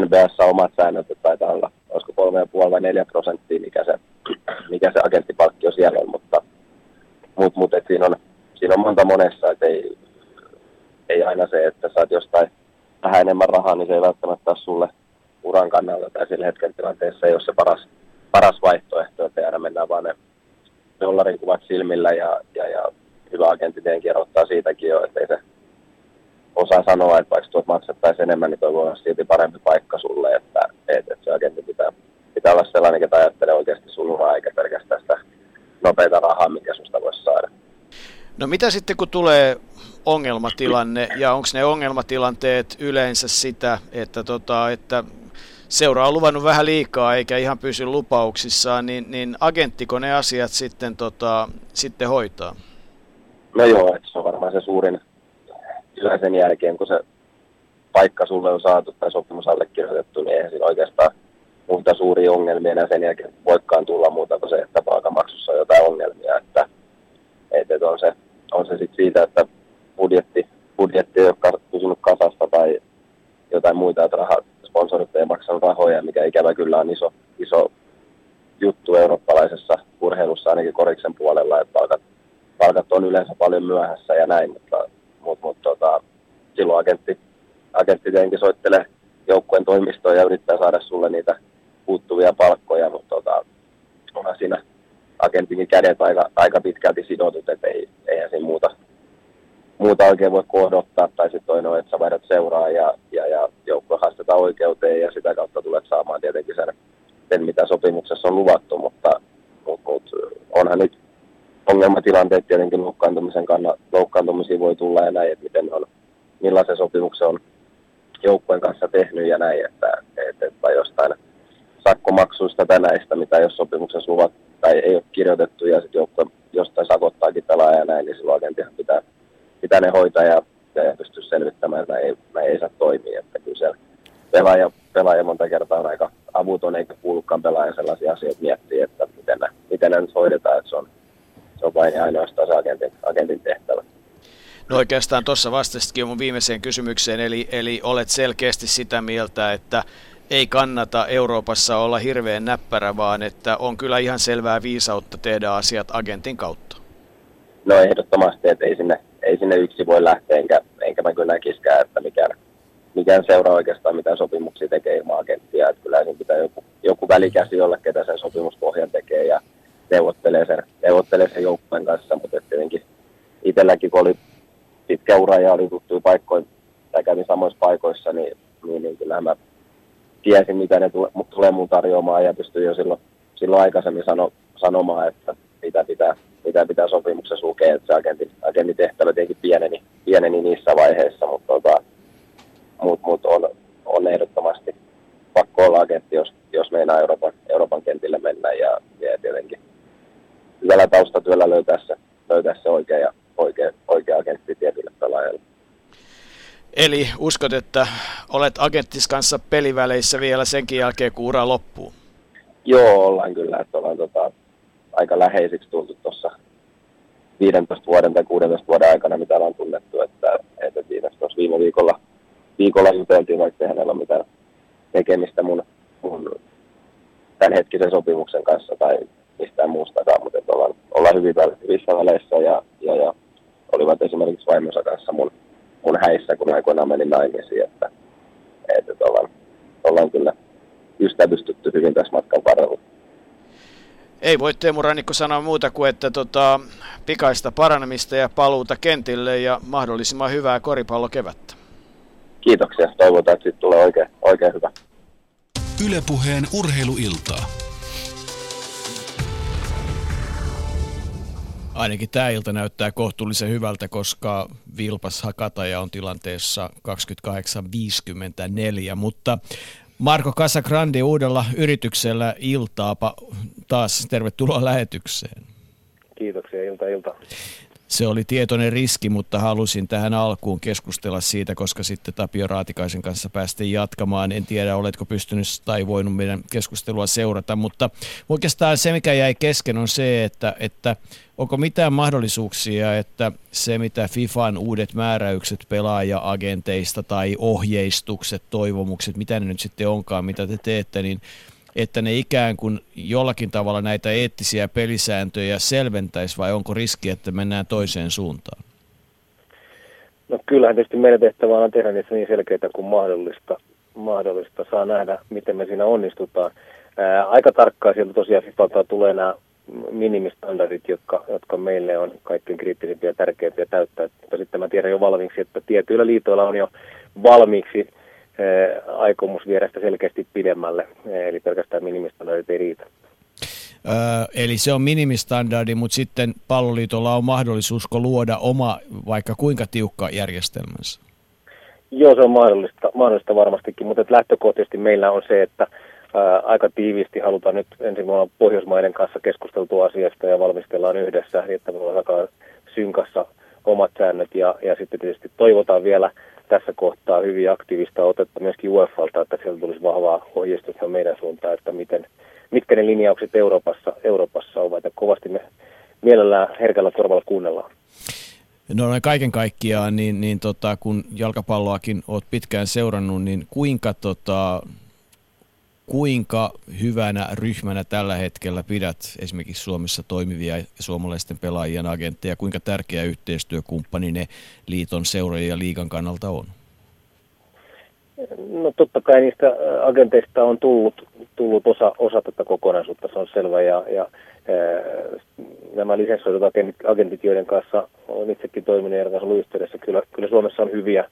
NBS omat säännöt, että taitaa olla, olisiko 3,5 vai 4 prosenttia, mikä se, mikä se agenttipalkkio siellä on, mutta, mutta, mutta että siinä, on, siinä on monta monessa, että ei, ei aina se, että saat jostain vähän enemmän rahaa, niin se ei välttämättä ole sulle uran kannalta tai sillä hetken tilanteessa ei ole se paras, paras vaihtoehto, että aina mennään vaan ne dollarin kuvat silmillä ja, ja, ja hyvä agentti tietenkin erottaa siitäkin jo, että ei se osaa sanoa, että vaikka tuot maksettaisiin enemmän, niin toi voi olla silti parempi paikka sulle, että, että, että se agentti pitää, pitää olla sellainen, että ajattelee oikeasti sun uraa, eikä pelkästään sitä nopeita rahaa, mikä susta voisi saada. No mitä sitten, kun tulee ongelmatilanne, ja onko ne ongelmatilanteet yleensä sitä, että, tota, että seura on luvannut vähän liikaa eikä ihan pysy lupauksissaan, niin, niin agenttiko ne asiat sitten, tota, sitten hoitaa? No joo, että se on varmaan se suurin sen jälkeen, kun se paikka sulle on saatu tai sopimus allekirjoitettu, niin eihän siinä oikeastaan muita suuria ongelmia ja sen jälkeen voikaan tulla muuta kuin se, että palkamaksussa on jotain ongelmia. Että, että on se, on se sitten siitä, että budjetti, budjetti ei ole pysynyt kasasta tai jotain muita, että rahat, sponsorit ei maksanut rahoja, mikä ikävä kyllä on iso, iso juttu eurooppalaisessa urheilussa ainakin koriksen puolella, että palkat, palkat on yleensä paljon myöhässä ja näin, mutta, mutta, mutta tota, silloin agentti, agentti tietenkin soittelee joukkueen toimistoon ja yrittää saada sulle niitä puuttuvia palkkoja, mutta tota, onhan siinä agentinkin kädet aika, aika pitkälti sidotut, että ei, muuta oikein voi kohdottaa, tai sitten toinen on, että sä vaihdat seuraa ja, ja, ja joukkue haastetaan oikeuteen ja sitä kautta tulet saamaan tietenkin sen, sen mitä sopimuksessa on luvattu, mutta, mutta, mutta onhan nyt ongelmatilanteet tietenkin loukkaantumisen kannalta, loukkaantumisia voi tulla ja näin, että miten on, millaisen sopimuksen on joukkueen kanssa tehnyt ja näin, että, että, että jostain sakkomaksuista tänäistä, mitä jos sopimuksessa luvat tai ei ole kirjoitettu ja sitten joukkue jostain sakottaakin pelaaja ja näin, niin silloin agenttihan pitää, pitää ne hoitaa ja, pystyä selvittämään, että ei, näin ei saa toimia. Että kyllä pelaaja, pelaaja monta kertaa on aika avuton eikä kuulukaan pelaaja sellaisia asioita miettii, että miten ne, miten ne nyt hoidetaan, että se on, se on vain ja ainoastaan se agentin, agentin tehtävä. No oikeastaan tuossa vastasitkin mun viimeiseen kysymykseen, eli, eli olet selkeästi sitä mieltä, että ei kannata Euroopassa olla hirveän näppärä, vaan että on kyllä ihan selvää viisautta tehdä asiat agentin kautta. No ehdottomasti, että ei sinne, ei sinne yksi voi lähteä, enkä, enkä mä kyllä näkiskään, että mikään, mikään seuraa oikeastaan mitään sopimuksia tekee ilman agenttia. Että kyllä siinä pitää joku, joku välikäsi olla, ketä sen sopimuspohjan tekee ja neuvottelee sen, neuvottelee sen joukkueen kanssa, mutta tietenkin itselläkin, kun oli pitkä ura ja oli tuttuja paikkoja tai kävin samoissa paikoissa, niin, niin, niin kyllähän mä tiesin, mitä ne tule, tulee mun tarjoamaan ja pystyin jo silloin, silloin aikaisemmin sano, sanomaan, että mitä pitää, mitä pitää sopimuksessa lukea, että se agentin, agentin tehtävä tietenkin pieneni, pieneni niissä vaiheissa, mutta tota, mut, mut on, on ehdottomasti pakko olla agentti, jos, jos meinaa Euroopan, Euroopan kentille mennä ja, ja tietenkin hyvällä taustatyöllä löytää se, löytää se oikea, oikea, oikea agentti tietylle pelaajalle. Eli uskot, että olet agenttis kanssa peliväleissä vielä senkin jälkeen, kun ura loppuu? Joo, ollaan kyllä. Että ollaan aika läheisiksi tultu tuossa 15 vuoden tai 16 vuoden aikana, mitä ollaan tunnettu. Että, että siinä tuossa viime viikolla, viikolla juteltiin, vaikka hänellä ole mitään tekemistä mun, mun tämänhetkisen sopimuksen kanssa tai mistään muustakaan, mutta että ollaan, ollaan hyvin, hyvissä väleissä ja, ja, ja olivat esimerkiksi vaimonsa kanssa mun mun häissä, kun aikoinaan menin naimisiin, että, että ollaan, ollaan kyllä ystävystytty hyvin tässä matkan varrella. Ei voi Teemu Rannikko sanoa muuta kuin, että tota, pikaista paranemista ja paluuta kentille ja mahdollisimman hyvää koripallokevättä. Kiitoksia. Toivotaan, että siitä tulee oikein, oikein hyvä. Ylepuheen urheiluiltaa. Ainakin tämä ilta näyttää kohtuullisen hyvältä, koska Vilpas Hakataja on tilanteessa 28.54, mutta Marko Casagrande uudella yrityksellä iltaapa taas tervetuloa lähetykseen. Kiitoksia, ilta ilta. Se oli tietoinen riski, mutta halusin tähän alkuun keskustella siitä, koska sitten Tapio Raatikaisen kanssa päästiin jatkamaan. En tiedä, oletko pystynyt tai voinut meidän keskustelua seurata, mutta oikeastaan se, mikä jäi kesken, on se, että, että onko mitään mahdollisuuksia, että se, mitä FIFAn uudet määräykset pelaaja-agenteista tai ohjeistukset, toivomukset, mitä ne nyt sitten onkaan, mitä te teette, niin että ne ikään kuin jollakin tavalla näitä eettisiä pelisääntöjä selventäisi vai onko riski, että mennään toiseen suuntaan? No kyllähän tietysti meidän tehtävä on tehdä niissä niin selkeitä kuin mahdollista. mahdollista. Saa nähdä, miten me siinä onnistutaan. Ää, aika tarkkaan sieltä tosiaan FIFAlta tulee nämä minimistandardit, jotka, jotka meille on kaikkein kriittisimpiä ja tärkeimpiä täyttää. Mutta sitten mä tiedän jo valmiiksi, että tietyillä liitoilla on jo valmiiksi aikomus viedä sitä selkeästi pidemmälle, eli pelkästään minimistandardit ei riitä. Öö, eli se on minimistandardi, mutta sitten palloliitolla on mahdollisuus luoda oma vaikka kuinka tiukka järjestelmänsä? Joo, se on mahdollista, mahdollista varmastikin, mutta lähtökohtaisesti meillä on se, että ää, aika tiiviisti halutaan nyt ensin me Pohjoismaiden kanssa keskusteltua asiasta ja valmistellaan yhdessä, että me ollaan synkassa omat säännöt ja, ja sitten tietysti toivotaan vielä tässä kohtaa hyvin aktiivista otetta myöskin UEFalta, että sieltä tulisi vahvaa ohjeistusta meidän suuntaan, että miten, mitkä ne linjaukset Euroopassa, Euroopassa ovat. Ja kovasti me mielellään herkällä korvalla kuunnellaan. No noin kaiken kaikkiaan, niin, niin tota, kun jalkapalloakin olet pitkään seurannut, niin kuinka, tota, kuinka hyvänä ryhmänä tällä hetkellä pidät esimerkiksi Suomessa toimivia suomalaisten pelaajien agentteja, kuinka tärkeä yhteistyökumppani ne liiton seurojen ja liigan kannalta on? No totta kai niistä agenteista on tullut, tullut osa, osa tätä kokonaisuutta, se on selvä. Ja, ja ää, nämä lisenssoidut agentit, joiden kanssa olen itsekin toiminut ollut yhteydessä, kyllä, kyllä Suomessa on hyviä,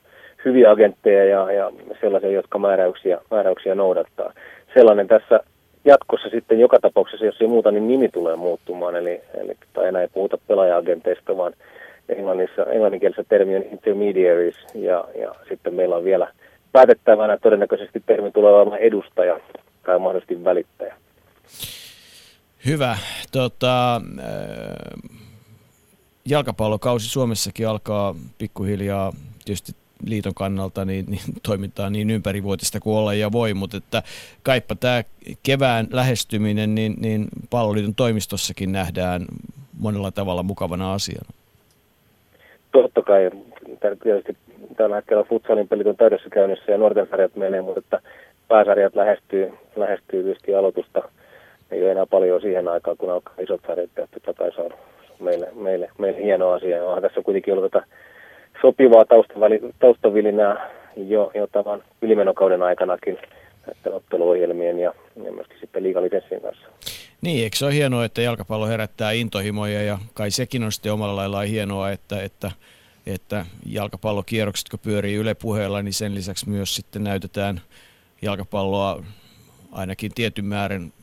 hyviä agentteja ja, ja sellaisia, jotka määräyksiä, määräyksiä noudattaa. Sellainen tässä jatkossa sitten joka tapauksessa, jos ei muuta, niin nimi tulee muuttumaan. Eli, eli tai enää ei puhuta pelaaja-agenteista, vaan englannissa, englanninkielisessä termi on intermediaries ja, ja sitten meillä on vielä – päätettävänä todennäköisesti termi tulee olemaan edustaja tai mahdollisesti välittäjä. Hyvä. Tota, jalkapallokausi Suomessakin alkaa pikkuhiljaa tietysti liiton kannalta niin, niin toimintaa niin ympärivuotista kuin olla ja voi, mutta että kaipa tämä kevään lähestyminen, niin, niin palloliiton toimistossakin nähdään monella tavalla mukavana asiana. Totta kai, tietysti tällä hetkellä futsalin pelit on täydessä käynnissä ja nuorten sarjat menee, mutta että pääsarjat lähestyy, lähestyy tietysti aloitusta. Ei ole enää paljon siihen aikaan, kun alkaa isot sarjat ja totta se on meille, meille, meille hieno asia. Onhan tässä kuitenkin ollut tätä sopivaa taustavilinää jo, jo tämän ylimenokauden aikanakin näiden otteluohjelmien ja, ja myöskin sitten liigalisenssien kanssa. Niin, eikö se ole hienoa, että jalkapallo herättää intohimoja ja kai sekin on sitten omalla laillaan hienoa, että, että että jalkapallokierrokset, kun pyörii Yle puheella, niin sen lisäksi myös sitten näytetään jalkapalloa ainakin tietyn määrän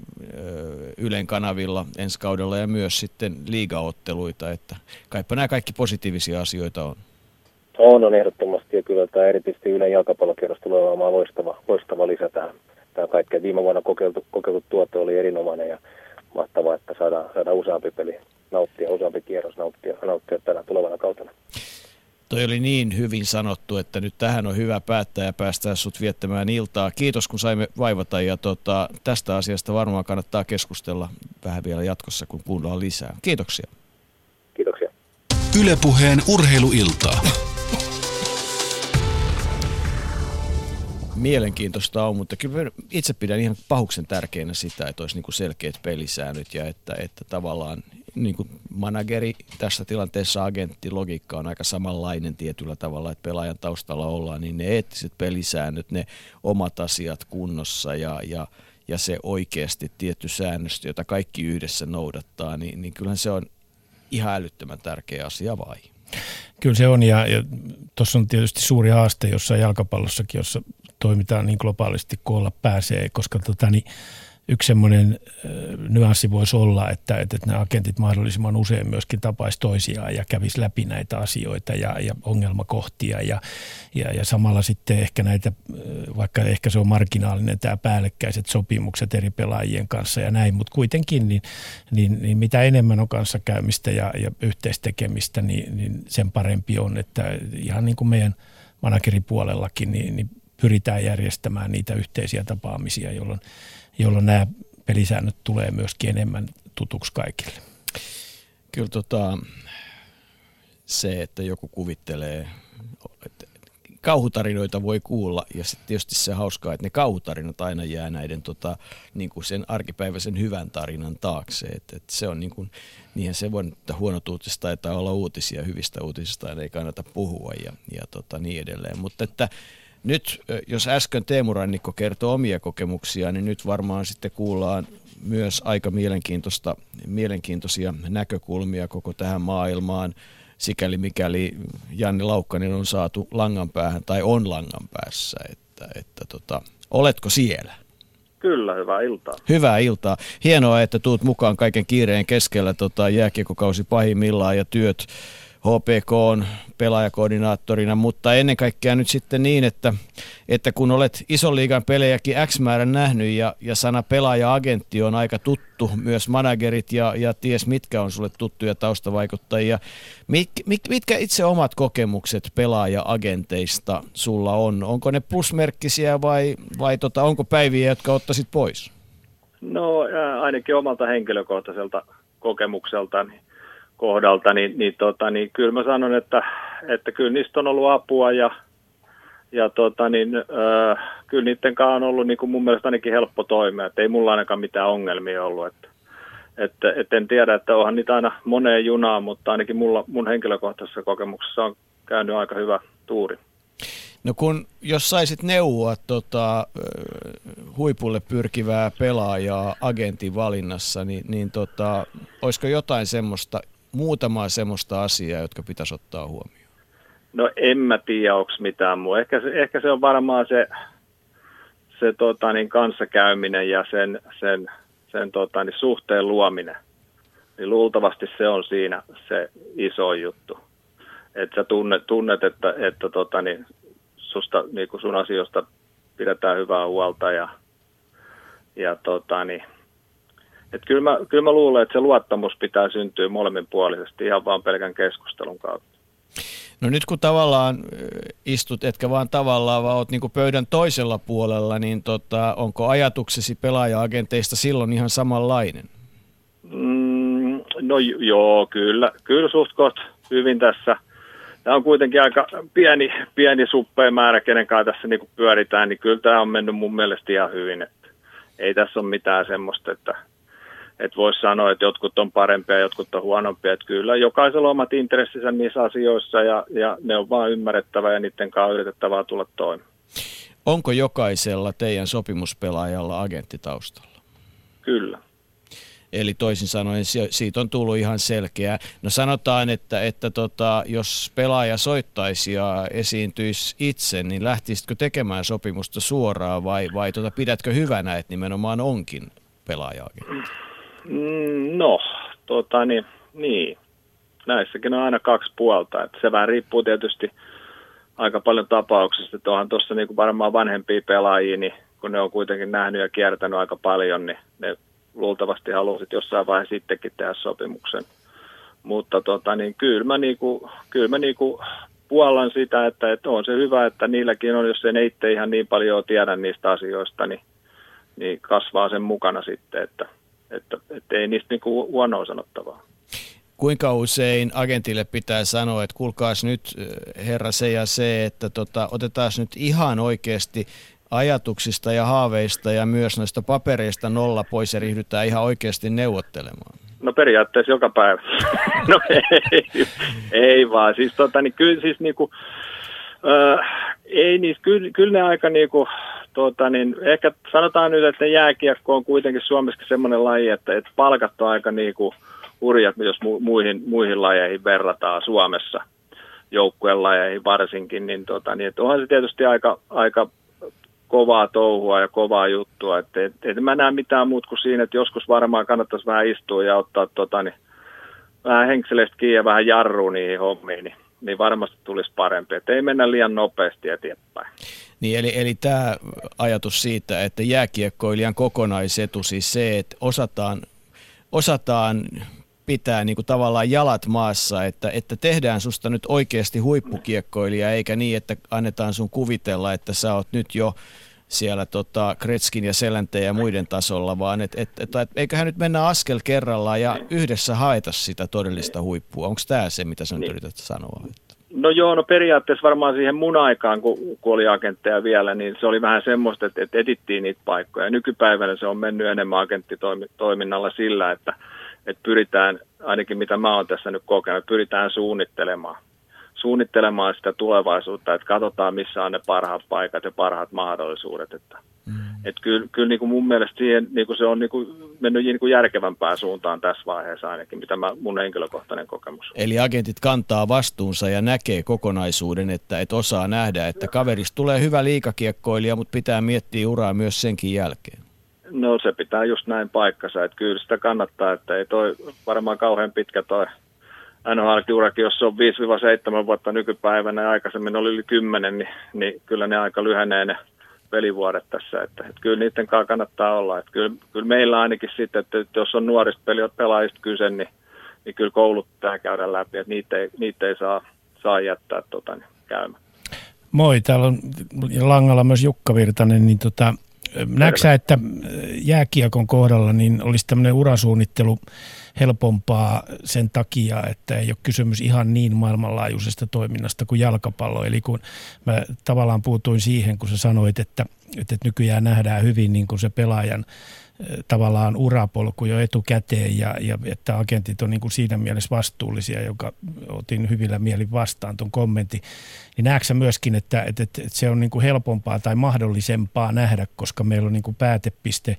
Ylen kanavilla ensi kaudella ja myös sitten liigaotteluita, että kaipa nämä kaikki positiivisia asioita on. On, on ehdottomasti ja kyllä tämä erityisesti Ylen jalkapallokierros tulee olemaan loistava, loistava lisä tähän, tähän kaikkeen. Viime vuonna kokeiltu, kokeiltu tuote oli erinomainen ja mahtavaa, että saadaan, saadaan useampi peli nauttia, useampi kierros nauttia, nauttia tänä tulevana kautena. Toi oli niin hyvin sanottu, että nyt tähän on hyvä päättää ja päästää sut viettämään iltaa. Kiitos kun saimme vaivata ja tota, tästä asiasta varmaan kannattaa keskustella vähän vielä jatkossa, kun kuullaan lisää. Kiitoksia. Kiitoksia. Ylepuheen urheiluiltaa. Mielenkiintoista on, mutta kyllä itse pidän ihan pahuksen tärkeänä sitä, että olisi niin selkeät pelisäännöt ja että, että tavallaan niin manageri tässä tilanteessa agentti, logiikka on aika samanlainen tietyllä tavalla, että pelaajan taustalla ollaan, niin ne eettiset pelisäännöt, ne omat asiat kunnossa ja, ja, ja se oikeasti tietty säännöstö, jota kaikki yhdessä noudattaa, niin, niin kyllähän se on ihan älyttömän tärkeä asia vai? Kyllä se on ja, ja tuossa on tietysti suuri haaste jossain jalkapallossakin, jossa toimitaan niin globaalisti kuin olla pääsee, koska tota, niin, yksi semmoinen nyanssi voisi olla, että, että nämä agentit mahdollisimman usein myöskin tapaisi toisiaan ja kävisi läpi näitä asioita ja, ja ongelmakohtia ja, ja, ja samalla sitten ehkä näitä, vaikka ehkä se on marginaalinen tämä päällekkäiset sopimukset eri pelaajien kanssa ja näin, mutta kuitenkin niin, niin, niin mitä enemmän on kanssakäymistä ja, ja yhteistekemistä, niin, niin sen parempi on, että ihan niin kuin meidän manageripuolellakin, niin, niin pyritään järjestämään niitä yhteisiä tapaamisia, jolloin jolloin nämä pelisäännöt tulee myöskin enemmän tutuksi kaikille. Kyllä tota, se, että joku kuvittelee, että kauhutarinoita voi kuulla ja sitten tietysti se hauskaa, että ne kauhutarinat aina jää näiden tota, niin kuin sen arkipäiväisen hyvän tarinan taakse. Et, et se on niin kuin, niinhän se voi, että huonot uutiset taitaa olla uutisia, hyvistä uutisista ei kannata puhua ja, ja tota, niin edelleen. Mutta että nyt, jos äsken Teemu Rannikko kertoo omia kokemuksia, niin nyt varmaan sitten kuullaan myös aika mielenkiintoista, mielenkiintoisia näkökulmia koko tähän maailmaan, sikäli mikäli Janni Laukkanen on saatu langan päähän tai on langan päässä. Että, että tota, oletko siellä? Kyllä, hyvää iltaa. Hyvää iltaa. Hienoa, että tuut mukaan kaiken kiireen keskellä tota, jääkiekokausi pahimmillaan ja työt HPK on pelaajakoordinaattorina, mutta ennen kaikkea nyt sitten niin, että, että kun olet ison liigan pelejäkin X määrän nähnyt ja, ja sana pelaaja-agentti on aika tuttu, myös managerit ja, ja ties mitkä on sulle tuttuja taustavaikuttajia. Mit, mit, mitkä itse omat kokemukset pelaaja-agenteista sulla on? Onko ne plusmerkkisiä vai, vai tota, onko päiviä, jotka ottaisit pois? No ainakin omalta henkilökohtaiselta kokemukselta kohdalta, niin, niin, tota, niin kyllä mä sanon, että, että kyllä niistä on ollut apua ja, ja tota, niin, äh, kyllä niiden kanssa on ollut niin kuin mun mielestä ainakin helppo toimia, että ei mulla ainakaan mitään ongelmia ollut. Että, että, että en tiedä, että onhan niitä aina moneen junaan, mutta ainakin mulla, mun henkilökohtaisessa kokemuksessa on käynyt aika hyvä tuuri. No kun, jos saisit neuvoa tota, huipulle pyrkivää pelaajaa agentin valinnassa, niin, niin tota, olisiko jotain semmoista, muutamaa semmoista asiaa, jotka pitäisi ottaa huomioon? No en mä tiedä, onko mitään muu. Ehkä se, ehkä se on varmaan se, se tota, niin kanssakäyminen ja sen, sen, sen tota, niin suhteen luominen. Niin luultavasti se on siinä se iso juttu. Että sä tunnet, tunnet että, että tota, niin susta, niin sun asioista pidetään hyvää huolta ja, ja tota, niin, et kyllä, mä, kyllä mä luulen, että se luottamus pitää syntyä molemminpuolisesti ihan vaan pelkän keskustelun kautta. No nyt kun tavallaan istut, etkä vaan tavallaan, vaan oot niin pöydän toisella puolella, niin tota, onko ajatuksesi pelaaja-agenteista silloin ihan samanlainen? Mm, no joo, kyllä. Kyllä suht hyvin tässä – tämä on kuitenkin aika pieni, pieni suppea määrä, kenen kanssa tässä niin pyöritään, niin kyllä tämä on mennyt mun mielestä ihan hyvin. Että ei tässä ole mitään semmoista, että, että voisi sanoa, että jotkut on parempia ja jotkut on huonompia. Että kyllä jokaisella on omat intressinsä niissä asioissa ja, ja ne on vaan ymmärrettävä ja niiden kanssa yritettävää tulla toimeen. Onko jokaisella teidän sopimuspelaajalla agenttitaustalla? Kyllä. Eli toisin sanoen siitä on tullut ihan selkeää. No sanotaan, että, että tota, jos pelaaja soittaisi ja esiintyisi itse, niin lähtisitkö tekemään sopimusta suoraan vai, vai tota, pidätkö hyvänä, että nimenomaan onkin pelaajaakin? Mm, no, tota, niin, niin. Näissäkin on aina kaksi puolta. Että se vähän riippuu tietysti aika paljon tapauksista. Että onhan tuossa niin varmaan vanhempia pelaajia, niin kun ne on kuitenkin nähnyt ja kiertänyt aika paljon, niin ne luultavasti haluaisit jossain vaiheessa sittenkin tehdä sopimuksen. Mutta tota, niin kyllä mä, niinku, kyllä mä niinku puollan sitä, että, että on se hyvä, että niilläkin on, jos ne itse ihan niin paljon tiedä niistä asioista, niin, niin kasvaa sen mukana sitten, että, että, että ei niistä niinku huonoa sanottavaa. Kuinka usein agentille pitää sanoa, että kuulkaas nyt herra se ja se, että tota, otetaan nyt ihan oikeasti ajatuksista ja haaveista ja myös noista papereista nolla pois ja ryhdytään ihan oikeasti neuvottelemaan? No periaatteessa joka päivä. no ei, ei vaan. Siis, tota, niin kyllä siis niinku, äh, ei niin, kyllä, kyllä ne aika niinku, tota, niin, ehkä sanotaan nyt, että jääkiekko on kuitenkin Suomessa semmoinen laji, että, että palkat on aika niinku hurjat, jos mu, muihin, muihin lajeihin verrataan Suomessa joukkueen lajeihin varsinkin, niin, tota, niin että onhan se tietysti aika, aika kovaa touhua ja kovaa juttua. Että et, et mä näe mitään muuta kuin siinä, että joskus varmaan kannattaisi vähän istua ja ottaa tota, niin, vähän henkseleistä kiinni ja vähän jarrua niihin hommiin, niin, niin varmasti tulisi parempi. Että ei mennä liian nopeasti eteenpäin. Niin, eli, eli tämä ajatus siitä, että jääkiekkoilijan kokonaisetu, siis se, että osataan, osataan pitää niin kuin tavallaan jalat maassa, että, että tehdään susta nyt oikeasti huippukiekkoilija, eikä niin, että annetaan sun kuvitella, että sä oot nyt jo siellä tota Kretskin ja Selänteen ja muiden tasolla, vaan et, et, et, et, eiköhän nyt mennä askel kerrallaan ja yhdessä haeta sitä todellista huippua. Onko tämä se, mitä sä nyt niin. yrität sanoa? No joo, no periaatteessa varmaan siihen mun aikaan, kun, kun oli agentteja vielä, niin se oli vähän semmoista, että, että etittiin niitä paikkoja. Nykypäivänä se on mennyt enemmän agenttitoiminnalla sillä, että – että pyritään, ainakin mitä mä oon tässä nyt kokenut, pyritään suunnittelemaan. Suunnittelemaan sitä tulevaisuutta, että katsotaan missä on ne parhaat paikat ja parhaat mahdollisuudet. Että, mm. että kyllä, kyllä niin kuin mun mielestä siihen, niin kuin se on niin kuin mennyt niin kuin järkevämpään suuntaan tässä vaiheessa ainakin, mitä mä, mun henkilökohtainen kokemus. Eli agentit kantaa vastuunsa ja näkee kokonaisuuden, että et osaa nähdä, että kaverista tulee hyvä liikakiekkoilija, mutta pitää miettiä uraa myös senkin jälkeen. No se pitää just näin paikkansa, että kyllä sitä kannattaa, että ei toi varmaan kauhean pitkä toi NHL-urakin, jos se on 5-7 vuotta nykypäivänä ja aikaisemmin oli yli 10, niin, niin kyllä ne aika lyhenee ne pelivuodet tässä. Että, että kyllä niiden kanssa kannattaa olla. Että kyllä, kyllä meillä ainakin sitten, että, että jos on nuorista pelaajista kyse, niin, niin kyllä koulut pitää käydä läpi, että niitä ei, niitä ei saa, saa jättää tota, niin, käymään. Moi, täällä on langalla myös Jukka Virtanen, niin tota, näetkö että jääkiekon kohdalla niin olisi tämmöinen urasuunnittelu helpompaa sen takia, että ei ole kysymys ihan niin maailmanlaajuisesta toiminnasta kuin jalkapallo. Eli kun mä tavallaan puutuin siihen, kun sä sanoit, että, että nykyään nähdään hyvin niin kuin se pelaajan tavallaan urapolku jo etukäteen ja, ja että agentit on niin kuin siinä mielessä vastuullisia, joka otin hyvillä mielin vastaan tuon kommentin. Niin näetkö myöskin, että, että, että se on niin kuin helpompaa tai mahdollisempaa nähdä, koska meillä on niin kuin päätepiste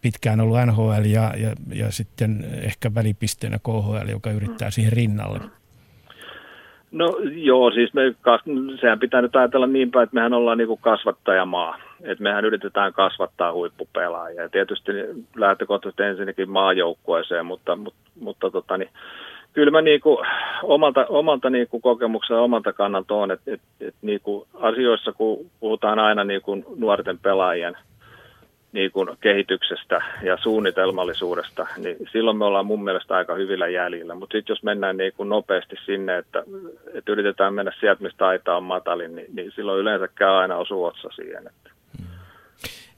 pitkään ollut NHL ja, ja, ja sitten ehkä välipisteenä KHL, joka yrittää siihen rinnalle. No joo, siis me, sehän pitää nyt ajatella niin päin, että mehän ollaan niin kuin kasvattajamaa. Että mehän yritetään kasvattaa huippupelaajia. Tietysti lähtökohtaisesti ensinnäkin maajoukkueeseen, mutta, mutta, mutta tota, niin, kyllä mä niin kuin omalta, omalta niin kuin kokemuksella omalta kannalta on, että, että, että niin kuin asioissa, kun puhutaan aina niin kuin nuorten pelaajien – niin kuin kehityksestä ja suunnitelmallisuudesta, niin silloin me ollaan mun mielestä aika hyvillä jäljillä. Mutta sitten jos mennään niin kuin nopeasti sinne, että, että yritetään mennä sieltä, mistä aita on matalin, niin, niin silloin yleensä käy aina osu otsa siihen. Että.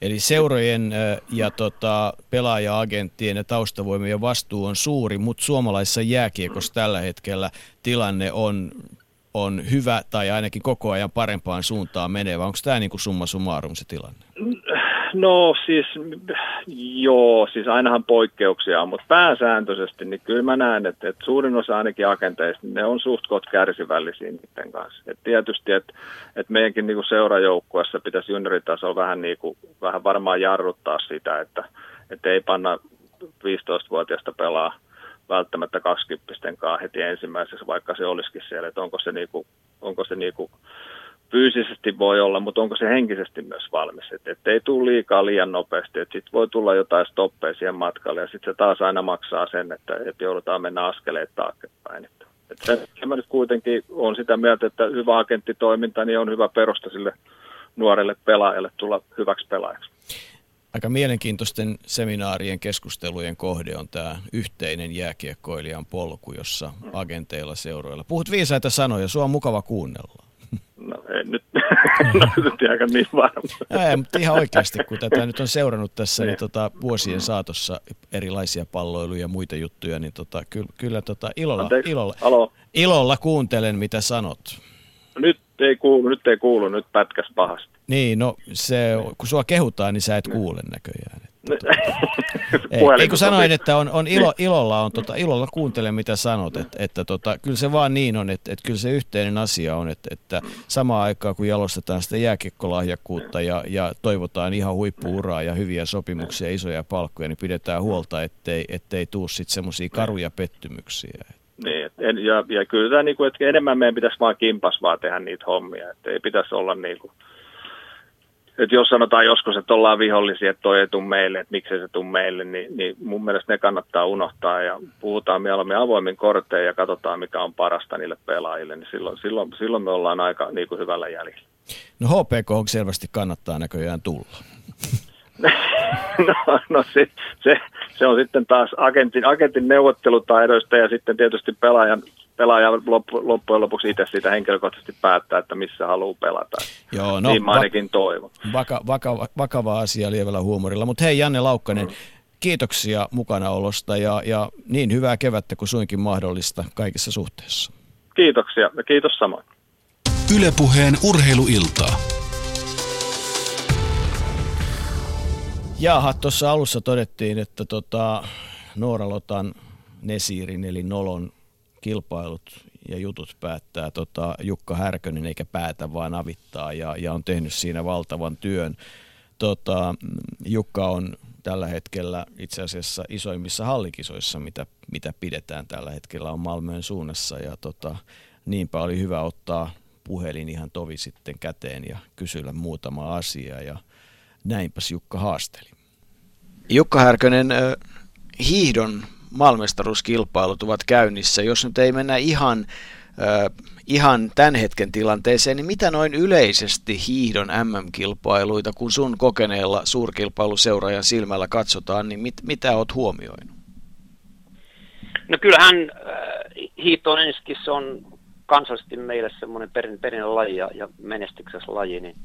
Eli seurojen ja tota, pelaaja-agenttien ja taustavoimien vastuu on suuri, mutta suomalaisessa jääkiekossa tällä hetkellä tilanne on, on hyvä tai ainakin koko ajan parempaan suuntaan menevä. Onko tämä niin kuin summa summarum se tilanne? No siis, joo, siis ainahan poikkeuksia on, mutta pääsääntöisesti niin kyllä mä näen, että, että suurin osa ainakin agenteista, ne on suht kot kärsivällisiä niiden kanssa. Et tietysti, että, että meidänkin niin seurajoukkuessa pitäisi junioritasolla vähän, niin kuin, vähän varmaan jarruttaa sitä, että, että ei panna 15-vuotiaasta pelaa välttämättä 20 kanssa heti ensimmäisessä, vaikka se olisikin siellä, että onko se, niin kuin, onko se niin kuin fyysisesti voi olla, mutta onko se henkisesti myös valmis. Että et ei tule liikaa liian nopeasti, että sitten voi tulla jotain stoppeja siihen matkalle ja sitten se taas aina maksaa sen, että, että joudutaan mennä askeleet taaksepäin. Että, mä nyt kuitenkin on sitä mieltä, että hyvä agenttitoiminta niin on hyvä perusta sille nuorelle pelaajalle tulla hyväksi pelaajaksi. Aika mielenkiintoisten seminaarien keskustelujen kohde on tämä yhteinen jääkiekkoilijan polku, jossa agenteilla seuroilla. Puhut viisaita sanoja, sua on mukava kuunnella. No ei nyt, no, nyt aika niin varma. Ei, mutta ihan oikeasti, kun tätä nyt on seurannut tässä niin tota, vuosien saatossa erilaisia palloiluja ja muita juttuja, niin tota, kyllä, kyllä tota, ilolla, ilolla, ilolla kuuntelen, mitä sanot. Nyt ei kuulu, nyt ei kuulu, nyt pätkäs pahasti. Niin, no se, kun sua kehutaan, niin sä et kuule näköjään. Ei, kun sanoin, että on, on ilo, ilolla, on, tota, ilolla kuuntele mitä sanot, että, että tota, kyllä se vaan niin on, että, että kyllä se yhteinen asia on, että, että samaan aikaan kun jalostetaan sitä jääkekkolahjakkuutta ja, ja toivotaan ihan huippuuraa ja hyviä sopimuksia, isoja palkkoja, niin pidetään huolta, ettei, ettei tuu sitten semmoisia karuja pettymyksiä. Niin, ja, ja kyllä tämä, niin kuin, että enemmän meidän pitäisi vaan kimpas vaan tehdä niitä hommia, että ei pitäisi olla niin kuin, että jos sanotaan joskus, että ollaan vihollisia, että toi ei tule meille, että miksei se tule meille, niin, niin mun mielestä ne kannattaa unohtaa ja puhutaan mieluummin avoimin kortein ja katsotaan, mikä on parasta niille pelaajille, niin silloin, silloin, silloin me ollaan aika niin kuin hyvällä jäljellä. No HPK selvästi kannattaa näköjään tulla. no, no se, se, se, on sitten taas agentin, agentin neuvottelutaidoista ja sitten tietysti pelaajan pelaaja loppujen lopuksi itse siitä henkilökohtaisesti päättää, että missä haluaa pelata. Joo, no, niin mä ainakin va- toivon. Vaka, vakava, vakava asia lievällä huumorilla. Mutta hei Janne Laukkanen, mm. kiitoksia mukanaolosta ja, ja niin hyvää kevättä kuin suinkin mahdollista kaikissa suhteissa. Kiitoksia ja kiitos samoin. Ylepuheen urheiluiltaa. Jaha, tuossa alussa todettiin, että tota, Nooralotan Nesirin eli Nolon kilpailut ja jutut päättää tota Jukka Härkönen eikä päätä vaan avittaa ja, ja on tehnyt siinä valtavan työn. Tota, Jukka on tällä hetkellä itse asiassa isoimmissa hallikisoissa, mitä, mitä pidetään tällä hetkellä on Malmöön suunnassa ja tota, niinpä oli hyvä ottaa puhelin ihan tovi sitten käteen ja kysyä muutama asia ja näinpäs Jukka haasteli. Jukka Härkönen, hiihdon maailmestaruuskilpailut ovat käynnissä. Jos nyt ei mennä ihan, äh, ihan tämän hetken tilanteeseen, niin mitä noin yleisesti hiihdon MM-kilpailuita, kun sun kokeneella suurkilpailuseuraajan silmällä katsotaan, niin mit, mitä oot huomioinut? No kyllähän äh, hiihto on ensinnäkin se on kansallisesti meille semmoinen perin, perinne laji ja, ja menestyksessä laji, niin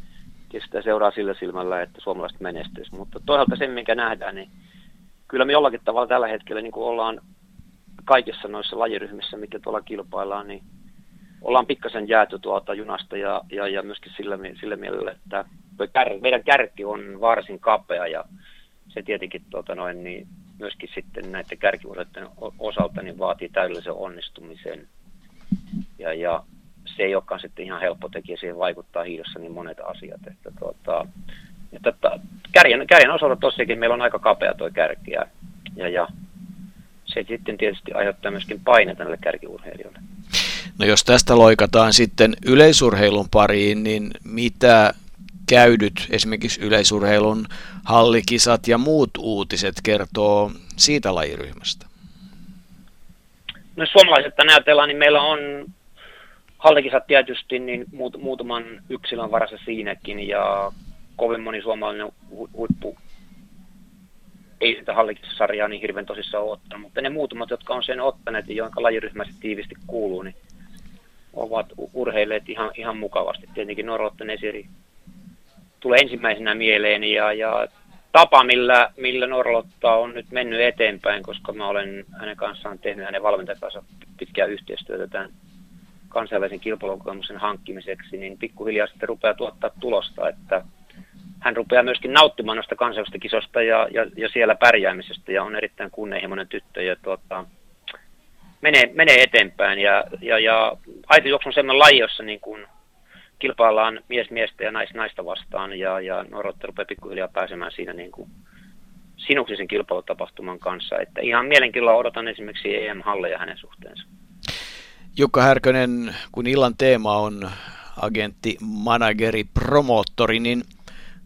tietysti sitä seuraa sillä silmällä, että suomalaiset menestyisi. Mutta toisaalta sen, mikä nähdään, niin kyllä me jollakin tavalla tällä hetkellä niin kuin ollaan kaikissa noissa lajiryhmissä, mikä tuolla kilpaillaan, niin ollaan pikkasen jääty tuolta junasta ja, ja, ja myöskin sillä, sillä mielellä, että kär, meidän kärki on varsin kapea ja se tietenkin tuota noin, niin myöskin sitten näiden kärkivuoden osalta niin vaatii täydellisen onnistumisen. Ja, ja se ei olekaan sitten ihan helppo tekijä, siihen vaikuttaa hiidossa niin monet asiat. Että tuota, että, että kärjen, kärjen osalta tosiaankin meillä on aika kapea tuo kärki ja, ja, ja se sitten tietysti aiheuttaa myöskin paineita näille kärkiurheilijoille. No jos tästä loikataan sitten yleisurheilun pariin, niin mitä käydyt esimerkiksi yleisurheilun hallikisat ja muut uutiset kertoo siitä lajiryhmästä? No suomalaiset ajatellaan, niin meillä on hallikisat tietysti niin muut, muutaman yksilön varassa siinäkin ja kovin moni suomalainen hu, huippu ei sitä hallikissarjaa niin hirveän tosissaan ole ottanut, mutta ne muutamat, jotka on sen ottaneet ja jonka lajiryhmä tiivisti kuuluu, niin ovat urheilleet ihan, ihan mukavasti. Tietenkin Norrotten esiri tulee ensimmäisenä mieleen ja, ja tapa, millä, millä Norlotta on nyt mennyt eteenpäin, koska mä olen hänen kanssaan tehnyt hänen valmentajan kanssa pitkää yhteistyötä tämän kansainvälisen kilpailukokemuksen hankkimiseksi, niin pikkuhiljaa sitten rupeaa tuottaa tulosta, että hän rupeaa myöskin nauttimaan noista kansainvälisistä kisosta ja, ja, ja, siellä pärjäämisestä ja on erittäin kunnianhimoinen tyttö ja tuota, menee, menee eteenpäin. Ja, ja, ja aitojuoksu on sellainen laji, jossa niin kuin kilpaillaan mies miestä ja nais naista vastaan ja, ja Norrotte rupeaa pikkuhiljaa pääsemään siinä niin kuin sinuksisen kilpailutapahtuman kanssa. Että ihan mielenkiinnolla odotan esimerkiksi EM-halleja hänen suhteensa. Jukka Härkönen, kun illan teema on agentti, manageri, promoottori, niin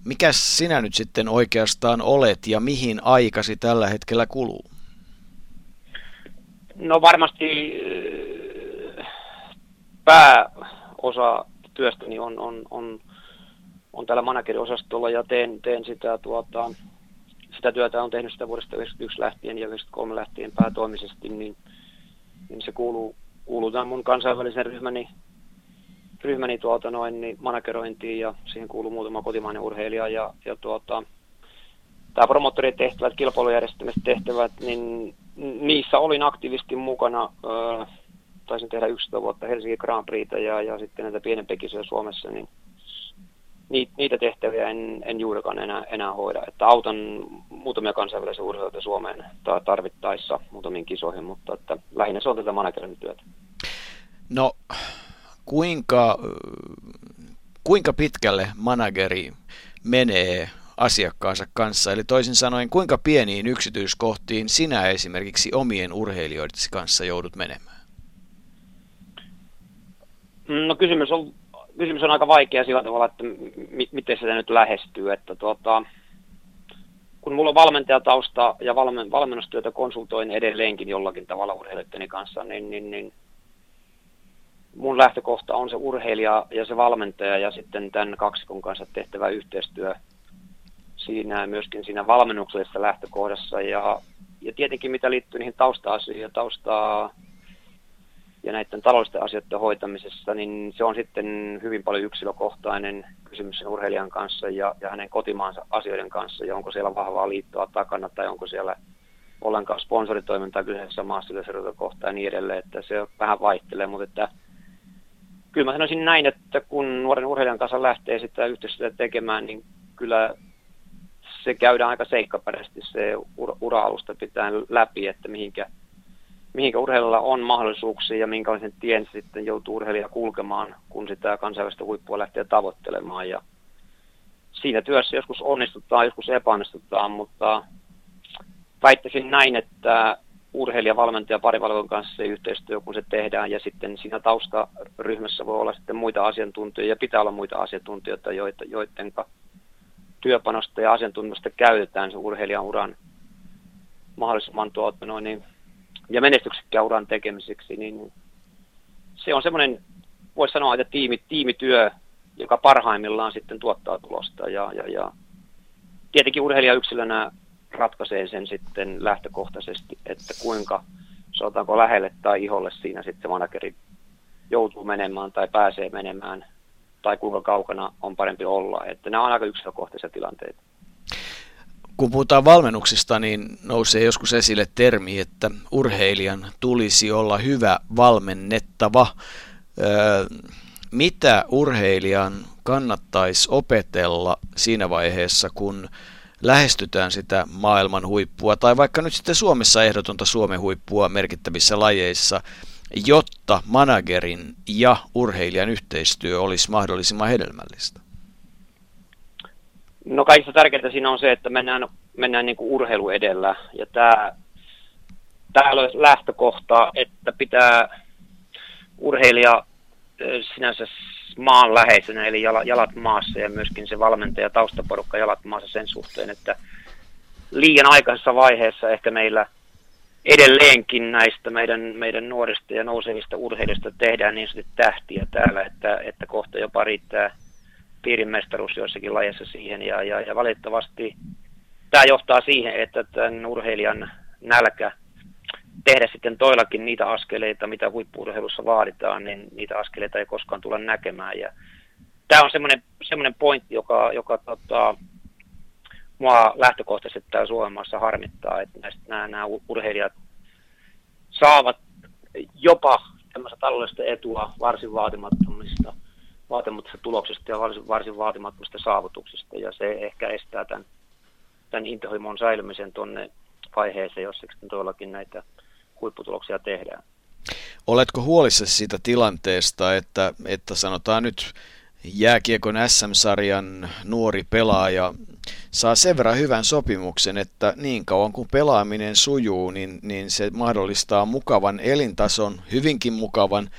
mikä sinä nyt sitten oikeastaan olet ja mihin aikasi tällä hetkellä kuluu? No varmasti äh, pääosa työstäni on, on, on, on täällä manageriosastolla ja teen, teen sitä, tuota, sitä työtä on tehnyt sitä vuodesta 1991 lähtien ja 1993 lähtien päätoimisesti, niin, niin se kuuluu, kuuluu tämän mun kansainvälisen ryhmäni, ryhmäni tuota noin, niin managerointiin ja siihen kuuluu muutama kotimainen urheilija ja, ja tuota, tämä promottorien tehtävät, kilpailujärjestämistehtävät, niin niissä olin aktiivisesti mukana. Öö, taisin tehdä 11 vuotta Helsingin Grand Prixta ja, ja sitten näitä pienempiä kisoja Suomessa, niin niitä tehtäviä en, en juurikaan enää, enää hoida. Että autan muutamia kansainvälisiä urheilijoita Suomeen tarvittaessa muutamiin kisoihin, mutta että lähinnä se on tätä managerin työtä. No, kuinka, kuinka pitkälle manageri menee asiakkaansa kanssa? Eli toisin sanoen, kuinka pieniin yksityiskohtiin sinä esimerkiksi omien urheilijoidesi kanssa joudut menemään? No kysymys on, kysymys on aika vaikea sillä tavalla, että m- miten sitä nyt lähestyy. Että tuota, kun mulla on valmentajatausta ja valmen, valmennustyötä konsultoin edelleenkin jollakin tavalla urheilijoiden kanssa, niin, niin, niin mun lähtökohta on se urheilija ja se valmentaja ja sitten tämän kaksikon kanssa tehtävä yhteistyö siinä myöskin siinä valmennuksellisessa lähtökohdassa. Ja, ja tietenkin mitä liittyy niihin tausta-asioihin ja taustaa ja näiden taloudellisten asioiden hoitamisessa, niin se on sitten hyvin paljon yksilökohtainen kysymys sen urheilijan kanssa ja, ja hänen kotimaansa asioiden kanssa, ja onko siellä vahvaa liittoa takana tai onko siellä ollenkaan sponsoritoimintaa kyseisessä maassa kohtaa ja niin edelleen, että se vähän vaihtelee, mutta että kyllä mä sanoisin näin, että kun nuoren urheilijan kanssa lähtee sitä yhteistyötä tekemään, niin kyllä se käydään aika seikkaperäisesti se ura-alusta pitää läpi, että mihinkä – mihinkä urheilijalla on mahdollisuuksia ja minkälaisen tien sitten joutuu urheilija kulkemaan, kun sitä kansainvälistä huippua lähtee tavoittelemaan. Ja siinä työssä joskus onnistutaan, joskus epäonnistutaan, mutta väittäisin näin, että urheilija, valmentaja, parivalvon kanssa se yhteistyö, kun se tehdään, ja sitten siinä taustaryhmässä voi olla sitten muita asiantuntijoita, ja pitää olla muita asiantuntijoita, joita, joiden työpanosta ja asiantuntemusta käytetään se urheilijan uran mahdollisimman tuota, noin, niin ja menestyksekkään uran tekemiseksi, niin se on semmoinen, voisi sanoa, että tiimi, tiimityö, joka parhaimmillaan sitten tuottaa tulosta. Ja, ja, ja tietenkin urheilija yksilönä ratkaisee sen sitten lähtökohtaisesti, että kuinka sanotaanko lähelle tai iholle siinä sitten manageri joutuu menemään tai pääsee menemään tai kuinka kaukana on parempi olla. Että nämä on aika yksilökohtaisia tilanteita. Kun puhutaan valmennuksista, niin nousee joskus esille termi, että urheilijan tulisi olla hyvä valmennettava. Mitä urheilijan kannattaisi opetella siinä vaiheessa, kun lähestytään sitä maailman huippua, tai vaikka nyt sitten Suomessa ehdotonta Suomen huippua merkittävissä lajeissa, jotta managerin ja urheilijan yhteistyö olisi mahdollisimman hedelmällistä? No kaikista tärkeintä siinä on se, että mennään, mennään niin kuin urheilu edellä. Ja tämä, tämä on lähtökohta, että pitää urheilija sinänsä maanläheisenä, eli jalat maassa ja myöskin se valmentaja taustaporukka jalat maassa sen suhteen, että liian aikaisessa vaiheessa ehkä meillä edelleenkin näistä meidän, meidän nuorista ja nousevista urheilijoista tehdään niin sanotusti tähtiä täällä, että, että kohta jopa riittää piirimestaruus joissakin lajeissa siihen. Ja, ja, ja valitettavasti tämä johtaa siihen, että tämän urheilijan nälkä tehdä sitten toillakin niitä askeleita, mitä huippuurheilussa vaaditaan, niin niitä askeleita ei koskaan tulla näkemään. Ja tämä on semmoinen, semmoinen pointti, joka, joka tota, mua lähtökohtaisesti täällä Suomessa harmittaa, että näistä, nämä, nämä urheilijat saavat jopa tämmöistä taloudellista etua varsin vaatimattomista, vaatimattomista tuloksista ja varsin, varsin vaatimattomista saavutuksista, ja se ehkä estää tämän, tämän intohimon säilymisen tuonne vaiheeseen, jossa sitten todellakin näitä huipputuloksia tehdään. Oletko huolissasi siitä tilanteesta, että, että sanotaan nyt jääkiekon SM-sarjan nuori pelaaja saa sen verran hyvän sopimuksen, että niin kauan kuin pelaaminen sujuu, niin, niin se mahdollistaa mukavan elintason, hyvinkin mukavan,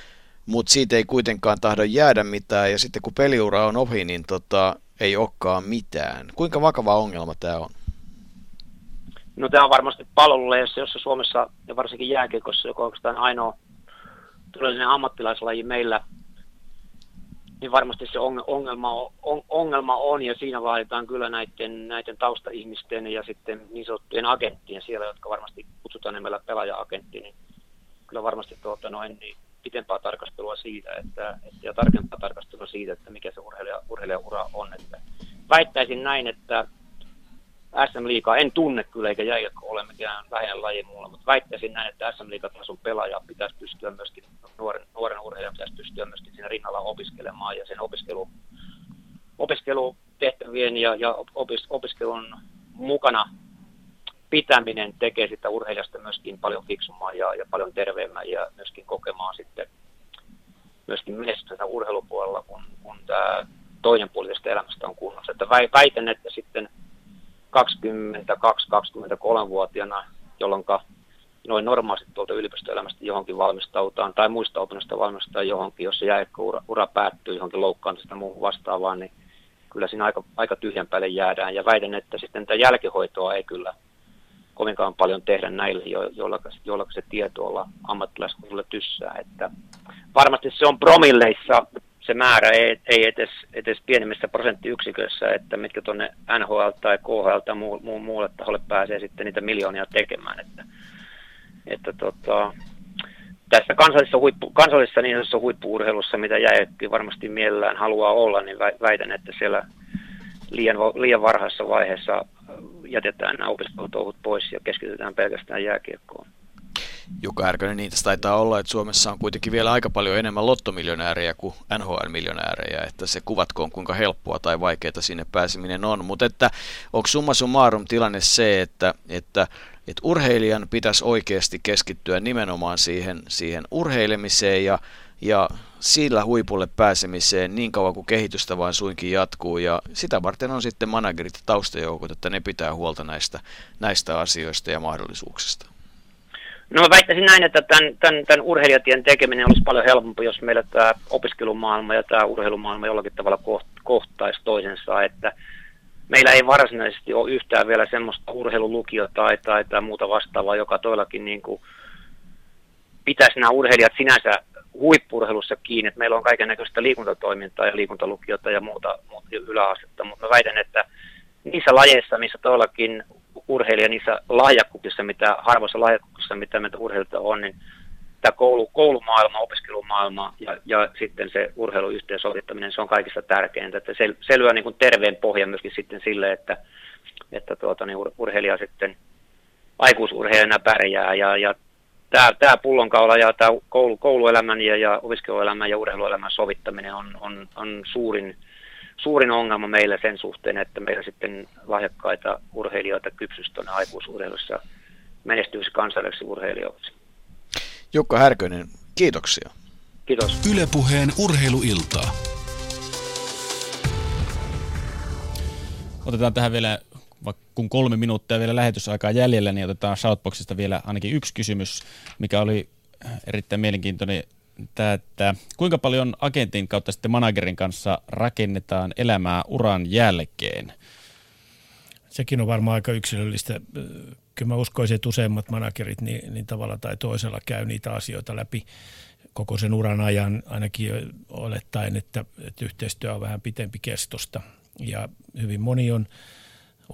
mutta siitä ei kuitenkaan tahdo jäädä mitään, ja sitten kun peliura on ohi, niin tota, ei olekaan mitään. Kuinka vakava ongelma tämä on? No tämä on varmasti palveluleissa, jossa Suomessa ja varsinkin jääkiekossa, joka on oikeastaan ainoa todellinen ammattilaislaji meillä, niin varmasti se ongelma on, ongelma on ja siinä vaaditaan kyllä näiden, näiden taustaihmisten ja sitten niin sanottujen agenttien siellä, jotka varmasti kutsutaan nimellä pelaaja-agentti, niin kyllä varmasti tuota noin niin pitempää tarkastelua siitä että, että, ja tarkempaa tarkastelua siitä, että mikä se urheilija, urheilijaura on. Että väittäisin näin, että SM Liigaa en tunne kyllä, eikä jääkiekko ole mikään vähäinen laji mulla, mutta väittäisin näin, että SM Liigatason pelaaja pitäisi pystyä myöskin, nuoren, nuoren urheilijan pitäisi pystyä myöskin siinä rinnalla opiskelemaan ja sen opiskelu, opiskelutehtävien ja, ja opis, opiskelun mukana pitäminen tekee sitä urheilijasta myöskin paljon fiksumman ja, ja paljon terveemmän ja myöskin kokemaan sitten myöskin menestystä urheilupuolella, kun, kun tämä toinen puoli tästä elämästä on kunnossa. Että väitän, että sitten – 22-23-vuotiaana, jolloin noin normaalisti tuolta yliopistoelämästä johonkin valmistautaan tai muista opinnoista valmistetaan johonkin, jos se ura, ura päättyy johonkin loukkaantumista muuhun vastaavaan, niin kyllä siinä aika, aika tyhjän päälle jäädään. Ja väitän, että sitten tätä jälkihoitoa ei kyllä kovinkaan paljon tehdä näille, jo, joilla, joilla se tieto olla ammattilaiskunnalle tyssää. Että varmasti se on promilleissa se määrä ei, ei edes, edes pienemmissä prosenttiyksiköissä, että mitkä tuonne NHL tai KHL tai muu, muu, muulle taholle pääsee sitten niitä miljoonia tekemään. Että, että tota, tässä kansallisessa, huippu, kansallisessa niin sanotussa huippuurheilussa, mitä jäi varmasti mielellään haluaa olla, niin väitän, että siellä liian, liian varhaisessa vaiheessa jätetään nämä opiskelutouhut pois ja keskitytään pelkästään jääkiekkoon. Jukka Härkönen, niitä taitaa olla, että Suomessa on kuitenkin vielä aika paljon enemmän lottomiljonäärejä kuin NHL-miljonäärejä, että se kuvatkoon kuinka helppoa tai vaikeaa sinne pääseminen on. Mutta että onko summa summarum tilanne se, että, että että urheilijan pitäisi oikeasti keskittyä nimenomaan siihen, siihen urheilemiseen ja, ja sillä huipulle pääsemiseen niin kauan kuin kehitystä vain suinkin jatkuu. Ja sitä varten on sitten managerit ja taustajoukot, että ne pitää huolta näistä, näistä asioista ja mahdollisuuksista. No mä väittäisin näin, että tämän, tämän, tämän urheilijatien tekeminen olisi paljon helpompi, jos meillä tämä opiskelumaailma ja tämä urheilumaailma jollakin tavalla kohtaisi toisensa, että meillä ei varsinaisesti ole yhtään vielä semmoista urheilulukiota tai, tai, tai muuta vastaavaa, joka toillakin niin kuin pitäisi nämä urheilijat sinänsä huippurheilussa kiinni, että meillä on kaiken näköistä liikuntatoimintaa ja liikuntalukiota ja muuta, muuta yläastetta, mutta mä väitän, että niissä lajeissa, missä todellakin urheilija, niissä lahjakkuuksissa, mitä harvoissa lahjakkuuksissa, mitä meitä urheilijoita on, niin tämä koulu, koulumaailma, opiskelumaailma ja, ja sitten se urheilun yhteensovittaminen, se on kaikista tärkeintä. Että se, se lyö niin kuin terveen pohjan myöskin sitten sille, että, että tuota, niin urheilija sitten aikuisurheilijana pärjää ja, ja tämä, tämä pullonkaula ja tämä koulu, kouluelämän ja, ja opiskeluelämän ja urheiluelämän sovittaminen on, on, on suurin, suurin ongelma meillä sen suhteen, että meillä sitten lahjakkaita urheilijoita kypsys tuonne aikuisurheilussa menestyisi kansainvälisiksi urheilijoiksi. Jukka Härkönen, kiitoksia. Kiitos. Ylepuheen urheiluiltaa. Otetaan tähän vielä, kun kolme minuuttia vielä lähetysaikaa jäljellä, niin otetaan Shoutboxista vielä ainakin yksi kysymys, mikä oli erittäin mielenkiintoinen. Tämä, että kuinka paljon agentin kautta sitten managerin kanssa rakennetaan elämää uran jälkeen? Sekin on varmaan aika yksilöllistä kyllä mä uskoisin, että useimmat managerit niin, niin tavalla tai toisella käy niitä asioita läpi koko sen uran ajan, ainakin olettaen, että, että yhteistyö on vähän pitempi kestosta. Ja hyvin moni on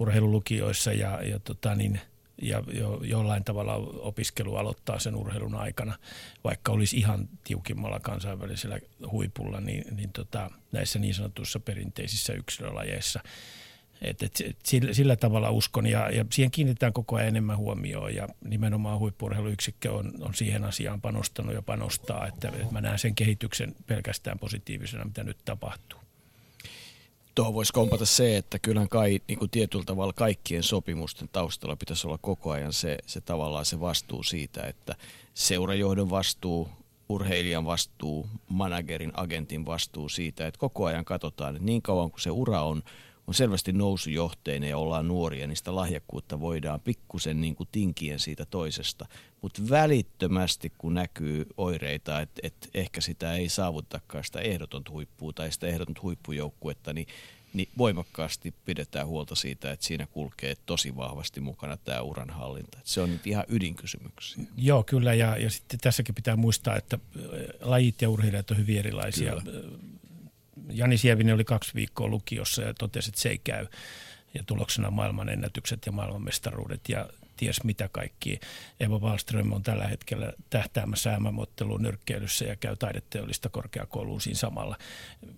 urheilulukioissa ja, ja, tota niin, ja jo, jollain tavalla opiskelu aloittaa sen urheilun aikana, vaikka olisi ihan tiukimmalla kansainvälisellä huipulla, niin, niin tota, näissä niin sanotuissa perinteisissä yksilölajeissa – et, et, et sillä, sillä tavalla uskon ja, ja siihen kiinnitetään koko ajan enemmän huomioon ja nimenomaan huippurheiluyksikkö on, on siihen asiaan panostanut ja panostaa, että, että mä näen sen kehityksen pelkästään positiivisena, mitä nyt tapahtuu. Tuohon voisi kompata se, että kyllähän kai, niin kuin tietyllä tavalla kaikkien sopimusten taustalla pitäisi olla koko ajan se, se tavallaan se vastuu siitä, että seurajohdon vastuu, urheilijan vastuu, managerin, agentin vastuu siitä, että koko ajan katsotaan, että niin kauan kuin se ura on on selvästi nousujohteinen ja ollaan nuoria, niin sitä lahjakkuutta voidaan pikkusen niin kuin tinkien siitä toisesta. Mutta välittömästi, kun näkyy oireita, että et ehkä sitä ei saavutakaan sitä ehdotonta huippua tai sitä ehdotonta huippujoukkuetta, niin niin voimakkaasti pidetään huolta siitä, että siinä kulkee tosi vahvasti mukana tämä uranhallinta. Se on nyt ihan ydinkysymyksiä. Joo, kyllä. Ja, ja sitten tässäkin pitää muistaa, että lajit ja urheilijat on hyvin erilaisia. Kyllä. Jani Sievinen oli kaksi viikkoa lukiossa ja totesi, että se ei käy. Ja tuloksena maailman ennätykset ja maailmanmestaruudet ja ties mitä kaikki. Eva Wallström on tällä hetkellä tähtäämässä MM-otteluun nyrkkeilyssä ja käy taideteollista korkeakouluun siinä samalla.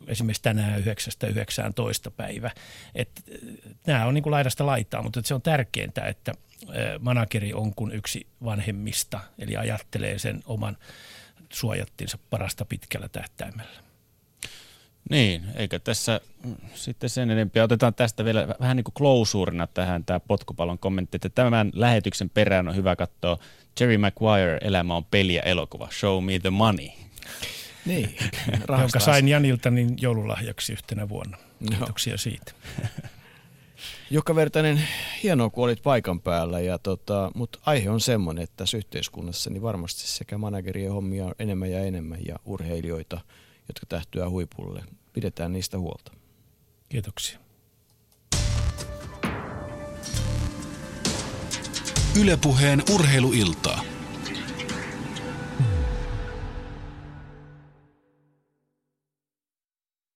Esimerkiksi tänään 9.19 päivä. Et, nämä on niin kuin laidasta laitaa, mutta se on tärkeintä, että manageri on kuin yksi vanhemmista, eli ajattelee sen oman suojattinsa parasta pitkällä tähtäimellä. Niin, eikä tässä mm, sitten sen enempiä. Otetaan tästä vielä vähän niin kuin tähän tämä potkupallon kommentti, että tämän lähetyksen perään on hyvä katsoa Jerry Maguire, Elämä on peli ja elokuva, Show me the money. Niin, jonka sain Janilta niin joululahjaksi yhtenä vuonna. Kiitoksia siitä. Jukka Vertainen, hienoa kun olit paikan päällä, ja tota, mutta aihe on semmoinen, että tässä yhteiskunnassa niin varmasti sekä managerien hommia on enemmän ja enemmän ja urheilijoita – jotka tähtyä huipulle. Pidetään niistä huolta. Kiitoksia. Ylepuheen urheiluiltaa.